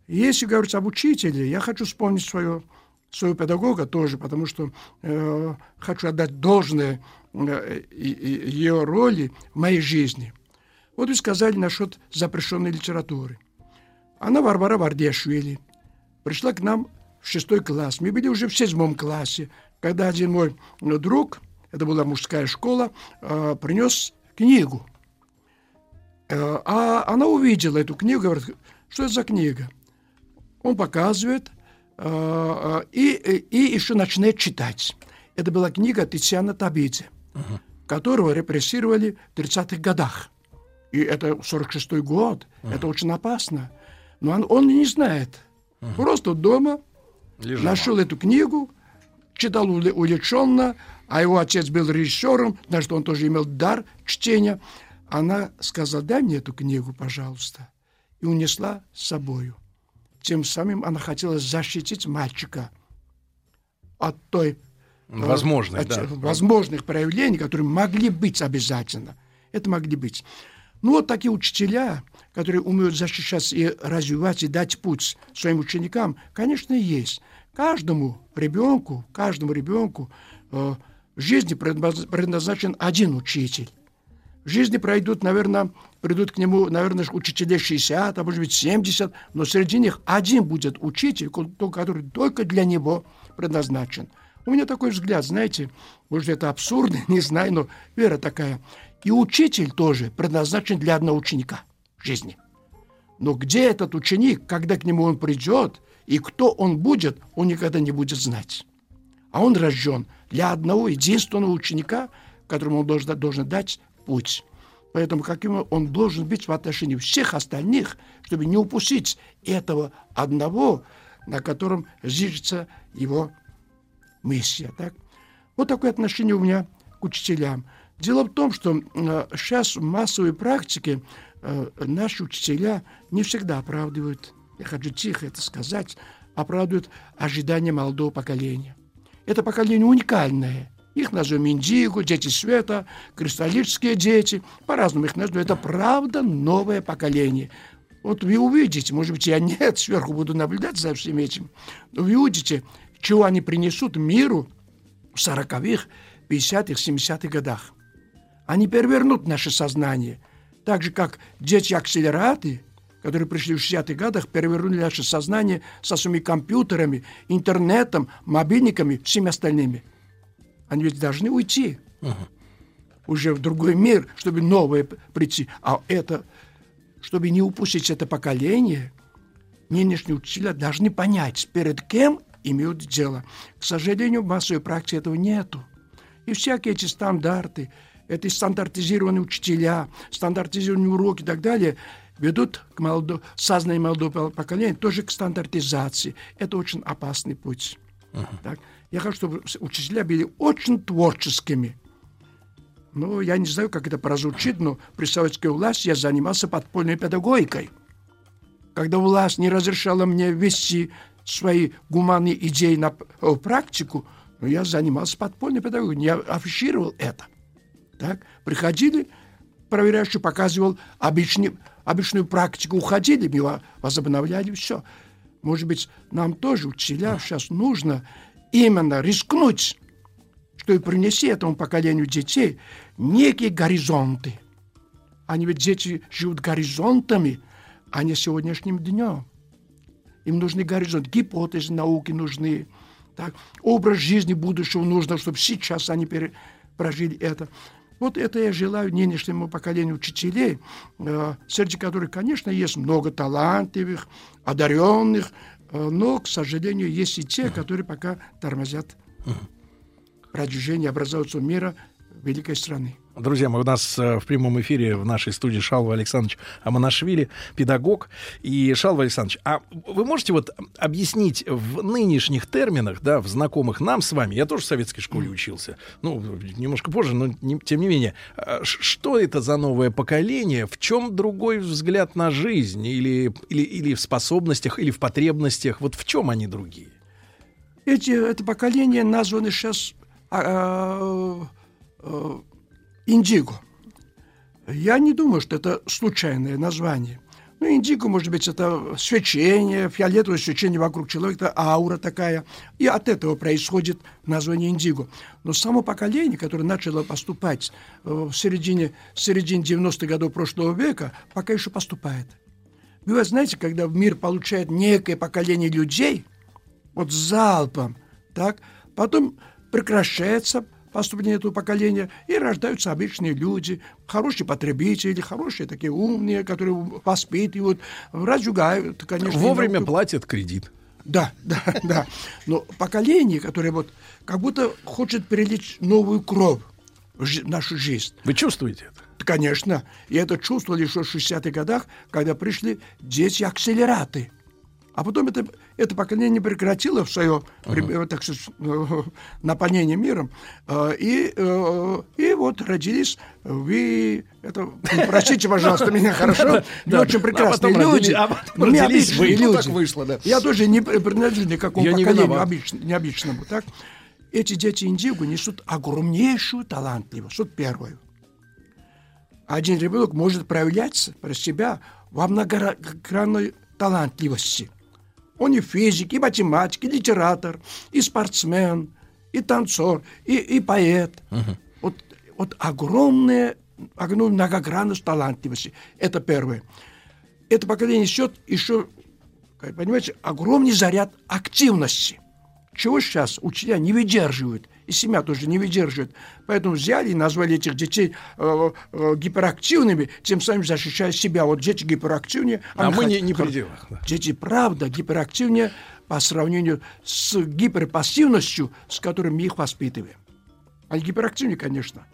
[SPEAKER 14] Если говорить об учителе, я хочу вспомнить свое, своего педагога тоже, потому что э, хочу отдать должное э, ее роли в моей жизни. Вот вы сказали насчет запрещенной литературы. Она Варвара Вардешвили пришла к нам в шестой класс. Мы были уже в седьмом классе, когда один мой друг, это была мужская школа, э, принес книгу. Э, а она увидела эту книгу, говорит, что это за книга? Он показывает и, и еще начинает читать. Это была книга Тициана Табидзе, uh-huh. которого репрессировали в 30-х годах. И это 46-й год, uh-huh. это очень опасно. Но он, он не знает. Uh-huh. Просто дома Лежала. нашел эту книгу, читал увлеченно, а его отец был режиссером, значит, он тоже имел дар чтения. Она сказала, дай мне эту книгу, пожалуйста, и унесла с собою. Тем самым она хотела защитить мальчика от той...
[SPEAKER 2] Э, возможных, от,
[SPEAKER 14] да. Возможных проявлений, которые могли быть обязательно. Это могли быть. Ну, вот такие учителя, которые умеют защищаться и развивать, и дать путь своим ученикам, конечно, есть. Каждому ребенку, каждому ребенку э, в жизни предназначен один учитель. Жизни пройдут, наверное, придут к нему, наверное, учителей 60, а может быть 70, но среди них один будет учитель, который только для него предназначен. У меня такой взгляд, знаете, может, это абсурдно, не знаю, но вера такая. И учитель тоже предназначен для одного ученика в жизни. Но где этот ученик, когда к нему он придет, и кто он будет, он никогда не будет знать. А он рожден для одного единственного ученика, которому он должен, должен дать путь. Поэтому каким он должен быть в отношении всех остальных, чтобы не упустить этого одного, на котором зиждется его миссия. Так? Вот такое отношение у меня к учителям. Дело в том, что э, сейчас в массовой практике э, наши учителя не всегда оправдывают, я хочу тихо это сказать, оправдывают ожидания молодого поколения. Это поколение уникальное. Их назовем Индиго, дети света, кристаллические дети. По-разному их назовем. Это правда новое поколение. Вот вы увидите, может быть, я нет, сверху буду наблюдать за всем этим. Но вы увидите, чего они принесут миру в 40-х, 50-х, 70-х годах. Они перевернут наше сознание. Так же, как дети-акселераты – которые пришли в 60-х годах, перевернули наше сознание со своими компьютерами, интернетом, мобильниками, всеми остальными. Они ведь должны уйти uh-huh. уже в другой мир, чтобы новое прийти. А это, чтобы не упустить это поколение, нынешние учителя должны понять, перед кем имеют дело. К сожалению, в массовой практике этого нету. И всякие эти стандарты, эти стандартизированные учителя, стандартизированные уроки и так далее – ведут к молоду... сознанию молодого поколения тоже к стандартизации. Это очень опасный путь. Uh-huh. Так? Я хочу, чтобы учителя были очень творческими. Ну, я не знаю, как это прозвучит, но при советской власти я занимался подпольной педагогикой. Когда власть не разрешала мне вести свои гуманные идеи на э, практику, но я занимался подпольной педагогикой, я афишировал это. Так? Приходили, проверяющий показывал обычный обычную практику уходили, мы возобновляли все. Может быть, нам тоже, учителя, сейчас нужно именно рискнуть, что и принести этому поколению детей некие горизонты. Они ведь дети живут горизонтами, а не сегодняшним днем. Им нужны горизонты, гипотезы науки нужны, Так, образ жизни будущего нужно, чтобы сейчас они пере- прожили это. Вот это я желаю нынешнему поколению учителей, э, среди которых, конечно, есть много талантливых, одаренных, но, к сожалению, есть и те, которые пока тормозят продвижение образовательного мира великой страны.
[SPEAKER 2] Друзья мои, у нас э, в прямом эфире в нашей студии Шалва Александрович Аманашвили, педагог. И, Шалва Александрович, а вы можете вот объяснить в нынешних терминах, да, в знакомых нам с вами, я тоже в советской школе учился, ну, немножко позже, но не- тем не менее, а, что это за новое поколение, в чем другой взгляд на жизнь, или, или, или в способностях, или в потребностях, вот в чем они другие?
[SPEAKER 14] Эти, это поколение названо сейчас а, а, индиго. Я не думаю, что это случайное название. Ну, индиго, может быть, это свечение, фиолетовое свечение вокруг человека, аура такая. И от этого происходит название индиго. Но само поколение, которое начало поступать э, в середине, в середине 90-х годов прошлого века, пока еще поступает. Вы знаете, когда в мир получает некое поколение людей, вот залпом, так, потом прекращается поступление этого поколения, и рождаются обычные люди, хорошие потребители, хорошие такие умные, которые воспитывают, разжигают, конечно.
[SPEAKER 2] Вовремя
[SPEAKER 14] немного-
[SPEAKER 2] платят кредит.
[SPEAKER 14] Да, да, да. Но поколение, которое вот как будто хочет перелить новую кровь в нашу жизнь.
[SPEAKER 2] Вы чувствуете это?
[SPEAKER 14] Конечно. И это чувствовали еще в 60-х годах, когда пришли дети-акселераты. А потом это, это поколение прекратило свое э, так сказать, э, наполнение миром. Э, И, и вот родились вы... Это, простите, пожалуйста, меня хорошо. Вы очень
[SPEAKER 2] А
[SPEAKER 14] прекрасные люди. не обычные.
[SPEAKER 2] Ну,
[SPEAKER 14] люди. Я тоже не при- принадлежу никакому поколению необычному. Так? Эти дети индиго несут огромнейшую талантливость. Вот первое. Один ребенок может проявляться про себя во многогранной талантливости. Он и физик, и математик, и литератор, и спортсмен, и танцор, и, и поэт. Вот, вот огромная, огромная многогранность талантливости. Это первое. Это поколение несет еще, понимаете, огромный заряд активности. Чего сейчас учителя не выдерживают, и семья тоже не выдерживает. Поэтому взяли и назвали этих детей э, э, гиперактивными, тем самым защищая себя. Вот дети гиперактивнее.
[SPEAKER 2] А мы
[SPEAKER 14] хот-
[SPEAKER 2] не- не
[SPEAKER 14] хот-
[SPEAKER 2] при делах, да.
[SPEAKER 14] Дети, правда, гиперактивнее по сравнению с гиперпассивностью, с которой мы их воспитываем. Они гиперактивнее, конечно.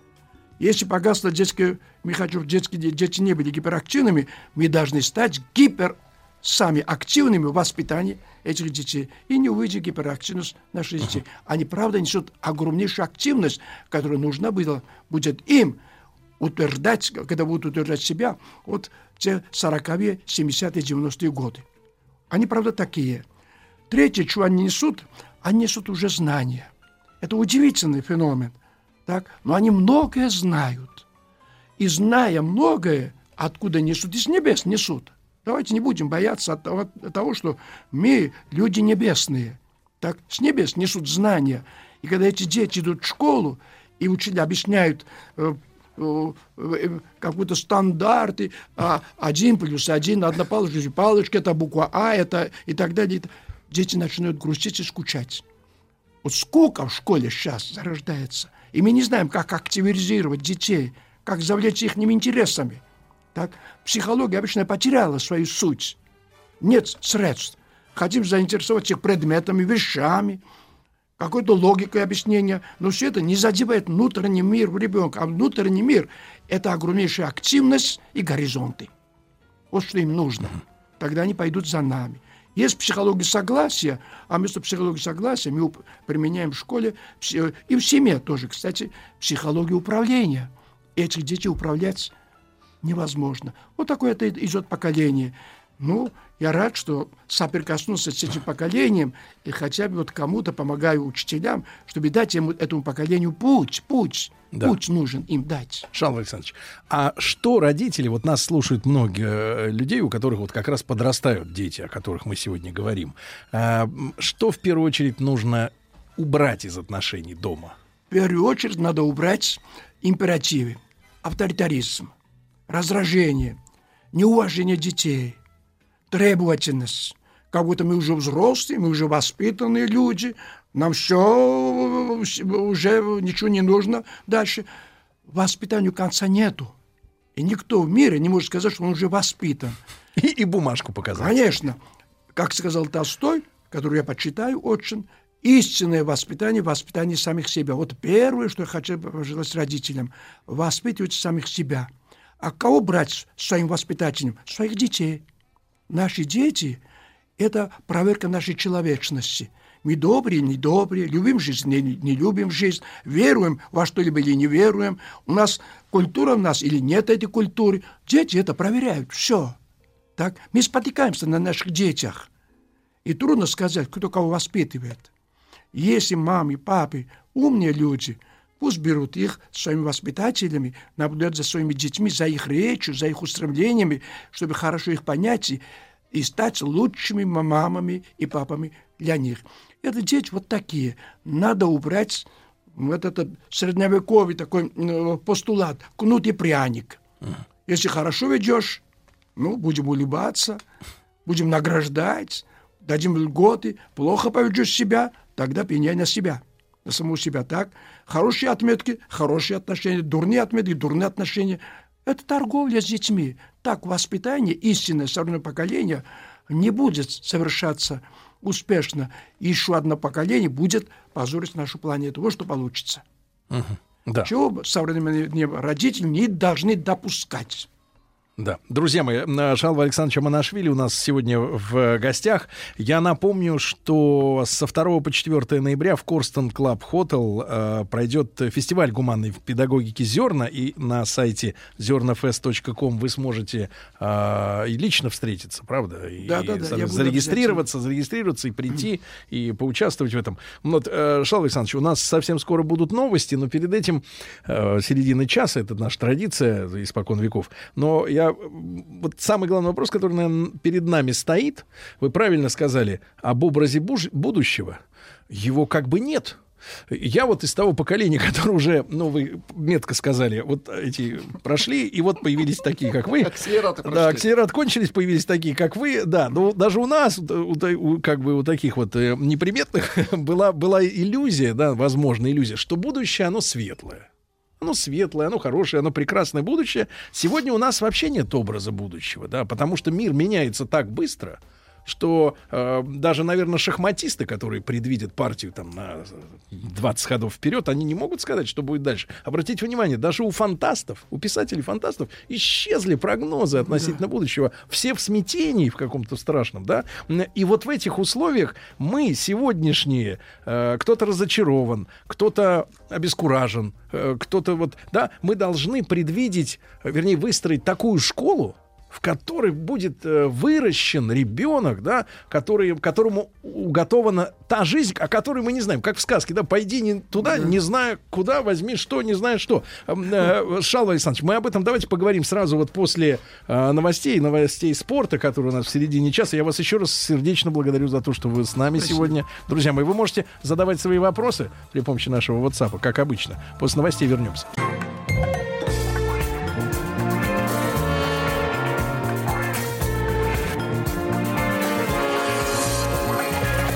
[SPEAKER 14] Если погасло детское, мы чтобы детские де- дети не были гиперактивными, мы должны стать гипер сами активными в воспитании этих детей и не увидеть гиперактивность наших детей. Они, правда, несут огромнейшую активность, которая нужна была, будет им утверждать, когда будут утверждать себя, вот те 40-е, 70-е, 90-е годы. Они, правда, такие. Третье, что они несут, они несут уже знания. Это удивительный феномен. Так? Но они многое знают. И зная многое, откуда несут, из небес несут. Давайте не будем бояться от того, от того, что мы люди небесные. Так? С небес несут знания. И когда эти дети идут в школу, и учителя объясняют э, э, э, какие-то стандарты, а, один плюс один, одна палочка, две палочки, это буква А, это и так далее. Дети начинают грустить и скучать. Вот сколько в школе сейчас зарождается. И мы не знаем, как активизировать детей, как завлечь их интересами. Так? Психология обычно потеряла свою суть. Нет средств. Хотим заинтересовать их предметами, вещами, какой-то логикой объяснения. Но все это не задевает внутренний мир у ребенка. А внутренний мир – это огромнейшая активность и горизонты. Вот что им нужно. Тогда они пойдут за нами. Есть психология согласия, а вместо психологии согласия мы применяем в школе и в семье тоже, кстати, психологию управления. Этих детей управлять невозможно. Вот такое это идет поколение. Ну, я рад, что соприкоснулся с этим поколением и хотя бы вот кому-то помогаю учителям, чтобы дать ему, этому поколению путь, путь,
[SPEAKER 2] Да.
[SPEAKER 14] путь нужен им дать.
[SPEAKER 2] Шалва Александрович, а что родители, вот нас слушают многие э, людей, у которых вот как раз подрастают дети, о которых мы сегодня говорим, А, что в первую очередь нужно убрать из отношений дома?
[SPEAKER 14] В первую очередь надо убрать императивы, авторитаризм, раздражение, неуважение детей, требовательность, как будто мы уже взрослые, мы уже воспитанные люди, нам все уже ничего не нужно дальше. Воспитанию конца нету. И никто в мире не может сказать, что он уже воспитан.
[SPEAKER 2] И, и бумажку показать.
[SPEAKER 14] Конечно. Как сказал Толстой, который я почитаю очень, истинное воспитание – воспитание самих себя. Вот первое, что я хочу пожелать родителям – воспитывать самих себя. А кого брать своим воспитателем? Своих детей. Наши дети – это проверка нашей человечности – мы добрые, не добрые, любим жизнь, не, не любим жизнь, веруем во что-либо или не веруем. У нас культура у нас или нет этой культуры. Дети это проверяют, все. Так? Мы спотыкаемся на наших детях. И трудно сказать, кто кого воспитывает. Если мамы, папы, умные люди, пусть берут их своими воспитателями, наблюдают за своими детьми, за их речью, за их устремлениями, чтобы хорошо их понять и, и стать лучшими мамами и папами для них. Это дети вот такие. Надо убрать вот этот средневековый такой постулат кнут и пряник. Если хорошо ведешь, ну, будем улыбаться, будем награждать, дадим льготы. Плохо поведешь себя, тогда пеняй на себя, на саму себя. Так, хорошие отметки, хорошие отношения, дурные отметки, дурные отношения. Это торговля с детьми. Так воспитание, истинное современное поколение не будет совершаться успешно, еще одно поколение будет позорить нашу планету. Вот что получится.
[SPEAKER 2] Угу. Да.
[SPEAKER 14] Чего современные родители не должны допускать.
[SPEAKER 2] Да. Друзья мои, Шалва Александровича Манашвили у нас сегодня в гостях. Я напомню, что со 2 по 4 ноября в Korston Club Hotel э, пройдет фестиваль гуманной педагогики «Зерна», и на сайте zernafest.com вы сможете э, и лично встретиться, правда? И,
[SPEAKER 14] да, да, да.
[SPEAKER 2] зарегистрироваться, зарегистрироваться и прийти, и поучаствовать в этом. Вот, э, Шалва Александрович, у нас совсем скоро будут новости, но перед этим э, середины часа, это наша традиция испокон веков, но я вот самый главный вопрос, который, наверное, перед нами стоит, вы правильно сказали, об образе буж- будущего. Его как бы нет. Я вот из того поколения, которое уже, ну, вы метко сказали, вот эти прошли, и вот появились такие, как вы.
[SPEAKER 3] Акселераты прошли.
[SPEAKER 2] Да, акселерат кончились, появились такие, как вы. Да, но даже у нас, у, у, как бы у таких вот э, неприметных, была, была иллюзия, да, возможно, иллюзия, что будущее, оно светлое. Оно светлое, оно хорошее, оно прекрасное будущее. Сегодня у нас вообще нет образа будущего, да, потому что мир меняется так быстро, что э, даже, наверное, шахматисты, которые предвидят партию там на 20 ходов вперед, они не могут сказать, что будет дальше. Обратите внимание, даже у фантастов, у писателей-фантастов исчезли прогнозы относительно будущего. Все в смятении в каком-то страшном, да. И вот в этих условиях мы сегодняшние, э, кто-то разочарован, кто-то обескуражен, э, кто-то вот, да, мы должны предвидеть, вернее, выстроить такую школу, в которой будет э, выращен ребенок, да, который, которому уготована та жизнь, о которой мы не знаем, как в сказке, да, пойди не туда,
[SPEAKER 14] Да.
[SPEAKER 2] не зная куда, возьми что, не зная что. Эм, э, Шалва Александрович, мы об этом давайте поговорим сразу вот после э, новостей, новостей спорта, которые у нас в середине часа. Я вас еще раз сердечно благодарю за то, что вы с нами
[SPEAKER 14] Спасибо.
[SPEAKER 2] сегодня. Друзья мои, вы можете задавать свои вопросы при помощи нашего WhatsApp, как обычно. После новостей вернемся.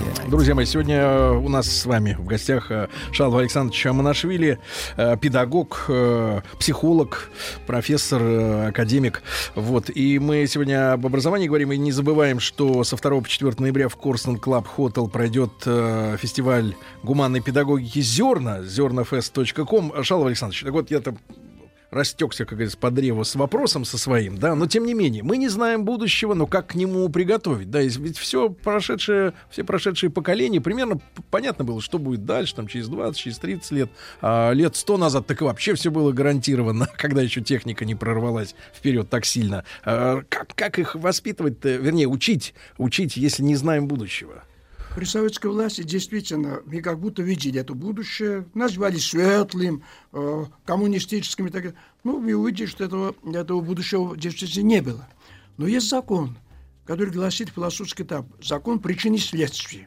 [SPEAKER 1] Лайте.
[SPEAKER 2] Друзья мои, сегодня э, у нас с вами в гостях э, Шалва Александрович Амонашвили, э, педагог, психолог, профессор, академик. Вот. И мы сегодня об образовании говорим, и не забываем, что со 2 по 4 ноября в Korston Club Hotel пройдет фестиваль гуманной педагогики «Зерна», зернафест.ком. Шалва Александрович, так вот я-то растекся, как говорится, по древу с вопросом со своим, да, но тем не менее, мы не знаем будущего, но как к нему приготовить, да, ведь все прошедшие, все прошедшие поколения, примерно понятно было, что будет дальше, там, через 20, через 30 лет, а лет 100 назад так вообще все было гарантировано, когда еще техника не прорвалась вперед так сильно. А, как, как их воспитывать, вернее, учить, учить, если не знаем будущего?
[SPEAKER 14] При советской власти действительно мы как будто видели это будущее, назвали светлым, э, коммунистическим и так далее. Ну, мы увидели, что этого, этого будущего действительно не было. Но есть закон, который гласит философский этап, закон причин и следствий.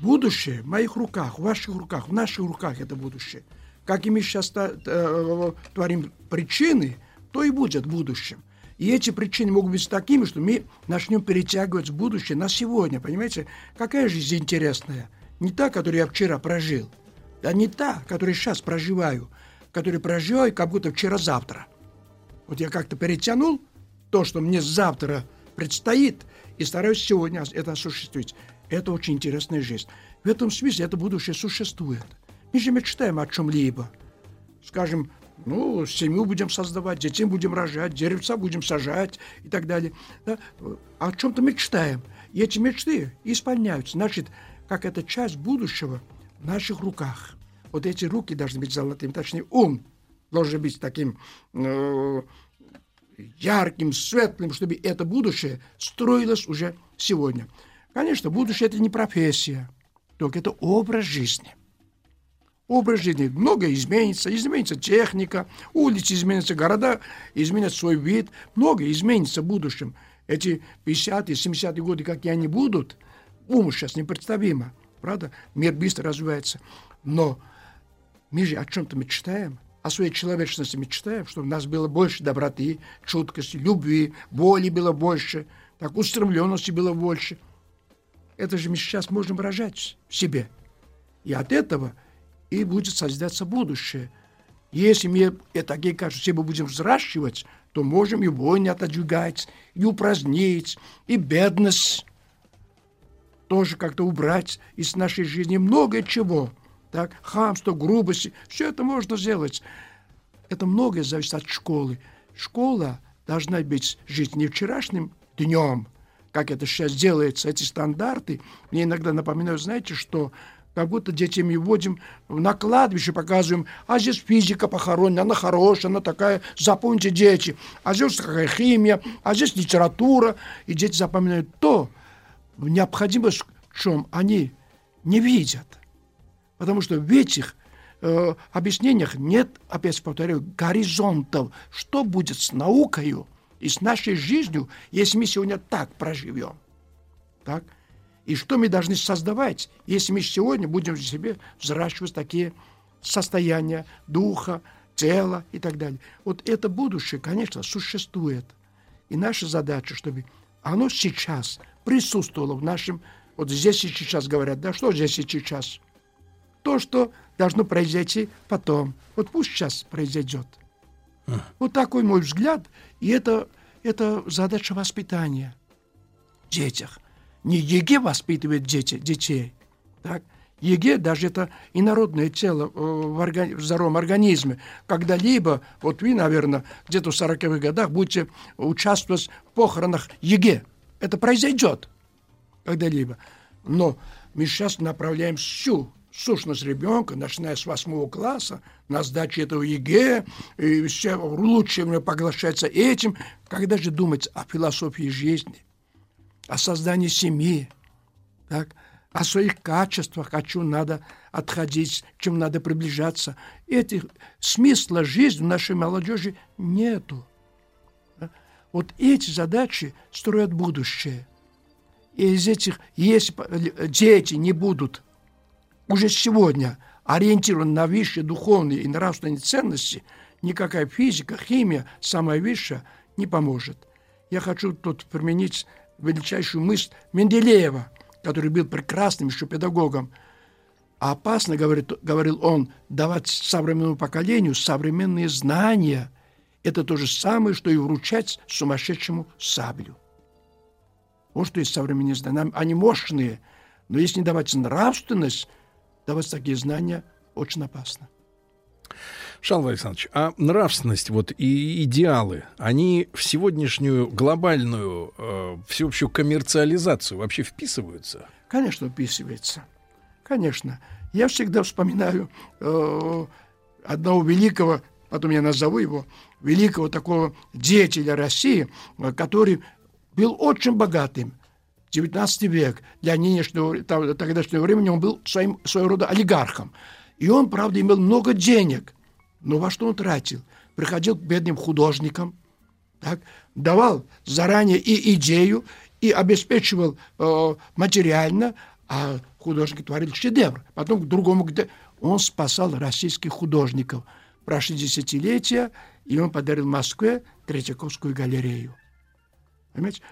[SPEAKER 14] Будущее в моих руках, в ваших руках, в наших руках это будущее. какими мы сейчас э, творим причины, то и будет в будущем. И эти причины могут быть такими, что мы начнем перетягивать будущее на сегодня. Понимаете, какая жизнь интересная? Не та, которую я вчера прожил, а не та, которую сейчас проживаю, которую проживаю как будто вчера-завтра. Вот я как-то перетянул то, что мне завтра предстоит, и стараюсь сегодня это осуществить. Это очень интересная жизнь. В этом смысле это будущее существует. Мы же мечтаем о чем-либо. Скажем, ну, семью будем создавать, детей будем рожать, деревца будем сажать и так далее. Да? О чем-то мечтаем. И эти мечты исполняются. Значит, как эта часть будущего в наших руках. Вот эти руки должны быть золотыми, точнее, ум должен быть таким э, ярким, светлым, чтобы это будущее строилось уже сегодня. Конечно, будущее – это не профессия, только это образ жизни образ жизни. Многое изменится, изменится техника, улицы изменятся, города изменят свой вид, многое изменится в будущем. Эти 50-е, 70-е годы, какие они будут, уму сейчас непредставимо. Правда? Мир быстро развивается. Но мы же о чем-то мечтаем, о своей человечности мечтаем, чтобы у нас было больше доброты, чуткости, любви, боли было больше, так устремленности было больше. Это же мы сейчас можем выражать себе. И от этого – и будет создаться будущее. Если мы такие качества будем взращивать, то можем и войны отодвигать, и упразднить, и бедность тоже как-то убрать из нашей жизни. Многое чего. Так, хамство, грубость, все это можно сделать. Это многое зависит от школы. Школа должна быть жить не вчерашним днем, как это сейчас делается, эти стандарты. Мне иногда напоминают, знаете, что как будто детям мы вводим на кладбище, показываем, а здесь физика похоронена, она хорошая, она такая, запомните, дети, а здесь какая химия, а здесь литература, и дети запоминают то, необходимость в чем они не видят. Потому что в этих э, объяснениях нет, опять повторяю, горизонтов. Что будет с наукой и с нашей жизнью, если мы сегодня так проживем? Так? И что мы должны создавать, если мы сегодня будем в себе взращивать такие состояния духа, тела и так далее. Вот это будущее, конечно, существует. И наша задача, чтобы оно сейчас присутствовало в нашем... Вот здесь и сейчас говорят, да что здесь и сейчас? То, что должно произойти потом. Вот пусть сейчас произойдет. Вот такой мой взгляд. И это, это задача воспитания в детях – не ЕГЭ воспитывает дети, детей, так? ЕГЭ, даже это инородное тело э, в, органи- в здоровом организме, когда-либо, вот вы, наверное, где-то в 40-х годах будете участвовать в похоронах ЕГЭ. Это произойдет когда-либо. Но мы сейчас направляем всю сущность ребенка, начиная с восьмого класса, на сдачу этого ЕГЭ, и все лучшее поглощается этим, когда же думать о философии жизни о создании семьи, так, о своих качествах, чем надо отходить, чем надо приближаться. Этих смысла жизни у нашей молодежи нету. Вот эти задачи строят будущее. И из этих, если дети не будут уже сегодня ориентированы на высшие духовные и нравственные ценности, никакая физика, химия, самая высшая, не поможет. Я хочу тут применить величайшую мысль Менделеева, который был прекрасным еще педагогом. А опасно, говорит, говорил он, давать современному поколению современные знания. Это то же самое, что и вручать сумасшедшему саблю. Вот что есть современные знания. Они мощные, но если не давать нравственность, давать такие знания очень опасно.
[SPEAKER 2] Шалва Александрович, а нравственность вот и идеалы, они в сегодняшнюю глобальную э, всеобщую коммерциализацию вообще вписываются?
[SPEAKER 14] Конечно, вписывается. Конечно. Я всегда вспоминаю э, одного великого, потом я назову его, великого такого деятеля России, э, который был очень богатым. 19 век. Для нынешнего, тогдашнего времени он был своим, своего рода олигархом. И он, правда, имел много денег. Но во что он тратил? Приходил к бедным художникам, так, давал заранее и идею, и обеспечивал э, материально, а художник творил шедевр. Потом к другому, где Он спасал российских художников. Прошли десятилетия, и он подарил Москве Третьяковскую галерею. Понимаете?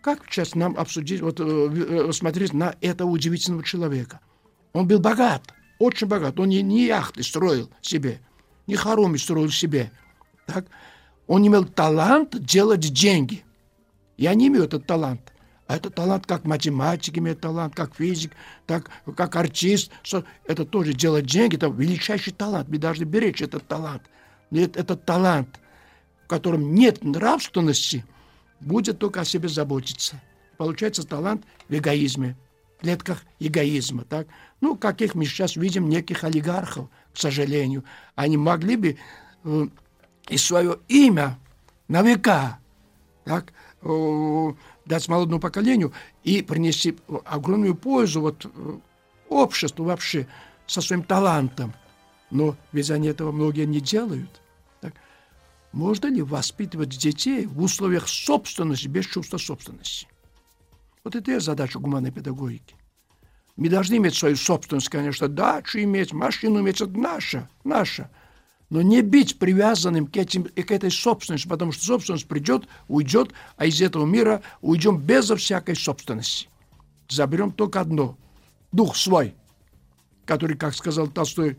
[SPEAKER 14] Как сейчас нам обсудить, вот э, э, смотреть на этого удивительного человека? Он был богат, очень богат. Он не, не яхты строил себе, не хоромы строил себе. Так? Он имел талант делать деньги. Я не имею этот талант. А это талант как математик имеет талант, как физик, так как артист. Это тоже делать деньги, это величайший талант. Мы должны беречь этот талант. Нет, этот талант, в котором нет нравственности, будет только о себе заботиться. Получается талант в эгоизме, в клетках эгоизма. Так? Ну, каких мы сейчас видим неких олигархов, к сожалению. Они могли бы э, и свое имя на века так, э, дать молодому поколению и принести огромную пользу вот, э, обществу вообще со своим талантом. Но ведь они этого многие не делают. Так? Можно ли воспитывать детей в условиях собственности без чувства собственности? Вот это и задача гуманной педагогики. Мы должны иметь свою собственность, конечно, дачу иметь, машину иметь, это наша, наша – но не быть привязанным к, этим, к этой собственности, потому что собственность придет, уйдет, а из этого мира уйдем безо всякой собственности. Заберем только одно – дух свой, который, как сказал Толстой,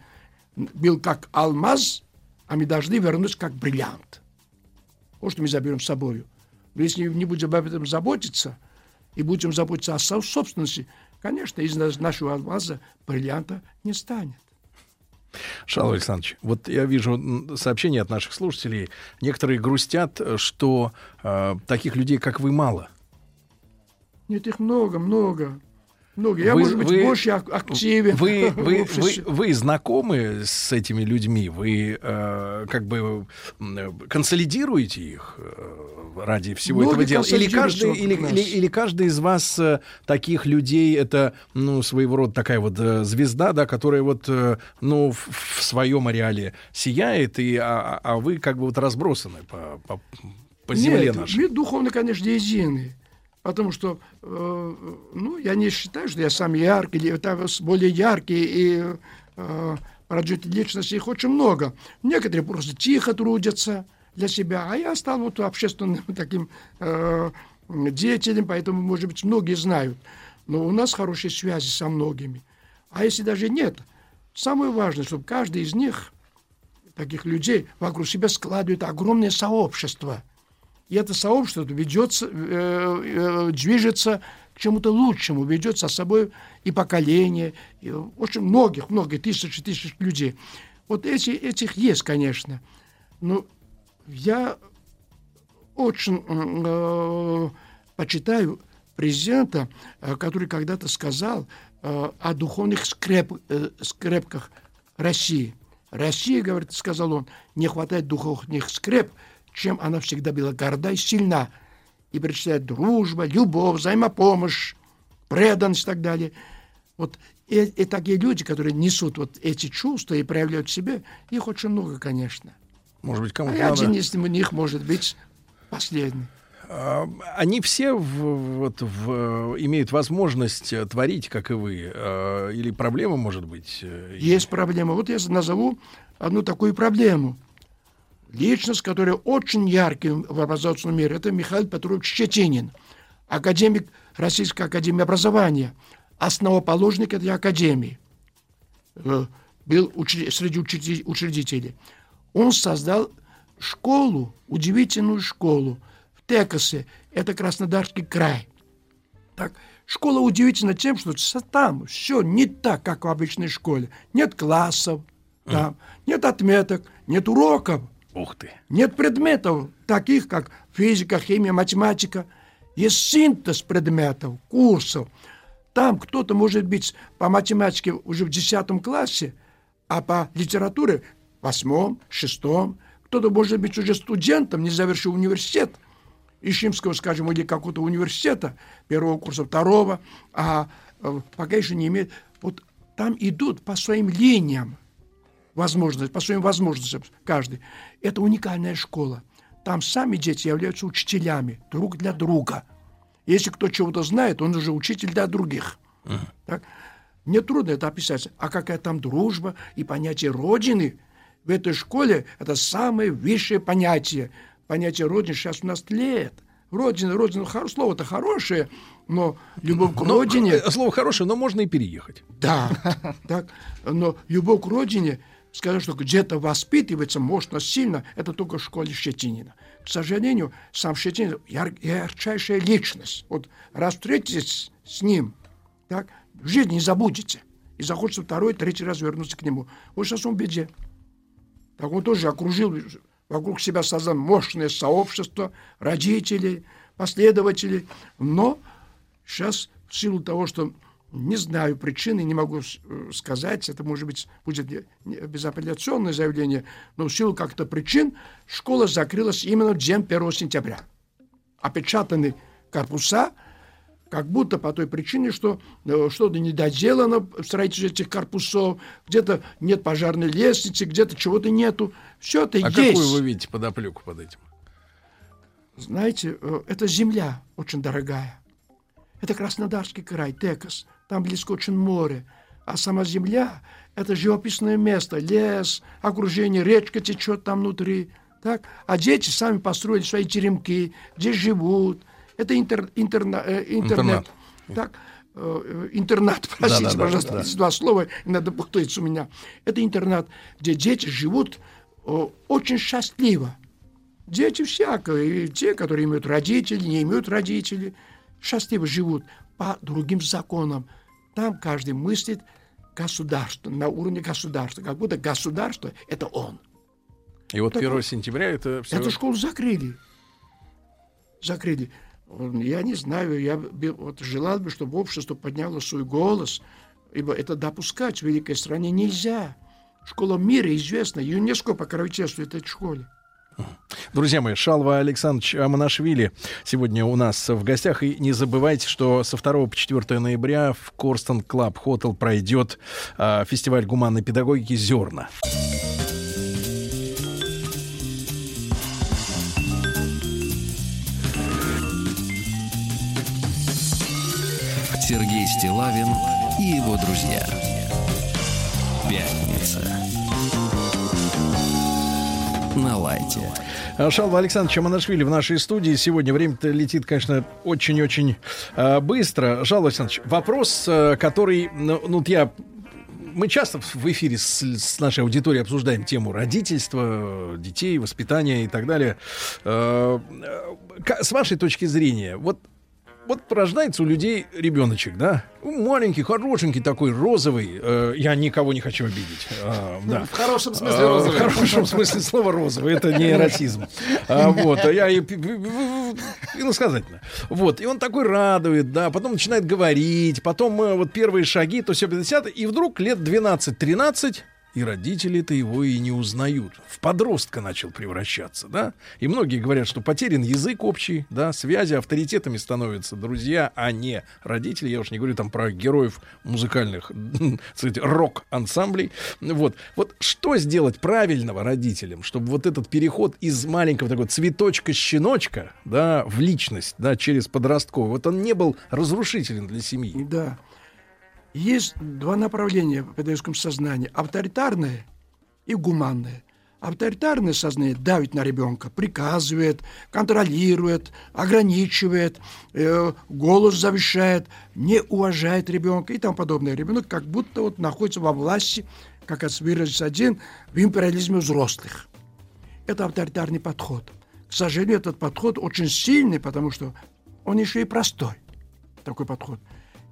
[SPEAKER 14] был как алмаз, а мы должны вернуть как бриллиант. Вот что мы заберем с собой. Но если не будем об этом заботиться и будем заботиться о собственности, конечно, из нашего алмаза бриллианта не станет.
[SPEAKER 2] Шалва Александрович, вот я вижу сообщения от наших слушателей. Некоторые грустят, что э, таких людей, как вы, мало.
[SPEAKER 14] Нет, их много, много. Ну, я, вы, может быть, вы, больше активен.
[SPEAKER 2] Вы, вы, вы, вы знакомы с этими людьми? Вы э, как бы консолидируете их э, ради всего Многие этого дела? Или каждый, или, или, или каждый из вас э, таких людей это ну, своего рода такая вот э, звезда, да, которая вот ну, в, в своем ареале сияет, и, а, а вы как бы вот разбросаны по, по, по земле
[SPEAKER 14] Нет,
[SPEAKER 2] нашей?
[SPEAKER 14] Мы духовно, конечно, едины. Потому что, э, ну, я не считаю, что я сам яркий, это более яркий, и э, продюсеров личности их очень много. Некоторые просто тихо трудятся для себя, а я стал вот общественным таким э, деятелем, поэтому, может быть, многие знают. Но у нас хорошие связи со многими. А если даже нет, самое важное, чтобы каждый из них, таких людей, вокруг себя складывает огромное сообщество – и это сообщество ведется, э, э, движется к чему-то лучшему, ведет со собой и поколение, и очень многих, многих, тысячи, тысяч людей. Вот эти, этих есть, конечно. Но я очень э, почитаю президента, э, который когда-то сказал э, о духовных скреп, э, скрепках России. Россия, говорит, сказал он, не хватает духовных скреп – чем она всегда была горда и сильна. И перечисляет дружба, любовь, взаимопомощь, преданность и так далее. Вот и, и такие люди, которые несут вот эти чувства и проявляют в себе, их очень много, конечно.
[SPEAKER 2] Может быть, кому-то
[SPEAKER 14] а надо... один из них может быть последний.
[SPEAKER 2] А, они все в, вот, в, имеют возможность творить, как и вы? А, или проблема может быть? Э,
[SPEAKER 14] Есть проблема. Вот я назову одну такую проблему – Личность, которая очень яркий в образовательном мире, это Михаил Петрович Щетинин, академик Российской Академии Образования, основоположник этой академии, э, был среди учредителей. Он создал школу, удивительную школу в Текасе, это Краснодарский край. Так, школа удивительна тем, что там все не так, как в обычной школе. Нет классов, там, нет отметок, нет уроков.
[SPEAKER 2] Ух ты.
[SPEAKER 14] Нет предметов, таких как физика, химия, математика. Есть синтез предметов, курсов. Там кто-то может быть по математике уже в 10 классе, а по литературе в восьмом, шестом. Кто-то может быть уже студентом, не завершил университет. Ишимского, скажем, или какого-то университета, первого курса, второго, а э, пока еще не имеет. Вот там идут по своим линиям возможность, по своим возможностям каждый. Это уникальная школа. Там сами дети являются учителями друг для друга. Если кто чего-то знает, он уже учитель для других. Uh-huh. Так? Мне трудно это описать. А какая там дружба и понятие Родины в этой школе – это самое высшее понятие. Понятие Родины сейчас у нас тлеет. Родина, Родина, хор- слово-то хорошее, но любовь к Родине...
[SPEAKER 2] э, слово хорошее, но можно и переехать.
[SPEAKER 14] Да, так. Но любовь к родине, сказать, что где-то воспитывается можно сильно, это только в школе Щетинина. К сожалению, сам Щетинин яр- ярчайшая личность. Вот раз встретитесь с ним, так, в жизни не забудете. И захочется второй, третий раз вернуться к нему. Вот сейчас он в беде. Так он тоже окружил, вокруг себя создал мощное сообщество родителей, последователей. Но сейчас в силу того, что не знаю причины, не могу э, сказать, это может быть будет безапелляционное заявление, но в силу как-то причин школа закрылась именно в день 1 сентября. Опечатаны корпуса, как будто по той причине, что э, что-то недоделано в строительстве этих корпусов, где-то нет пожарной лестницы, где-то чего-то нету. Все это
[SPEAKER 2] А
[SPEAKER 14] есть.
[SPEAKER 2] какую вы видите подоплеку под этим?
[SPEAKER 14] Знаете, э, это земля очень дорогая. Это Краснодарский край, Текас. Там близко очень море. А сама земля – это живописное место, лес, окружение, речка течет там внутри. Так? А дети сами построили свои теремки, где живут. Это интер- интерна- э, интернет. Так? Э, э, Интернат, простите,
[SPEAKER 2] Да-да-да,
[SPEAKER 14] пожалуйста,
[SPEAKER 2] да.
[SPEAKER 14] эти два слова иногда путаются у меня. Это интернат, где дети живут э, очень счастливо. Дети всякие, и те, которые имеют родителей, не имеют родителей, счастливо живут по другим законам. Там каждый мыслит государство, на уровне государства, как будто государство – это он.
[SPEAKER 2] И вот
[SPEAKER 14] Так
[SPEAKER 2] 1
[SPEAKER 14] вот,
[SPEAKER 2] сентября это все...
[SPEAKER 14] Эту школу закрыли. Закрыли. Я не знаю, я бы вот желал бы, чтобы общество подняло свой голос, ибо это допускать в великой стране нельзя. Школа мира известна, ЮНЕСКО покровительствует этой школе.
[SPEAKER 2] Друзья мои, Шалва Александрович Амонашвили сегодня у нас в гостях. И не забывайте, что со 2 по 4 ноября в Korston Club Hotel пройдет а, фестиваль гуманной педагогики «Зерна».
[SPEAKER 1] Сергей Стилавин и его друзья. Пятница. На лайте.
[SPEAKER 2] А, Шалва Александрович Аманашвили в нашей студии. Сегодня время-то летит, конечно, очень-очень а, быстро. Шалва Александрович, вопрос, а, который, ну, вот я мы часто в эфире с, с нашей аудиторией обсуждаем тему родительства, детей, воспитания и так далее. Э, э, С вашей точки зрения, вот вот рождается у людей ребеночек, да? Маленький, хорошенький такой, розовый. Э, я никого не хочу обидеть. А, да.
[SPEAKER 3] В хорошем смысле
[SPEAKER 2] А,
[SPEAKER 3] розовый.
[SPEAKER 2] В хорошем смысле слова розовый. Это не расизм. А, вот. А я и иносказательно. Вот. И он такой радует, да. Потом начинает говорить. Потом э, вот первые шаги, то все 50 И вдруг лет 12-13 и родители-то его и не узнают. В подростка начал превращаться, да? И многие говорят, что потерян язык общий, да, связи, авторитетами становятся друзья, а не родители. Я уж не говорю там про героев музыкальных, сказать, рок-ансамблей. Вот. Вот что сделать правильного родителям, чтобы вот этот переход из маленького такого цветочка-щеночка, да, в личность, да, через подростковый, вот он не был разрушителен для семьи.
[SPEAKER 14] Да. Есть два направления в педагогическом сознании. Авторитарное и гуманное. Авторитарное сознание давит на ребенка, приказывает, контролирует, ограничивает, э, голос завышает, не уважает ребенка и тому подобное. Ребенок как будто вот находится во власти, как выразился один, в империализме взрослых. Это авторитарный подход. К сожалению, этот подход очень сильный, потому что он еще и простой, такой подход.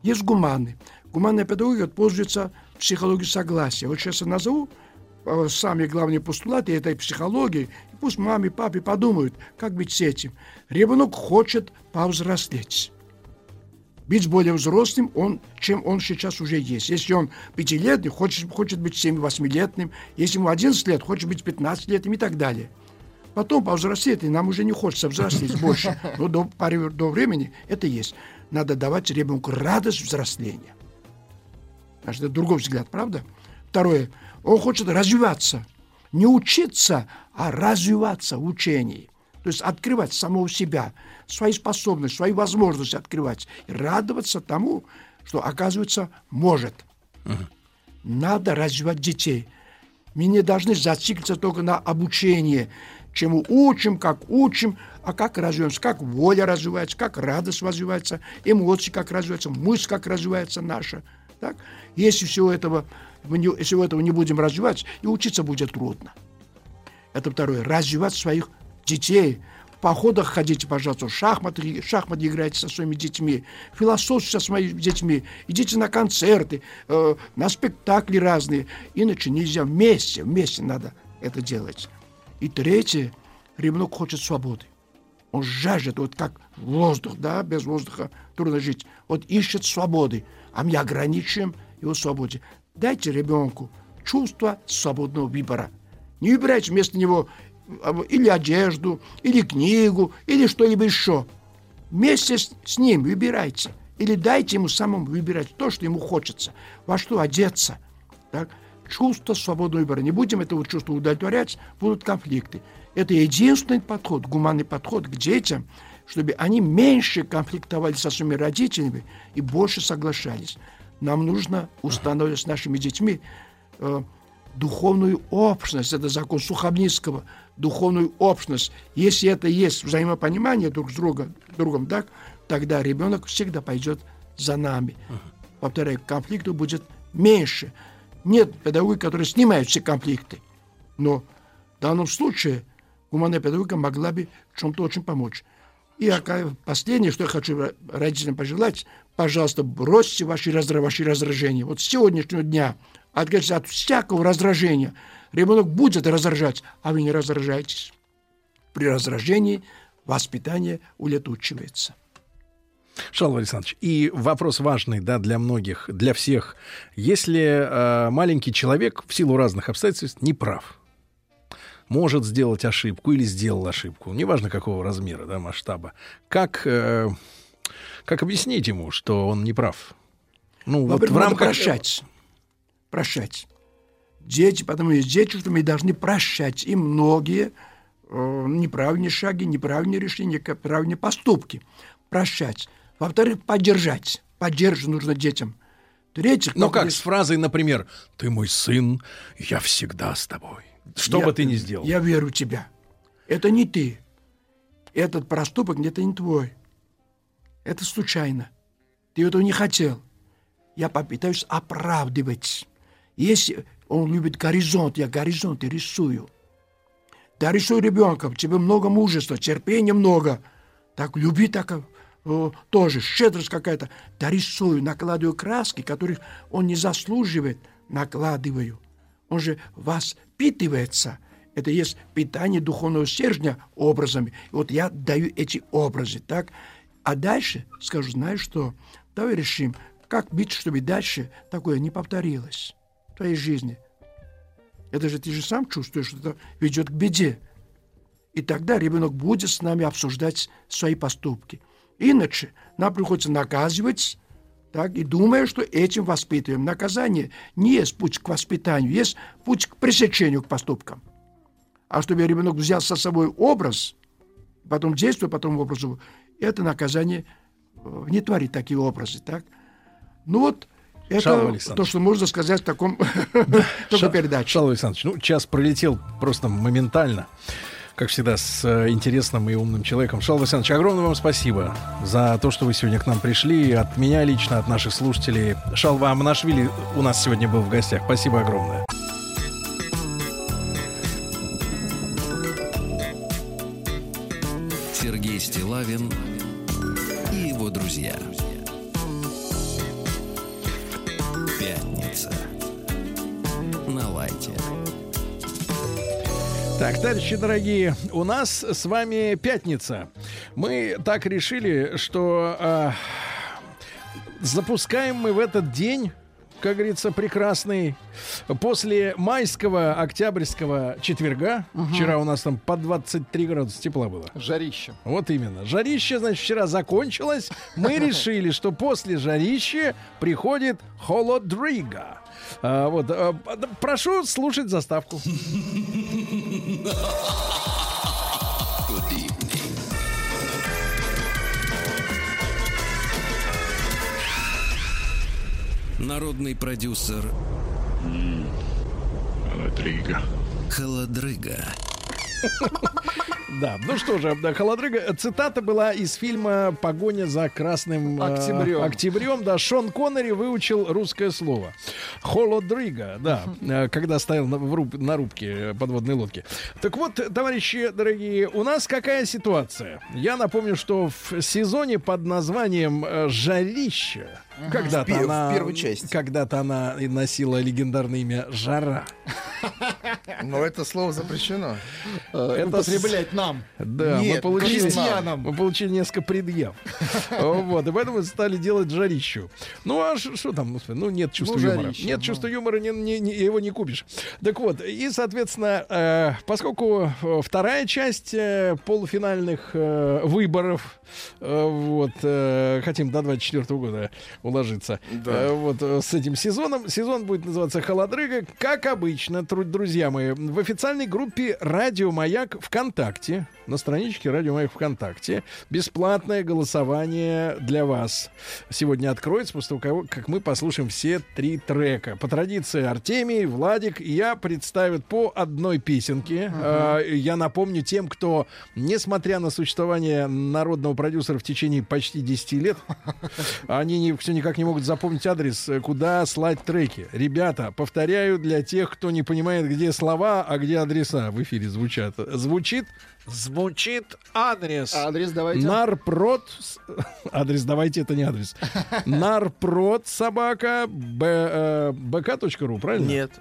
[SPEAKER 14] Есть гуманный. Гуманная педагогика пользуется психологией согласия. Вот сейчас я назову э, самые главные постулаты этой психологии. И пусть маме, папе подумают, как быть с этим. Ребенок хочет повзрослеть. Быть более взрослым, он, чем он сейчас уже есть. Если он пятилетний, хочет, хочет быть 7-8-летним. Если ему 11 лет, хочет быть 15-летним и так далее. Потом повзрослеть, и нам уже не хочется взрослеть больше. Но до, до времени это есть. Надо давать ребенку радость взросления. Значит, это другой взгляд, правда? Второе. Он хочет развиваться. Не учиться, а развиваться в учении. То есть открывать самого себя, свои способности, свои возможности открывать. И радоваться тому, что, оказывается, может. Надо развивать детей. Мы не должны зациклиться только на обучении, чему учим, как учим, а как развиваемся, как воля развивается, как радость развивается, эмоции как развиваются, мысль как развивается наша. Так? Если всего этого, если этого не будем развивать, и учиться будет трудно. Это второе. Развивать своих детей. В походах ходите, пожалуйста, в шахматы, шахматы играйте со своими детьми, философствуйте со своими детьми, идите на концерты, э, на спектакли разные. Иначе нельзя вместе, вместе надо это делать. И третье, ребенок хочет свободы. Он жаждет, вот как воздух, да, без воздуха трудно жить. Вот ищет свободы, а мы ограничиваем его свободе. Дайте ребенку чувство свободного выбора. Не выбирайте вместо него а, или одежду, или книгу, или что-либо еще. Вместе с ним выбирайте. Или дайте ему самому выбирать то, что ему хочется. Во что одеться. Так? Чувство свободного выбора. Не будем этого чувства удовлетворять, будут конфликты. Это единственный подход, гуманный подход к детям, чтобы они меньше конфликтовали со своими родителями и больше соглашались. Нам нужно установить с нашими детьми э, духовную общность. Это закон Сухомницкого. Духовную общность. Если это есть взаимопонимание друг с другом, другом так, тогда ребенок всегда пойдет за нами. Повторяю, конфликтов будет меньше. Нет педагогов, которые снимают все конфликты. Но в данном случае гуманная педагогика могла бы в чем-то очень помочь. И последнее, что я хочу родителям пожелать, пожалуйста, бросьте ваши, раздра... ваши раздражения. Вот с сегодняшнего дня откажитесь от всякого раздражения. Ребенок будет раздражать, а вы не раздражаетесь. При раздражении воспитание улетучивается.
[SPEAKER 2] Шалва Александрович, и вопрос важный, да, для многих, для всех. Если э, маленький человек в силу разных обстоятельств не прав, может сделать ошибку или сделал ошибку, неважно какого размера, да, масштаба, как, э, как объяснить ему, что он не прав?
[SPEAKER 14] Ну, вот в рамках... прощать. Прощать. Дети, потому что дети, что мы должны прощать. И многие э, неправильные шаги, неправильные решения, неправильные поступки. Прощать. Во-вторых, поддержать. Поддерживать нужно детям.
[SPEAKER 2] В-третьих... Ну как, с фразой, например, «Ты мой сын, я всегда с тобой». Что
[SPEAKER 14] я,
[SPEAKER 2] бы ты ни сделал.
[SPEAKER 14] Я верю в тебя. Это не ты. Этот проступок это не твой. Это случайно. Ты этого не хотел. Я попытаюсь оправдывать. Если он любит горизонт, я горизонты рисую. Да рисуй ребенка, в тебе много мужества, терпения много. Так люби так о, тоже, щедрость какая-то. Да рисую, накладываю краски, которых он не заслуживает, накладываю. Он же воспитывается. Это есть питание духовного стержня образами. Вот я даю эти образы, так? А дальше скажу, знаешь что, давай решим, как быть, чтобы дальше такое не повторилось в твоей жизни. Это же ты же сам чувствуешь, что это ведет к беде. И тогда ребенок будет с нами обсуждать свои поступки. Иначе нам приходится наказывать, так, и думая, что этим воспитываем. Наказание не есть путь к воспитанию, есть путь к пресечению к поступкам. А чтобы ребенок взял со собой образ, потом действуя по тому образу, это наказание э, не творит такие образы, так? Ну вот, это то, что можно сказать в таком
[SPEAKER 2] Ша- передаче. Шалва Александрович, ну, час пролетел просто моментально как всегда, с э, интересным и умным человеком. Шал Александрович, огромное вам спасибо за то, что вы сегодня к нам пришли. От меня лично, от наших слушателей. Шалва Аманашвили у нас сегодня был в гостях. Спасибо огромное.
[SPEAKER 1] Сергей Стилавин
[SPEAKER 2] Так, товарищи дорогие, у нас с вами пятница. Мы так решили, что э, запускаем мы в этот день как говорится, прекрасный. После майского, октябрьского четверга, угу. вчера у нас там по 23 градуса тепла было.
[SPEAKER 3] Жарище.
[SPEAKER 2] Вот именно. Жарище, значит, вчера закончилось. Мы решили, что после жарища приходит холодрига. А, вот, а, прошу слушать заставку.
[SPEAKER 1] Народный продюсер
[SPEAKER 15] Холодрыга.
[SPEAKER 1] Холодрыга.
[SPEAKER 2] Да, ну что же, холодрыга. Цитата была из фильма «Погоня за красным э,
[SPEAKER 3] Октябрем.
[SPEAKER 2] октябрем». Да, Шон Коннери выучил русское слово. Холодрыга, да, э, когда стоял на, руб- на рубке подводной лодки. Так вот, товарищи дорогие, у нас какая ситуация? Я напомню, что в сезоне под названием э, «Жарище» когда-то
[SPEAKER 4] В пе- в
[SPEAKER 2] она,
[SPEAKER 4] первой части.
[SPEAKER 2] когда-то она и носила легендарное имя «Жара».
[SPEAKER 4] Но это слово запрещено.
[SPEAKER 2] Это
[SPEAKER 3] употреблять нам.
[SPEAKER 2] Да, мы
[SPEAKER 4] Нет,
[SPEAKER 2] получили,
[SPEAKER 3] крестьянам.
[SPEAKER 2] мы получили несколько предъяв. Вот, и поэтому стали делать жарищу. Ну, а что там, ну, нет чувства
[SPEAKER 3] Ну,
[SPEAKER 2] юмора. Нет
[SPEAKER 3] ну.
[SPEAKER 2] чувства юмора, не, не- не- его не купишь. Так вот, и, соответственно, э, поскольку э, вторая часть э, полуфинальных э, выборов, э, вот, э, хотим до 24 года уложиться,
[SPEAKER 4] Да.
[SPEAKER 2] э, вот, э, с этим сезоном, сезон будет называться «Холодрыга», как обычно, друзья мои, в официальной группе «Радио Маяк» ВКонтакте, на страничке «Радио Маяк» ВКонтакте, бесплатное голосование для вас сегодня откроется после того, как мы послушаем все три трека. По традиции Артемий, Владик и я представят по одной песенке. Э, Я напомню тем, кто, несмотря на существование народного продюсера в течение почти 10 лет, они не, все никак не могут запомнить адрес, куда слать треки. Ребята, повторяю для тех, кто не понимает, где слова, а где адреса в эфире звучат. Звучит, звучит адрес.
[SPEAKER 3] Адрес давайте.
[SPEAKER 2] Нарпрод. Адрес давайте, это не адрес. Нарпрод собака б, э, bk.ru, правильно?
[SPEAKER 4] Нет.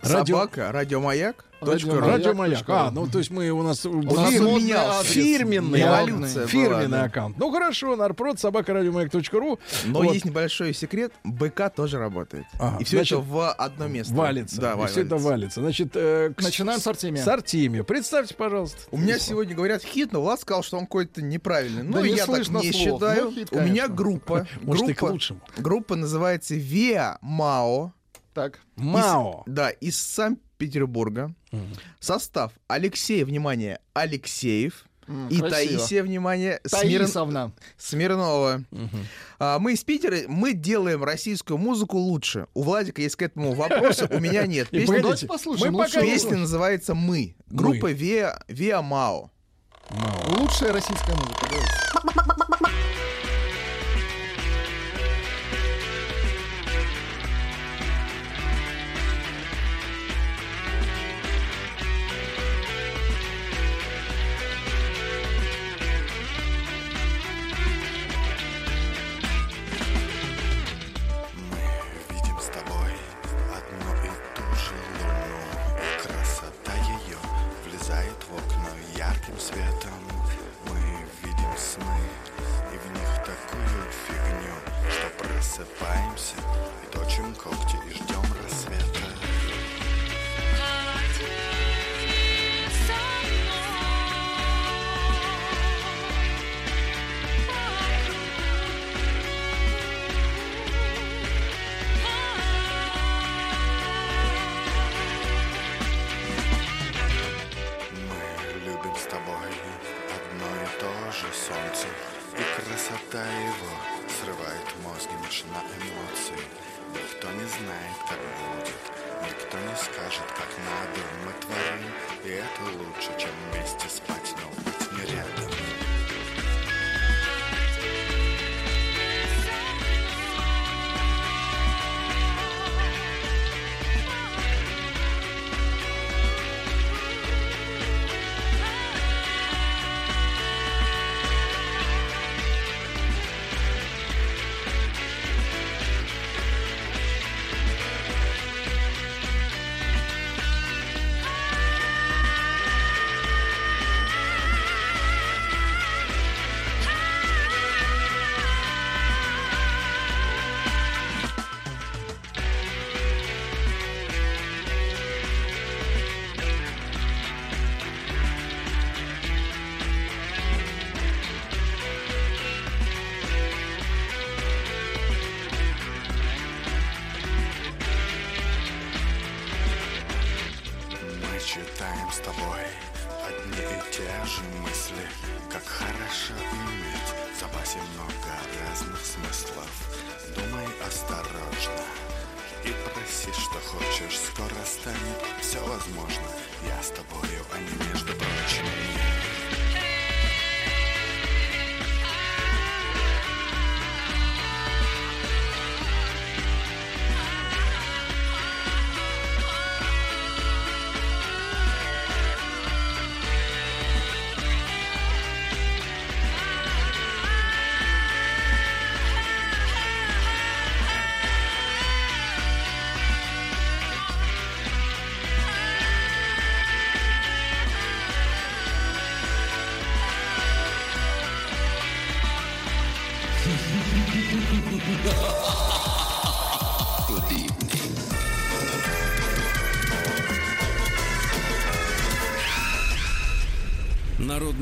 [SPEAKER 2] Радио-
[SPEAKER 4] Собака, радиомаяк.
[SPEAKER 3] Радио
[SPEAKER 4] точка ру.
[SPEAKER 2] Радио Маяк.
[SPEAKER 3] точка ру.
[SPEAKER 2] А, ну то есть мы у нас,
[SPEAKER 3] нас
[SPEAKER 2] фир-
[SPEAKER 3] модный адрес.
[SPEAKER 2] фирменный,
[SPEAKER 4] Эволюция
[SPEAKER 2] фирменный
[SPEAKER 4] была, да.
[SPEAKER 2] аккаунт. Ну хорошо, нарпрод собака радиомаяк.ру.
[SPEAKER 4] Но
[SPEAKER 2] Вот.
[SPEAKER 4] есть небольшой секрет. БК тоже работает.
[SPEAKER 2] Ага,
[SPEAKER 4] И все
[SPEAKER 2] значит,
[SPEAKER 4] это в одно место.
[SPEAKER 2] Валится.
[SPEAKER 4] Да,
[SPEAKER 2] И все это валится. Значит, э, к-
[SPEAKER 3] Начинаем с Артемия.
[SPEAKER 2] С Артемия. Представьте, пожалуйста.
[SPEAKER 4] У меня сегодня говорят хит, но Влад сказал, что он какой-то неправильный.
[SPEAKER 3] Да
[SPEAKER 4] Ну,
[SPEAKER 3] не
[SPEAKER 4] я так
[SPEAKER 3] слышно
[SPEAKER 4] не
[SPEAKER 3] слов.
[SPEAKER 4] считаю.
[SPEAKER 3] Ну, хит,
[SPEAKER 4] У меня группа.
[SPEAKER 2] Может, и к
[SPEAKER 4] группа,
[SPEAKER 2] лучшему.
[SPEAKER 4] группа называется Виа Мао.
[SPEAKER 3] Так.
[SPEAKER 2] Мао.
[SPEAKER 4] Да, из Санкт-Петербурга. Состав Алексей, внимание, Алексеев.
[SPEAKER 3] М,
[SPEAKER 4] И
[SPEAKER 3] красиво.
[SPEAKER 4] Таисия, внимание,
[SPEAKER 3] Таисовна.
[SPEAKER 4] Смирнова. А, мы из Питера, мы делаем российскую музыку лучше. У Владика есть к этому вопросы, у меня нет. Песня,
[SPEAKER 3] Давайте послушаем.
[SPEAKER 2] мы пока
[SPEAKER 3] Лучшее-
[SPEAKER 4] песня называется «Мы». Группа Виа, Виа Мао.
[SPEAKER 3] Лучшая российская музыка. давайте.
[SPEAKER 16] Когти и ждем рассвета. Мы любим с тобой одно и то же солнце И красота его срывает мозги на эмоции Никто не знает, как будет. Никто не скажет, как надо Мы творим, и это лучше, чем вместе спать,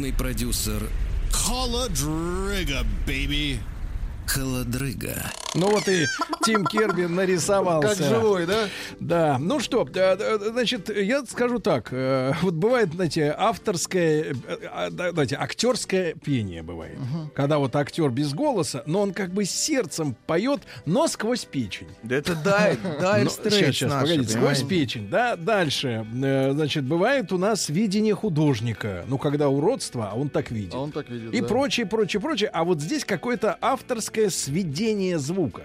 [SPEAKER 1] Народный продюсер
[SPEAKER 15] Холодрыга, baby.
[SPEAKER 1] Холодрыга.
[SPEAKER 2] Ну вот и Тим Керби нарисовался.
[SPEAKER 3] Как живой, да?
[SPEAKER 2] Да. Ну что, э, э, значит, я скажу так. э, Вот бывает, знаете, авторское, знаете, актерское пение бывает. Когда вот актер без голоса, но он как бы сердцем поет, но сквозь печень.
[SPEAKER 4] Да это Straits
[SPEAKER 2] щас, щас,
[SPEAKER 4] наши,
[SPEAKER 2] погодите, сквозь
[SPEAKER 4] понимаете?
[SPEAKER 2] печень, да, дальше, значит, бывает у нас видение художника, ну, когда уродство, а он так видит.
[SPEAKER 3] А он так видит,
[SPEAKER 2] И
[SPEAKER 3] да.
[SPEAKER 2] прочее, прочее, прочее, а вот здесь какое-то авторское сведение звука.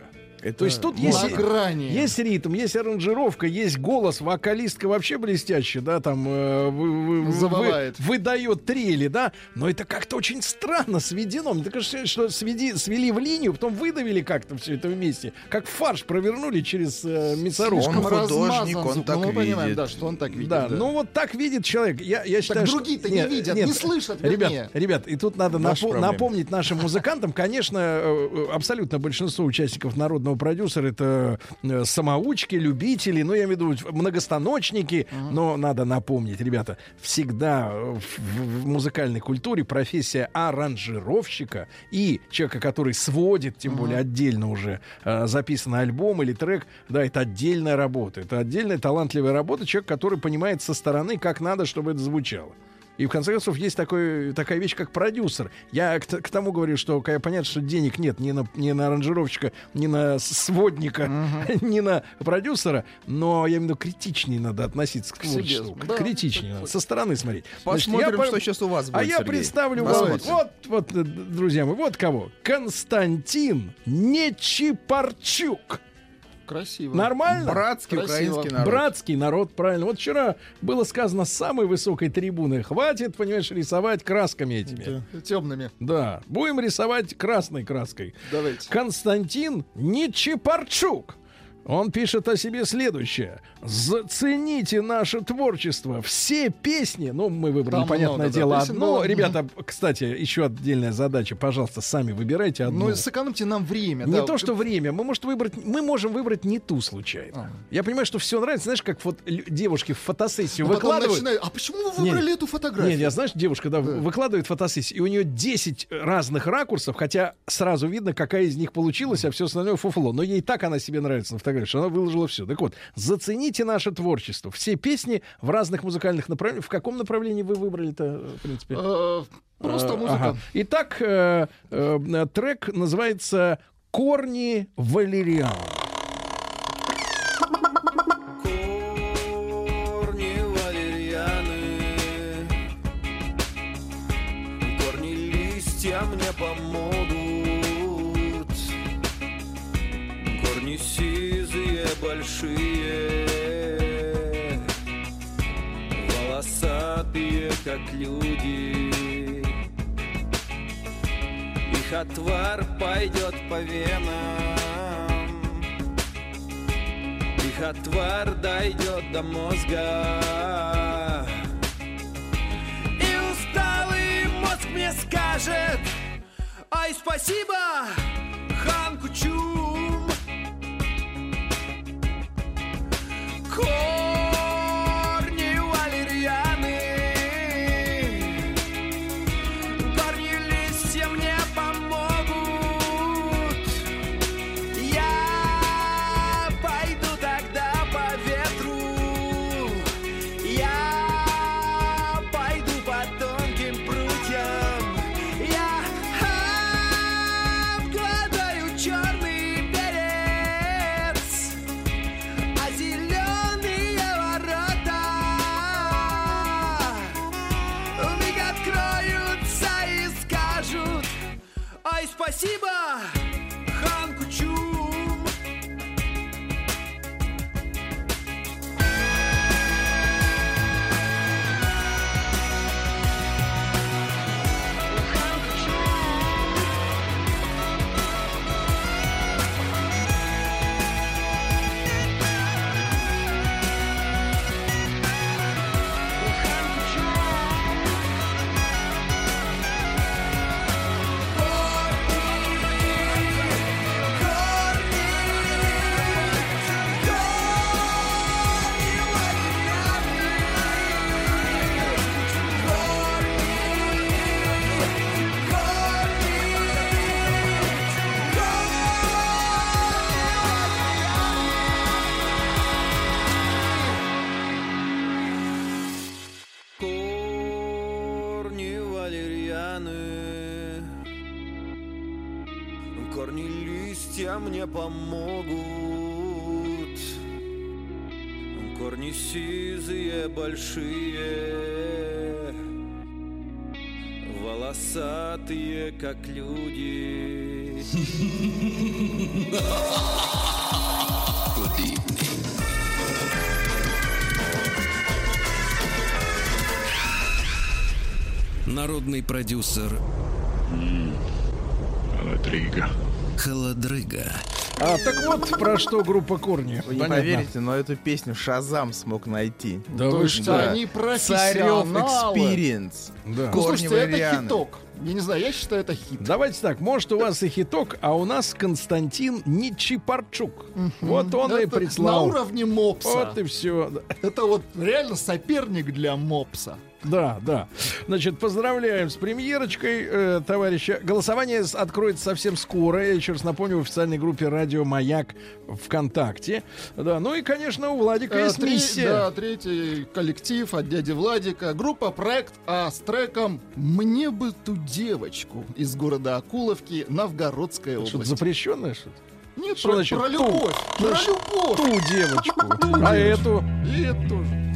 [SPEAKER 2] То есть тут есть,
[SPEAKER 3] грани.
[SPEAKER 2] есть ритм, есть аранжировка, есть голос, вокалистка вообще блестящая, да, там э, вы- вы- вы- выдает трели, да, но это как-то очень странно сведено. Мне кажется, что сведи, свели в линию, потом выдавили как-то все это вместе, как фарш провернули через э, мясорубку.
[SPEAKER 4] Он художник,
[SPEAKER 3] размазан
[SPEAKER 4] он
[SPEAKER 3] звук.
[SPEAKER 4] так
[SPEAKER 3] ну, мы понимаем,
[SPEAKER 4] видит.
[SPEAKER 3] да, что он так видит.
[SPEAKER 2] Да, ну вот так видит человек. Я, я считаю, что-
[SPEAKER 3] другие-то не видят, не слышат, вернее.
[SPEAKER 2] Ребят, ребят, и тут надо напо-
[SPEAKER 4] проблема.
[SPEAKER 2] напомнить нашим музыкантам, конечно, э, э, абсолютно большинство участников народного продюсера это э, самоучки, любители, ну я имею в виду многостаночники, но надо напомнить, ребята, всегда э, в, в- музыкальной культуре профессия аранжировщика и человека, который сводит, тем более отдельно уже э, записанный альбом или трек, да, это отдельная работа, это отдельная талантливая работа, человек, который понимает со стороны, как надо, чтобы это звучало. И в конце концов есть такой, такая вещь, как продюсер. Я к, к тому говорю, что когда понятно, что денег нет ни на, ни на аранжировщика, ни на сводника, ни на продюсера, но я имею в виду критичнее надо относиться к,
[SPEAKER 3] К себе, да.
[SPEAKER 2] критичнее надо, со стороны смотреть. Значит, я
[SPEAKER 4] Посмотрим, что сейчас у вас будет,
[SPEAKER 2] А я
[SPEAKER 4] Сергей.
[SPEAKER 2] представлю вам,
[SPEAKER 4] Посмотрим.
[SPEAKER 2] вот, вот, э, друзья мои, вот кого. Константин Нечипарчук.
[SPEAKER 3] Красиво.
[SPEAKER 2] Нормально?
[SPEAKER 4] Братский
[SPEAKER 3] Красиво.
[SPEAKER 4] украинский народ.
[SPEAKER 2] Братский народ, правильно. Вот вчера было сказано с самой высокой трибуны. Хватит, понимаешь, рисовать красками этими.
[SPEAKER 3] Темными.
[SPEAKER 2] Да, будем рисовать красной краской.
[SPEAKER 3] Давайте.
[SPEAKER 2] Константин Нечипарчук. Он пишет о себе следующее. Зацените наше творчество. Все песни, ну, мы выбрали,
[SPEAKER 3] Там
[SPEAKER 2] понятное
[SPEAKER 3] много, да,
[SPEAKER 2] дело,
[SPEAKER 3] песен,
[SPEAKER 2] одно.
[SPEAKER 3] но-
[SPEAKER 2] Ребята, кстати, еще отдельная задача. Пожалуйста, сами выбирайте одну.
[SPEAKER 3] Ну, сэкономьте нам время.
[SPEAKER 2] Не
[SPEAKER 3] да.
[SPEAKER 2] то, что время. Мы, может, выбрать, мы можем выбрать не ту случайно. Я понимаю, что все нравится. Знаешь, как вот девушки в фотосессию
[SPEAKER 3] Ну, потом
[SPEAKER 2] выкладывают.
[SPEAKER 3] начинают, А почему вы выбрали эту фотографию?
[SPEAKER 2] Нет, я знаешь, девушка, да, выкладывает фотосессию, и у нее 10 разных ракурсов, хотя сразу видно, какая из них получилась, а все остальное фуфло. Но ей так она себе нравится на фотографии, что она выложила все. Так вот, зацените наше творчество. Все песни в разных музыкальных направлениях. В каком направлении вы выбрали-то, в принципе?
[SPEAKER 3] Э, Просто
[SPEAKER 2] Э,
[SPEAKER 3] музыка.
[SPEAKER 2] ага. Итак, э, э, трек называется «Корни валериан».
[SPEAKER 5] Волосатые, как люди. Их отвар пойдет по венам. Их отвар дойдет до мозга. И усталый мозг мне скажет Ай, спасибо, Хан Кучум
[SPEAKER 17] большие Волосатые, как люди
[SPEAKER 1] Народный продюсер
[SPEAKER 2] Холодрыга.
[SPEAKER 1] Холодрыга.
[SPEAKER 2] А, так вот, про что группа Корни.
[SPEAKER 4] Вы не
[SPEAKER 2] Понятно.
[SPEAKER 4] поверите, но эту песню Шазам смог найти.
[SPEAKER 2] Да вы
[SPEAKER 5] есть
[SPEAKER 2] что?
[SPEAKER 5] они
[SPEAKER 4] Царев
[SPEAKER 5] профессионалы.
[SPEAKER 4] Experience.
[SPEAKER 2] Да.
[SPEAKER 5] Ну, слушайте, это
[SPEAKER 4] валерианы.
[SPEAKER 5] хиток. Я не знаю, я считаю, это хит.
[SPEAKER 2] Давайте так, может, у вас и хиток, а у нас Константин Ничипарчук. Вот он и прислал.
[SPEAKER 5] На уровне мопса.
[SPEAKER 2] Вот и все.
[SPEAKER 5] Это вот реально соперник для мопса.
[SPEAKER 2] Да, да. Значит, поздравляем с премьерочкой, э, товарища. Голосование откроется совсем скоро. Я еще раз напомню, в официальной группе «Радио Маяк» ВКонтакте. Да, ну и, конечно, у Владика
[SPEAKER 5] Э,
[SPEAKER 2] есть
[SPEAKER 5] три-
[SPEAKER 2] миссия.
[SPEAKER 5] да, третий коллектив от дяди Владика. Группа «Проект А» с треком «Мне бы ту девочку» из города Акуловки, Новгородская
[SPEAKER 2] Что-то
[SPEAKER 5] область.
[SPEAKER 2] запрещенное что-то?
[SPEAKER 5] Нет,
[SPEAKER 2] Что
[SPEAKER 5] про,
[SPEAKER 2] значит
[SPEAKER 5] про
[SPEAKER 2] ту?
[SPEAKER 5] любовь. Про
[SPEAKER 2] Значит,
[SPEAKER 5] любовь.
[SPEAKER 2] Ту девочку.
[SPEAKER 5] Ту
[SPEAKER 2] А
[SPEAKER 5] девочку.
[SPEAKER 2] эту?
[SPEAKER 5] И это тоже.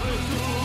[SPEAKER 18] Abenteuer.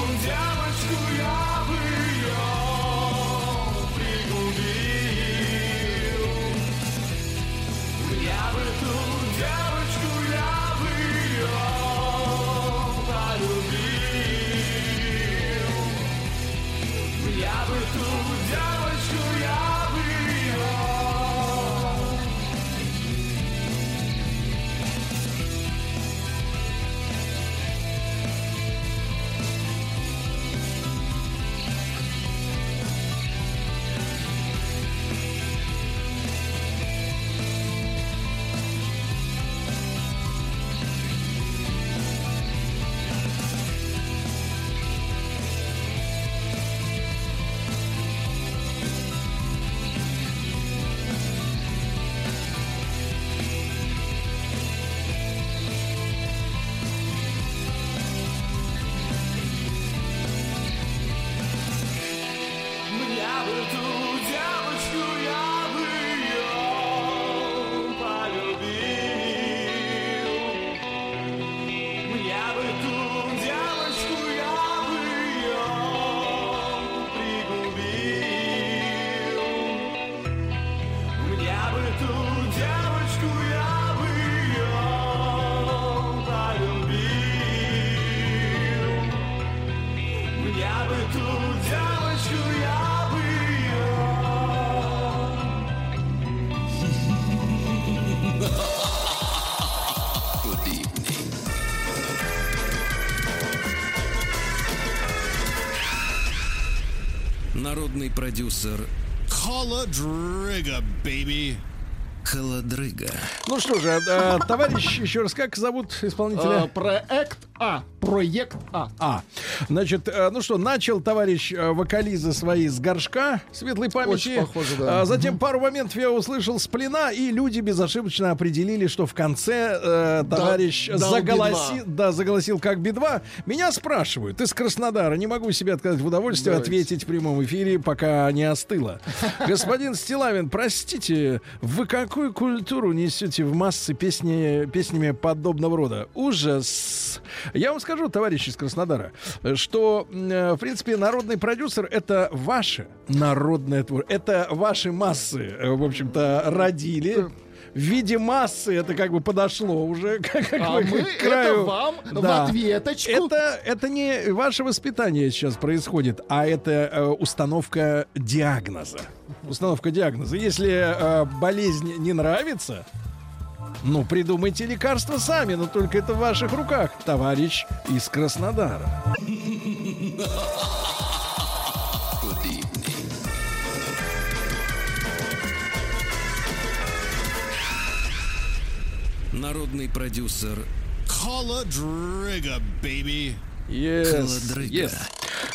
[SPEAKER 1] Народный продюсер
[SPEAKER 15] Холодрыга, baby.
[SPEAKER 1] Холодрыга.
[SPEAKER 2] Ну что же, э, товарищ, еще раз, как зовут исполнителя?
[SPEAKER 3] А, проект А. Проект А.
[SPEAKER 2] А, значит, э, ну что, начал товарищ э, вокализы свои с горшка светлой памяти.
[SPEAKER 3] Очень похоже, да.
[SPEAKER 2] А затем пару моментов я услышал с плена, и люди безошибочно определили, что в конце э, товарищ
[SPEAKER 3] дал
[SPEAKER 2] заголосил, да, заголосил как Би-2. Меня спрашивают из Краснодара, не могу себе отказать в удовольствии
[SPEAKER 3] Давайте.
[SPEAKER 2] ответить в прямом эфире, пока не остыло. Господин Стилавин, простите, вы какую культуру несете в массы песни, песнями подобного рода? Ужас. Я вам скажу, товарищи из Краснодара, что, э, в принципе, народный продюсер — это ваше народное творчество. Это ваши массы, э, в общем-то, родили. В виде массы это как бы подошло уже как, как
[SPEAKER 3] А
[SPEAKER 2] бы
[SPEAKER 3] мы
[SPEAKER 2] к краю.
[SPEAKER 3] это вам в ответочку.
[SPEAKER 2] Это, это не ваше воспитание сейчас происходит, а это э, установка диагноза. Установка диагноза. Если э, болезнь не нравится, ну, придумайте лекарства сами, но только это в ваших руках, товарищ из Краснодара.
[SPEAKER 1] Народный продюсер
[SPEAKER 15] Холодрыга, baby.
[SPEAKER 2] Yes,
[SPEAKER 1] Холодрыга.
[SPEAKER 2] yes.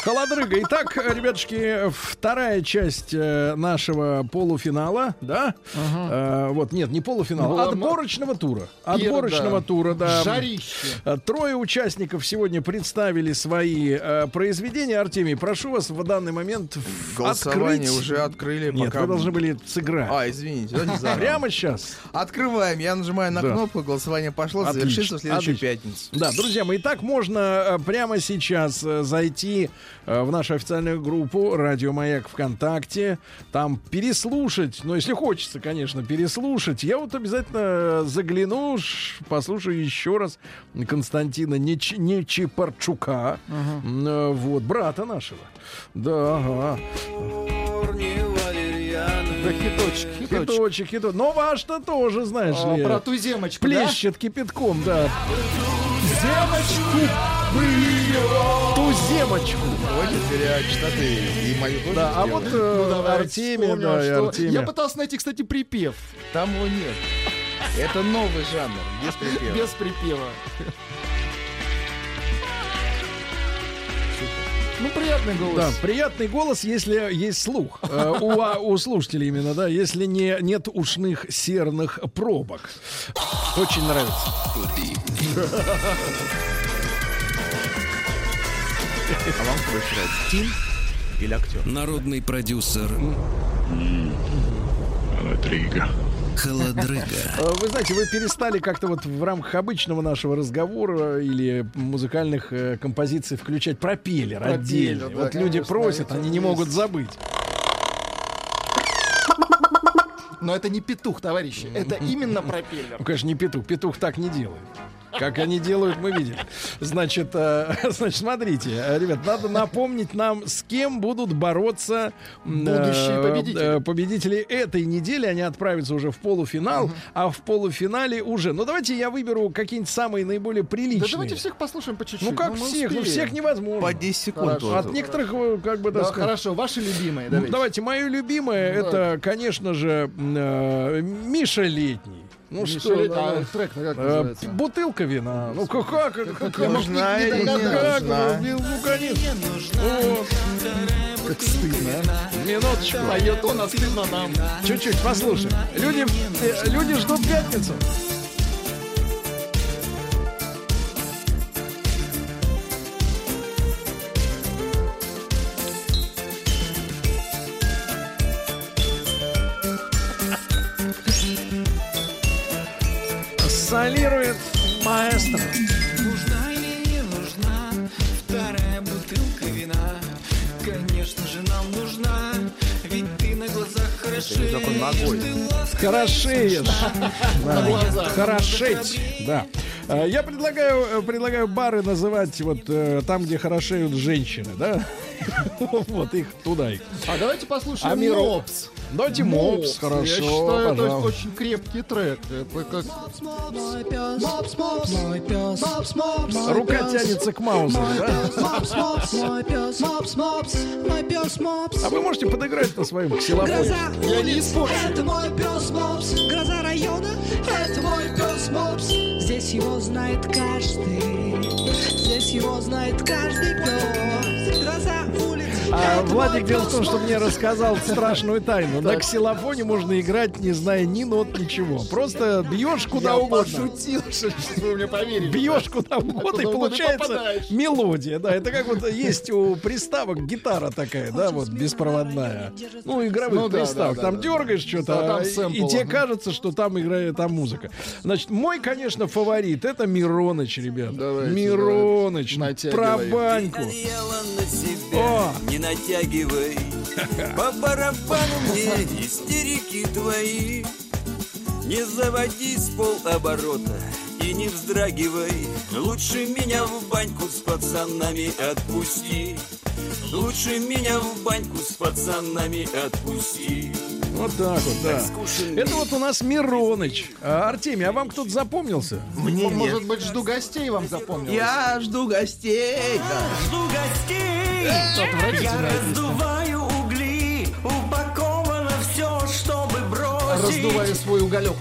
[SPEAKER 2] Холодрыга. Итак, ребятушки, вторая часть э, нашего полуфинала, да? Э, вот, нет, не полуфинала,
[SPEAKER 3] Ну,
[SPEAKER 2] отборочного тура. Отборочного
[SPEAKER 3] да.
[SPEAKER 2] тура, да.
[SPEAKER 3] Жарище.
[SPEAKER 2] Э, Трое участников сегодня представили свои э, произведения. Артемий, прошу вас в данный момент
[SPEAKER 4] Голосование
[SPEAKER 2] открыть.
[SPEAKER 4] уже открыли.
[SPEAKER 2] Нет,
[SPEAKER 4] пока...
[SPEAKER 2] вы должны были сыграть.
[SPEAKER 4] А, извините, давайте заново.
[SPEAKER 2] Прямо сейчас.
[SPEAKER 4] Открываем. Я нажимаю на
[SPEAKER 2] Да.
[SPEAKER 4] кнопку, голосование пошло,
[SPEAKER 2] Отлично,
[SPEAKER 4] завершится в следующую
[SPEAKER 2] отлично.
[SPEAKER 4] пятницу.
[SPEAKER 2] Да, друзья мои, так можно э, прямо сейчас э, зайти э, в нашу официальную группу «Радио Маяк ВКонтакте», там переслушать, ну, если хочется, конечно, переслушать. Я вот обязательно загляну, ш- послушаю еще раз Константина Неч- Нечипарчука, э, вот, брата нашего. Да, ага.
[SPEAKER 3] Да хиточек, хиточек.
[SPEAKER 2] Хиточек, хиточек. Но ваш-то тоже, знаешь
[SPEAKER 3] А,
[SPEAKER 2] ли.
[SPEAKER 3] про туземочку, да?
[SPEAKER 2] Плещет кипятком, да. Земочку бы ее. Туземочку.
[SPEAKER 4] Давайте терять штаты и мою тоже
[SPEAKER 2] Да, а вот э,
[SPEAKER 3] Ну, давайте
[SPEAKER 2] Артемия,
[SPEAKER 3] вспомним,
[SPEAKER 2] да,
[SPEAKER 3] что-
[SPEAKER 2] Артемия.
[SPEAKER 3] Я пытался найти, кстати, припев.
[SPEAKER 4] Там его нет. Это новый жанр, без припева.
[SPEAKER 3] Без припева. Ну, приятный голос.
[SPEAKER 2] Да, приятный голос, если есть слух. Э, у, а, у слушателей именно, да, если не, нет ушных серных пробок. Очень нравится.
[SPEAKER 4] А вам кто больше нравится, Тим или актер?
[SPEAKER 1] Народный продюсер
[SPEAKER 19] Холодрыга.
[SPEAKER 1] Холодрыга.
[SPEAKER 2] Э, Вы знаете, вы перестали как-то вот в рамках обычного нашего разговора или музыкальных э, композиций включать пропеллер
[SPEAKER 3] Пропеллер,
[SPEAKER 2] отдельно.
[SPEAKER 3] да,
[SPEAKER 2] вот люди
[SPEAKER 3] конечно,
[SPEAKER 2] просят,
[SPEAKER 3] это
[SPEAKER 2] они не могут забыть.
[SPEAKER 3] Но это не петух, товарищи. Это именно пропеллер.
[SPEAKER 2] Ну, конечно, не петух. Петух так не делает. Как они делают, мы видели. Значит, э, значит, смотрите, э, ребят, надо напомнить нам, с кем будут бороться м,
[SPEAKER 3] Будущие
[SPEAKER 2] э,
[SPEAKER 3] победители.
[SPEAKER 2] э, победители этой недели. Они отправятся уже в полуфинал, а в полуфинале уже. Ну, давайте я выберу какие-нибудь самые наиболее
[SPEAKER 3] Да
[SPEAKER 2] приличные.
[SPEAKER 3] давайте всех послушаем по чуть-чуть.
[SPEAKER 2] ну, как
[SPEAKER 3] мы
[SPEAKER 2] всех? Ну,
[SPEAKER 3] успеем.
[SPEAKER 2] всех невозможно.
[SPEAKER 4] По 10 секунд
[SPEAKER 3] Хорошо.
[SPEAKER 4] тоже.
[SPEAKER 2] От некоторых, э, как бы,
[SPEAKER 3] Да,
[SPEAKER 2] сказать,
[SPEAKER 3] хорошо, ваши любимые.
[SPEAKER 2] ну,
[SPEAKER 3] Давайте.
[SPEAKER 2] давайте, мое любимое,
[SPEAKER 3] Ну,
[SPEAKER 2] это, конечно же, э, Миша Летний. Ну
[SPEAKER 3] Миша
[SPEAKER 2] что,
[SPEAKER 3] Летний,
[SPEAKER 2] да,
[SPEAKER 3] а трек как
[SPEAKER 2] э,
[SPEAKER 3] называется?
[SPEAKER 2] бутылка вина. Ну как, как, это, как,
[SPEAKER 3] мог
[SPEAKER 4] Нужна
[SPEAKER 3] не- не
[SPEAKER 4] или не
[SPEAKER 2] как,
[SPEAKER 4] нужна?
[SPEAKER 2] ну, конечно. Вот,
[SPEAKER 3] Как стыдно, а.
[SPEAKER 2] минуточку.
[SPEAKER 3] Поет он, а стыдно нам.
[SPEAKER 2] Чуть-чуть, послушай. Люди, э, люди ждут пятницу. Маэстро.
[SPEAKER 5] Нужна или не нужна вторая бутылка вина? Конечно же нам нужна, ведь ты на глазах хорошеешь.
[SPEAKER 4] Ногой.
[SPEAKER 2] Хорошеешь.
[SPEAKER 3] На глазах.
[SPEAKER 2] Хорошеть. Да. А, Я предлагаю, э, предлагаю бары называть вот э, там, где хорошеют женщины, да? Вот их туда их.
[SPEAKER 3] А давайте послушаем
[SPEAKER 2] А
[SPEAKER 3] Мопс.
[SPEAKER 2] Давайте Мопс, хорошо,
[SPEAKER 3] Я считаю, это
[SPEAKER 2] пожалуйста.
[SPEAKER 3] очень крепкий трек. Это как...
[SPEAKER 5] Мой пес, мопс, мопс, мой пес, мопс, мопс, мой
[SPEAKER 2] Рука тянется к Маузеру,
[SPEAKER 5] Мой
[SPEAKER 2] да?
[SPEAKER 5] пес, мопс, мопс, мой пес, мопс, мопс, мой пес, мопс.
[SPEAKER 2] А вы можете подыграть на своем ксилофоне?
[SPEAKER 5] Гроза улиц, это мой пес Мопс. Гроза района, это мой пес Мопс. Здесь его знает каждый, здесь его знает каждый пес. Гроза улиц,
[SPEAKER 2] А Владик дело в том, что мне рассказал страшную тайну. На ксилофоне можно играть, не зная ни нот, ничего. Просто бьешь куда
[SPEAKER 3] Я
[SPEAKER 2] угодно.
[SPEAKER 3] пошутил, что вы мне поверили.
[SPEAKER 2] Бьешь куда угодно, и получается
[SPEAKER 3] попадаешь.
[SPEAKER 2] мелодия. Да, это как вот есть у приставок гитара такая, да, вот беспроводная. Ну, игровых
[SPEAKER 3] Ну да,
[SPEAKER 2] приставок.
[SPEAKER 3] да,
[SPEAKER 2] там дергаешь
[SPEAKER 3] А
[SPEAKER 2] что-то,
[SPEAKER 3] там
[SPEAKER 2] и тебе кажется, что там играет там музыка. Значит, мой, конечно, фаворит это Мироныч, ребят.
[SPEAKER 3] Давайте,
[SPEAKER 2] Мироныч,
[SPEAKER 3] давайте.
[SPEAKER 2] про баньку. О!
[SPEAKER 20] Натягивай. По барабану мне истерики твои Не заводи с полоборота и не вздрагивай Лучше меня в баньку с пацанами отпусти Лучше меня в баньку с пацанами отпусти
[SPEAKER 2] Вот так вот, да. Это вот у нас Мироныч. А, Артемий, а вам кто-то запомнился?
[SPEAKER 4] Мне
[SPEAKER 3] Может
[SPEAKER 4] нет.
[SPEAKER 3] быть, жду гостей вам запомнилось?
[SPEAKER 4] Я жду гостей. да.
[SPEAKER 5] Жду гостей,
[SPEAKER 3] отвратительная
[SPEAKER 5] я раздуваю угли, чтобы
[SPEAKER 3] Раздуваю свой уголек.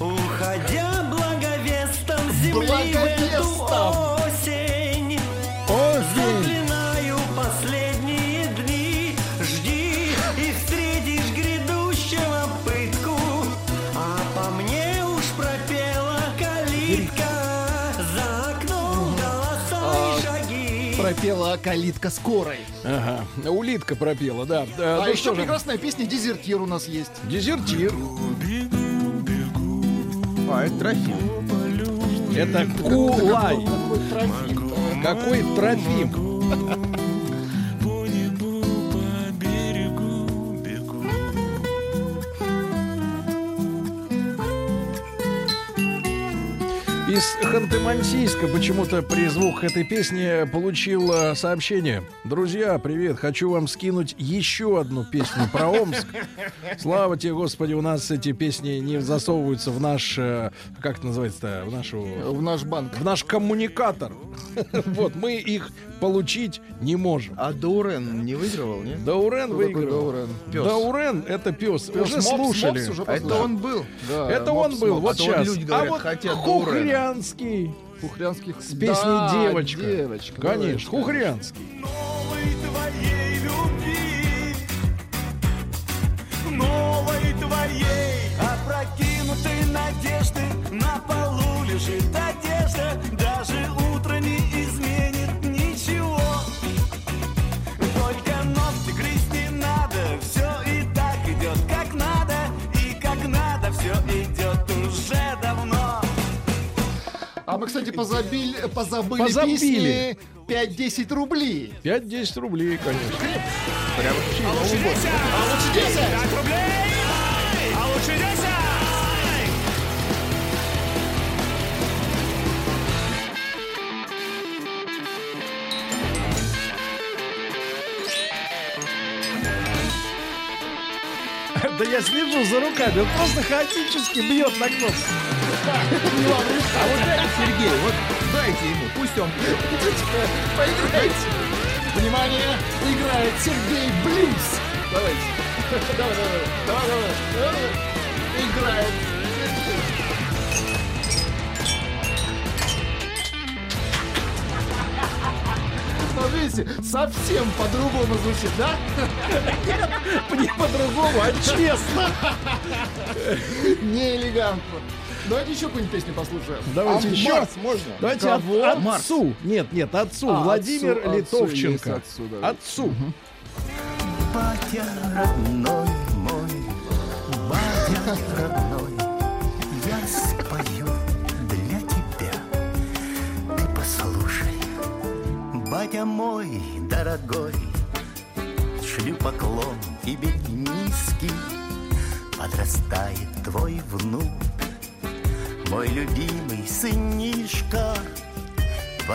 [SPEAKER 5] Уходя благовестом земли в эту
[SPEAKER 3] Благовестом.
[SPEAKER 5] Пропела калитка
[SPEAKER 3] скорой.
[SPEAKER 2] Ага, улитка пропела, да.
[SPEAKER 3] А
[SPEAKER 2] ну
[SPEAKER 3] еще прекрасная песня «Дезертир» у нас есть.
[SPEAKER 2] Дезертир.
[SPEAKER 4] А, это Трофим.
[SPEAKER 2] Это Кулай. Какой Трофим. Из Ханты-Мансийска почему-то при звуках этой песни получил э, сообщение. Друзья, привет, хочу вам скинуть еще одну песню про Омск. Слава тебе, Господи, у нас эти песни не засовываются в наш, э, как это называется-то, в нашу...
[SPEAKER 3] В наш банк.
[SPEAKER 2] В наш коммуникатор. Вот, мы их получить не можем.
[SPEAKER 4] А Дурен не выигрывал, нет?
[SPEAKER 2] Даурен выиграл.
[SPEAKER 3] Даурен?
[SPEAKER 4] Пес.
[SPEAKER 2] Даурен это пес.
[SPEAKER 3] Пес
[SPEAKER 2] Уже
[SPEAKER 3] Мопс,
[SPEAKER 2] слушали.
[SPEAKER 3] Мопс уже
[SPEAKER 4] А это он был.
[SPEAKER 3] Да,
[SPEAKER 2] Это
[SPEAKER 3] Мопс,
[SPEAKER 2] он был,
[SPEAKER 3] Мопс.
[SPEAKER 2] вот
[SPEAKER 4] А
[SPEAKER 2] сейчас.
[SPEAKER 4] люди
[SPEAKER 2] а
[SPEAKER 4] говорят,
[SPEAKER 2] вот
[SPEAKER 4] хотят
[SPEAKER 2] Хухрянский.
[SPEAKER 3] Хухрянских...
[SPEAKER 2] С песней
[SPEAKER 3] Да,
[SPEAKER 2] «Девочка».
[SPEAKER 3] девочка.
[SPEAKER 2] Конечно,
[SPEAKER 3] девочка.
[SPEAKER 2] Хухрянский.
[SPEAKER 5] Новой твоей любви Новой твоей Опрокинутой надежды На полу лежит
[SPEAKER 3] А мы, кстати, позабили, позабыли,
[SPEAKER 2] Позабили.
[SPEAKER 3] песни 5-10 рублей.
[SPEAKER 2] 5-10 рублей, конечно.
[SPEAKER 5] А лучше 10!
[SPEAKER 3] А лучше 10!
[SPEAKER 5] 5 рублей!
[SPEAKER 2] Да я слежу за руками, он просто хаотически бьет на кнопку.
[SPEAKER 4] А вот дайте Сергей, вот дайте ему, пусть он...
[SPEAKER 3] Поиграйте. Внимание, играет Сергей Блюз. Давайте. Давай, давай, давай, давай, давай. Играет Сергей. Видите, совсем по-другому звучит, да?
[SPEAKER 2] Не по-другому, а честно.
[SPEAKER 3] Не элегантно. Давайте еще какую-нибудь песню послушаем.
[SPEAKER 2] Давайте
[SPEAKER 3] А
[SPEAKER 2] еще.
[SPEAKER 3] Марс можно?
[SPEAKER 2] Давайте от-
[SPEAKER 3] Кого?
[SPEAKER 2] отцу. Нет, нет, отцу.
[SPEAKER 3] А,
[SPEAKER 2] Владимир
[SPEAKER 3] отцу, отцу,
[SPEAKER 2] Литовченко.
[SPEAKER 3] есть отцу, да.
[SPEAKER 2] Отцу.
[SPEAKER 5] Батя родной мой, батя родной, батя мой дорогой, шлю поклон тебе низкий, подрастает твой внук.
[SPEAKER 19] Мой любимый сынишка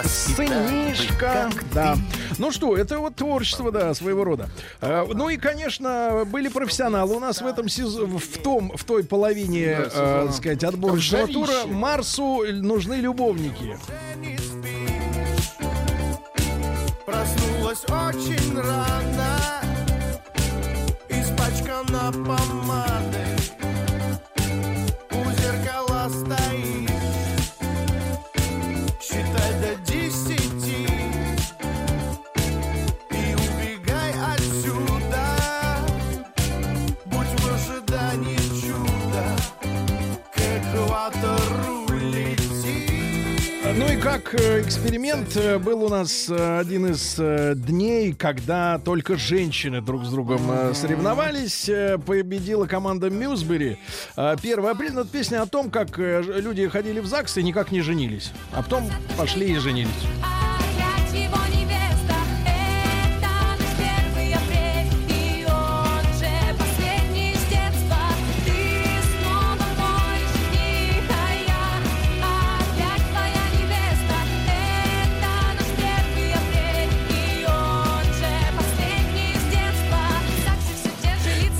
[SPEAKER 2] Сынишка, да. Ну что, это вот творчество, да, своего рода. А, Ну и, конечно, были профессионалы у нас в этом сезоне, в том, в той половине,
[SPEAKER 3] Да,
[SPEAKER 2] э, так сказать, отборочного тура. Марсу нужны любовники.
[SPEAKER 5] Проснулась очень рано. Испачкана помадой
[SPEAKER 2] Э, эксперимент э, был у нас э, один из дней, когда только женщины друг с другом соревновались. Победила команда Мьюзбери. Э, 1 апреля. Ну, это песня о том, как люди ходили в ЗАГС и никак не женились. А потом пошли и женились.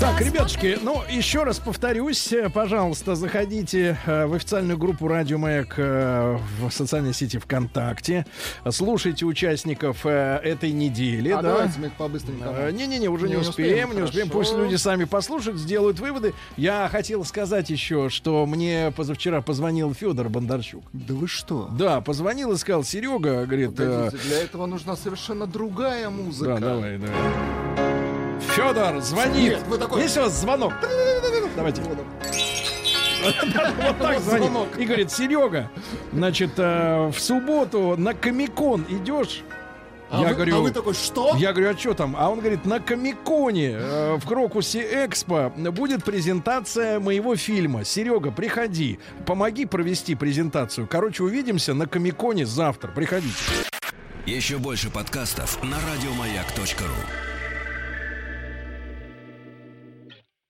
[SPEAKER 21] Так,
[SPEAKER 2] ребятушки, ну, еще раз повторюсь, э, пожалуйста, заходите э, в официальную группу Радио Маяк э, в социальной сети ВКонтакте, слушайте участников этой недели,
[SPEAKER 3] А
[SPEAKER 2] да.
[SPEAKER 3] давайте мы их по-быстренькому.
[SPEAKER 2] Э, Не-не-не, уже не,
[SPEAKER 3] Не
[SPEAKER 2] успеем,
[SPEAKER 3] успеем,
[SPEAKER 2] не успеем.
[SPEAKER 3] хорошо.
[SPEAKER 2] Пусть люди сами послушают, сделают выводы. Я хотел сказать еще, что мне позавчера позвонил Федор Бондарчук.
[SPEAKER 3] Да вы что?
[SPEAKER 2] Да, позвонил и сказал, Серега, говорит,
[SPEAKER 3] Погодите, для этого нужна совершенно другая музыка.
[SPEAKER 2] да, давай, давай. Федор, звонит.
[SPEAKER 3] Нет, вы такой-
[SPEAKER 2] Есть у вас звонок? Давайте. Вот так звонит. И говорит, Серега, значит, э, в субботу на Комикон идешь?
[SPEAKER 3] А
[SPEAKER 2] я
[SPEAKER 3] вы-
[SPEAKER 2] говорю,
[SPEAKER 3] а вы такой, что?
[SPEAKER 2] Я говорю, а что там? А он говорит, на Комиконе э, в Крокусе Экспо будет презентация моего фильма. Серега, приходи, помоги провести презентацию. Короче, увидимся на Комиконе завтра. Приходите.
[SPEAKER 1] Еще больше подкастов на радиомаяк.ру.